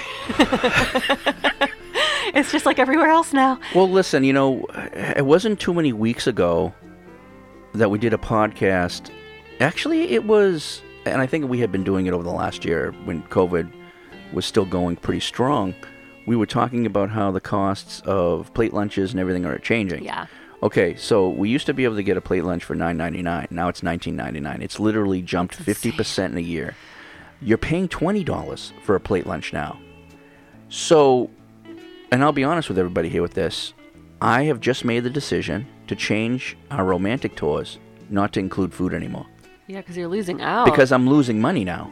Speaker 4: it's just like everywhere else now.
Speaker 3: Well, listen, you know, it wasn't too many weeks ago that we did a podcast. Actually, it was, and I think we had been doing it over the last year when COVID was still going pretty strong. We were talking about how the costs of plate lunches and everything are changing.
Speaker 4: Yeah.
Speaker 3: Okay, so we used to be able to get a plate lunch for nine ninety nine. Now it's nineteen ninety nine. It's literally jumped fifty percent in a year. You're paying twenty dollars for a plate lunch now. So, and I'll be honest with everybody here with this. I have just made the decision to change our romantic tours not to include food anymore
Speaker 4: Yeah, because you're losing out.
Speaker 3: because I'm losing money now.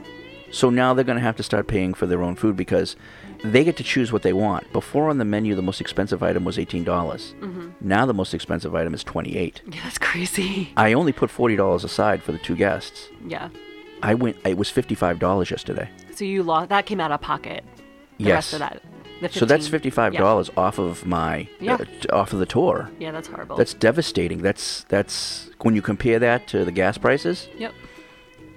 Speaker 3: So now they're going to have to start paying for their own food because they get to choose what they want. Before on the menu, the most expensive item was eighteen dollars.
Speaker 4: Mhm.
Speaker 3: Now the most expensive item is twenty-eight.
Speaker 4: Yeah, <laughs> that's crazy.
Speaker 3: I only put forty dollars aside for the two guests.
Speaker 4: Yeah.
Speaker 3: I went. It was fifty-five dollars yesterday.
Speaker 4: So you lost. That came out of pocket. The
Speaker 3: yes.
Speaker 4: rest of that. The 15,
Speaker 3: so that's fifty-five
Speaker 4: yeah.
Speaker 3: dollars off of my
Speaker 4: Yeah.
Speaker 3: uh, off of the tour.
Speaker 4: Yeah, that's horrible.
Speaker 3: That's devastating. That's that's when you compare that to the gas prices.
Speaker 4: Yep.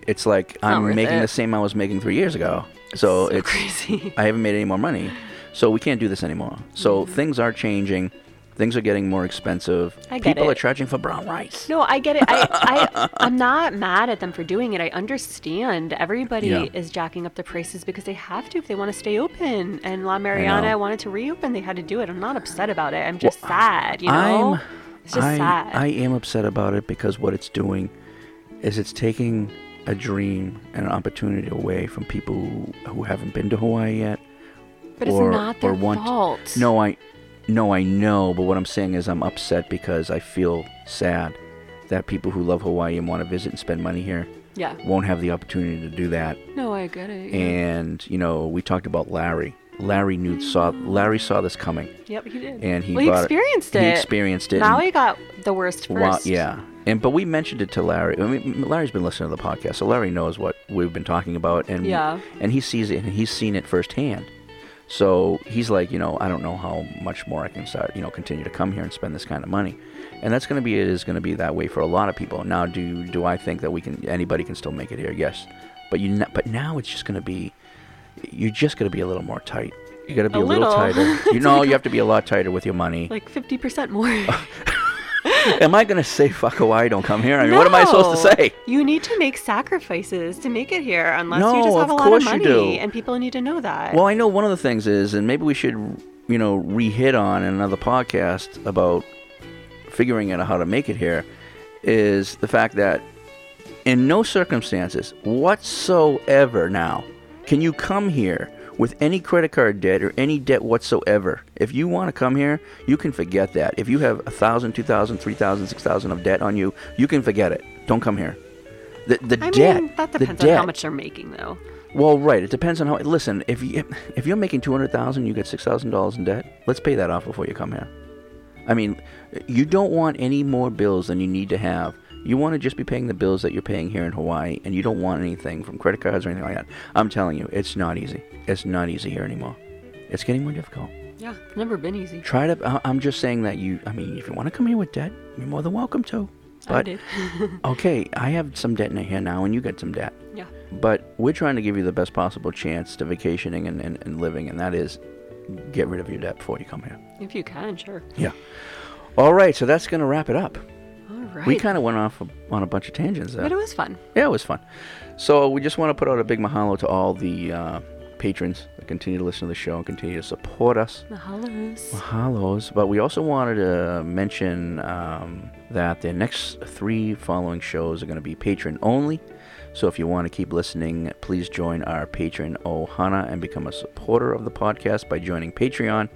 Speaker 3: It's like
Speaker 4: not
Speaker 3: I'm making
Speaker 4: it.
Speaker 3: the same I was making three years ago. So,
Speaker 4: so
Speaker 3: it's
Speaker 4: crazy.
Speaker 3: I haven't made any more money. So we can't do this anymore. So
Speaker 4: Mm-hmm.
Speaker 3: things are changing. Things are getting more expensive.
Speaker 4: I get
Speaker 3: People are
Speaker 4: it.
Speaker 3: charging for brown rice.
Speaker 4: No, I get it. I, I, <laughs> I'm not mad at them for doing it. I understand everybody
Speaker 3: Yeah.
Speaker 4: is jacking up the prices because they have to if they want to stay open. And La Mariana wanted to reopen. They had to do it. I'm not upset about it. I'm just sad, you know?
Speaker 3: I'm,
Speaker 4: it's just
Speaker 3: I,
Speaker 4: sad.
Speaker 3: I am upset about it because what it's doing is it's taking a dream and an opportunity away from people who, who haven't been to Hawaii yet.
Speaker 4: But it's
Speaker 3: or,
Speaker 4: not their
Speaker 3: want,
Speaker 4: fault.
Speaker 3: No, I, no, I know. But what I'm saying is, I'm upset because I feel sad that people who love Hawaii and want to visit and spend money here
Speaker 4: Yeah.
Speaker 3: won't have the opportunity to do that.
Speaker 4: No, I get it. yeah.
Speaker 3: And you know, we talked about Larry. Larry knew saw Larry saw this coming.
Speaker 4: Yep, he did.
Speaker 3: And he
Speaker 4: well, he
Speaker 3: bought it-
Speaker 4: experienced it.
Speaker 3: he experienced it,
Speaker 4: he got the worst first.
Speaker 3: Yeah. And but we mentioned it to Larry. I mean, Larry's been listening to the podcast, so Larry knows what we've been talking about, and
Speaker 4: Yeah.
Speaker 3: and he sees it, and he's seen it firsthand. So he's like, you know, I don't know how much more I can start, you know, continue to come here and spend this kind of money, and that's going to be it is going to be that way for a lot of people. Now, do do I think that we can anybody can still make it here? Yes, but you but now it's just going to be, you're just going to be a little more tight. You got to be
Speaker 4: A
Speaker 3: a, little,
Speaker 4: little.
Speaker 3: tighter. <laughs> You know, you have to be a lot tighter with your money.
Speaker 4: Like 50% more. <laughs>
Speaker 3: am I going to say fuck Hawaii? Don't come here. I mean, what am I supposed to say?
Speaker 4: You need to make sacrifices to make it here, unless
Speaker 3: No,
Speaker 4: you just have a lot of money, and people need to know that.
Speaker 3: Well, I know one of the things is, and maybe we should, you know, re-hit on in another podcast about figuring out how to make it here is the fact that in no circumstances whatsoever now can you come here with any credit card debt or any debt whatsoever. If you want to come here, you can forget that. If you have a thousand, two thousand, three thousand, six thousand of debt on you, you can forget it. Don't come here. The the
Speaker 4: I
Speaker 3: debt.
Speaker 4: mean, that depends on
Speaker 3: debt.
Speaker 4: how much they're making, though.
Speaker 3: Well, right. It depends on how. Listen, if you if you're making two hundred thousand, you get six thousand dollars in debt. Let's pay that off before you come here. I mean, you don't want any more bills than you need to have. You want to just be paying the bills that you're paying here in Hawaii, and you don't want anything from credit cards or anything like that. I'm telling you, it's not easy. It's not easy here anymore. It's getting more difficult.
Speaker 4: Yeah, never been easy.
Speaker 3: Try to. I- I'm just saying that you. I mean, if you want to come here with debt, you're more than welcome to.
Speaker 4: I
Speaker 3: But
Speaker 4: did. <laughs>
Speaker 3: okay, I have some debt in here now, and you get some debt.
Speaker 4: Yeah.
Speaker 3: But we're trying to give you the best possible chance to vacationing and, and, and living, and that is get rid of your debt before you come here.
Speaker 4: If you can, sure.
Speaker 3: Yeah. All right, so that's going to wrap it up.
Speaker 4: Right.
Speaker 3: We kind of went off on a bunch of tangents there.
Speaker 4: But it was fun.
Speaker 3: Yeah, it was fun. So we just want to put out a big mahalo to all the uh, patrons that continue to listen to the show and continue to support us.
Speaker 4: Mahalos.
Speaker 3: Mahalos. But we also wanted to mention um, that the next three following shows are going to be patron only. So if you want to keep listening, please join our patron Ohana and become a supporter of the podcast by joining Patreon.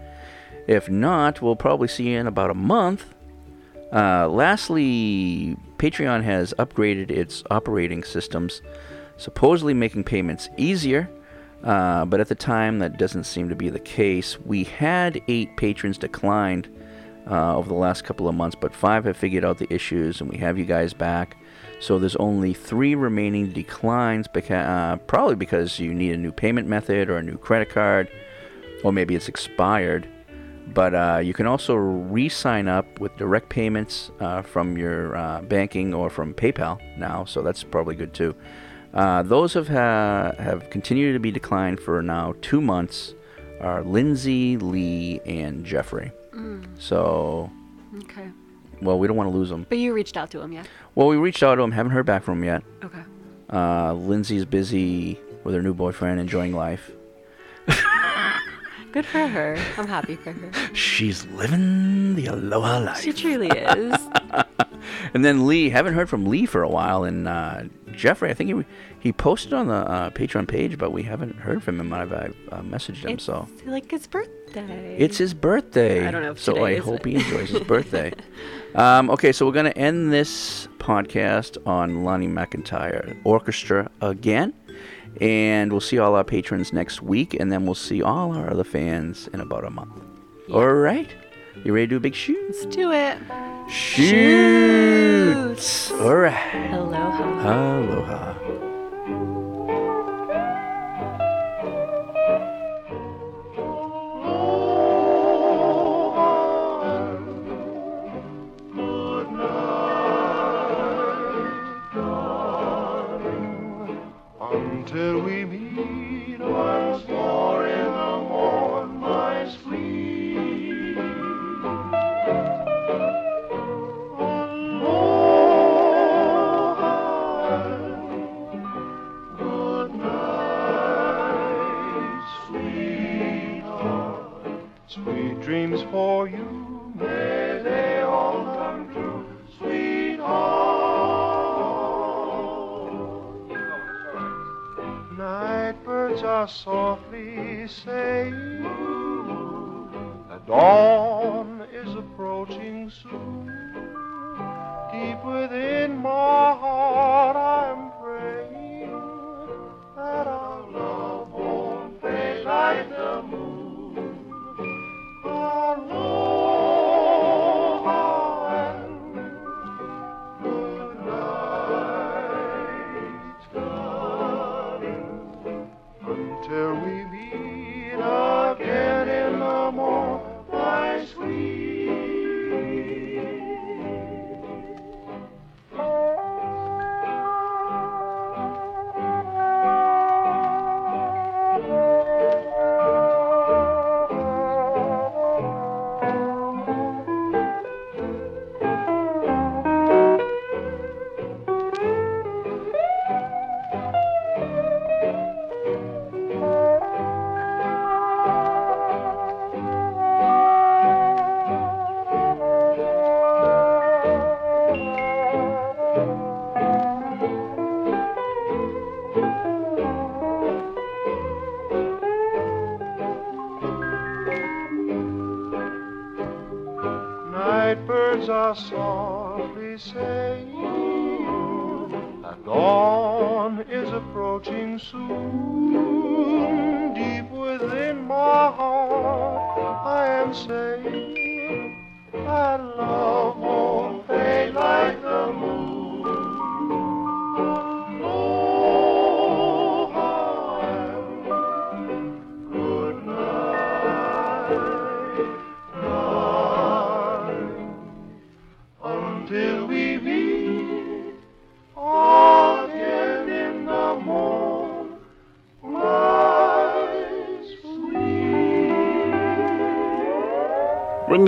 Speaker 3: If not, we'll probably see you in about a month. Uh, lastly, Patreon has upgraded its operating systems, supposedly making payments easier. Uh, but at the time, that doesn't seem to be the case. We had eight patrons declined uh, over the last couple of months, but five have figured out the issues, and we have you guys back. So there's only three remaining declines, beca- uh, probably because you need a new payment method or a new credit card, or maybe it's expired. But uh, you can also re-sign up with direct payments uh, from your uh, banking or from PayPal now, so that's probably good too. Uh, those have ha- have continued to be declined for now two months. Are Lindsay, Lee, and Jeffrey.
Speaker 4: Mm.
Speaker 3: So,
Speaker 4: Okay.
Speaker 3: well, we don't want to lose them.
Speaker 4: But you reached out to him, yeah?
Speaker 3: Well, we reached out to them, haven't heard back from them yet.
Speaker 4: Okay.
Speaker 3: Uh, Lindsay's busy with her new boyfriend, enjoying life.
Speaker 4: Good for her. I'm happy for her.
Speaker 3: She's living the aloha life.
Speaker 4: She truly is. <laughs>
Speaker 3: and then Lee, haven't heard from Lee for a while, and uh, Jeffrey, I think he he posted on the uh, Patreon page, but we haven't heard from him. I've, I've uh, messaged him,
Speaker 4: It's
Speaker 3: so
Speaker 4: like his birthday.
Speaker 3: it's his birthday.
Speaker 4: I don't know if
Speaker 3: so I hope he enjoys his birthday. <laughs> Um, okay, so we're gonna end this podcast on Lani McIntire Orchestra again, and we'll see all our patrons next week, and then we'll see all our other fans in about a month. All right, you ready to do a big shoot?
Speaker 4: Let's do it.
Speaker 3: Shoots. All right.
Speaker 4: Aloha.
Speaker 3: Aloha.
Speaker 2: Until we meet once more in the morn, my sweet. Good night, sweetheart. Sweet dreams for you, may they birds are softly saying, the dawn is approaching soon. Deep within my heart, I'm praying that our love won't fade like the moon. Aloha Until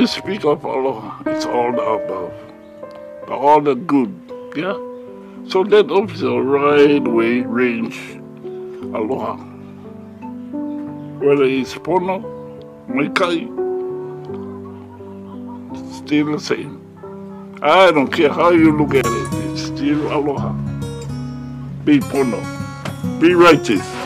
Speaker 2: we
Speaker 13: speak of Allah, it's all the above, all the good, yeah? So that the right way range, Allah. Whether it's porno, mikai, still the same. I don't care how you look at it, it's still Allah. Be porno, be righteous.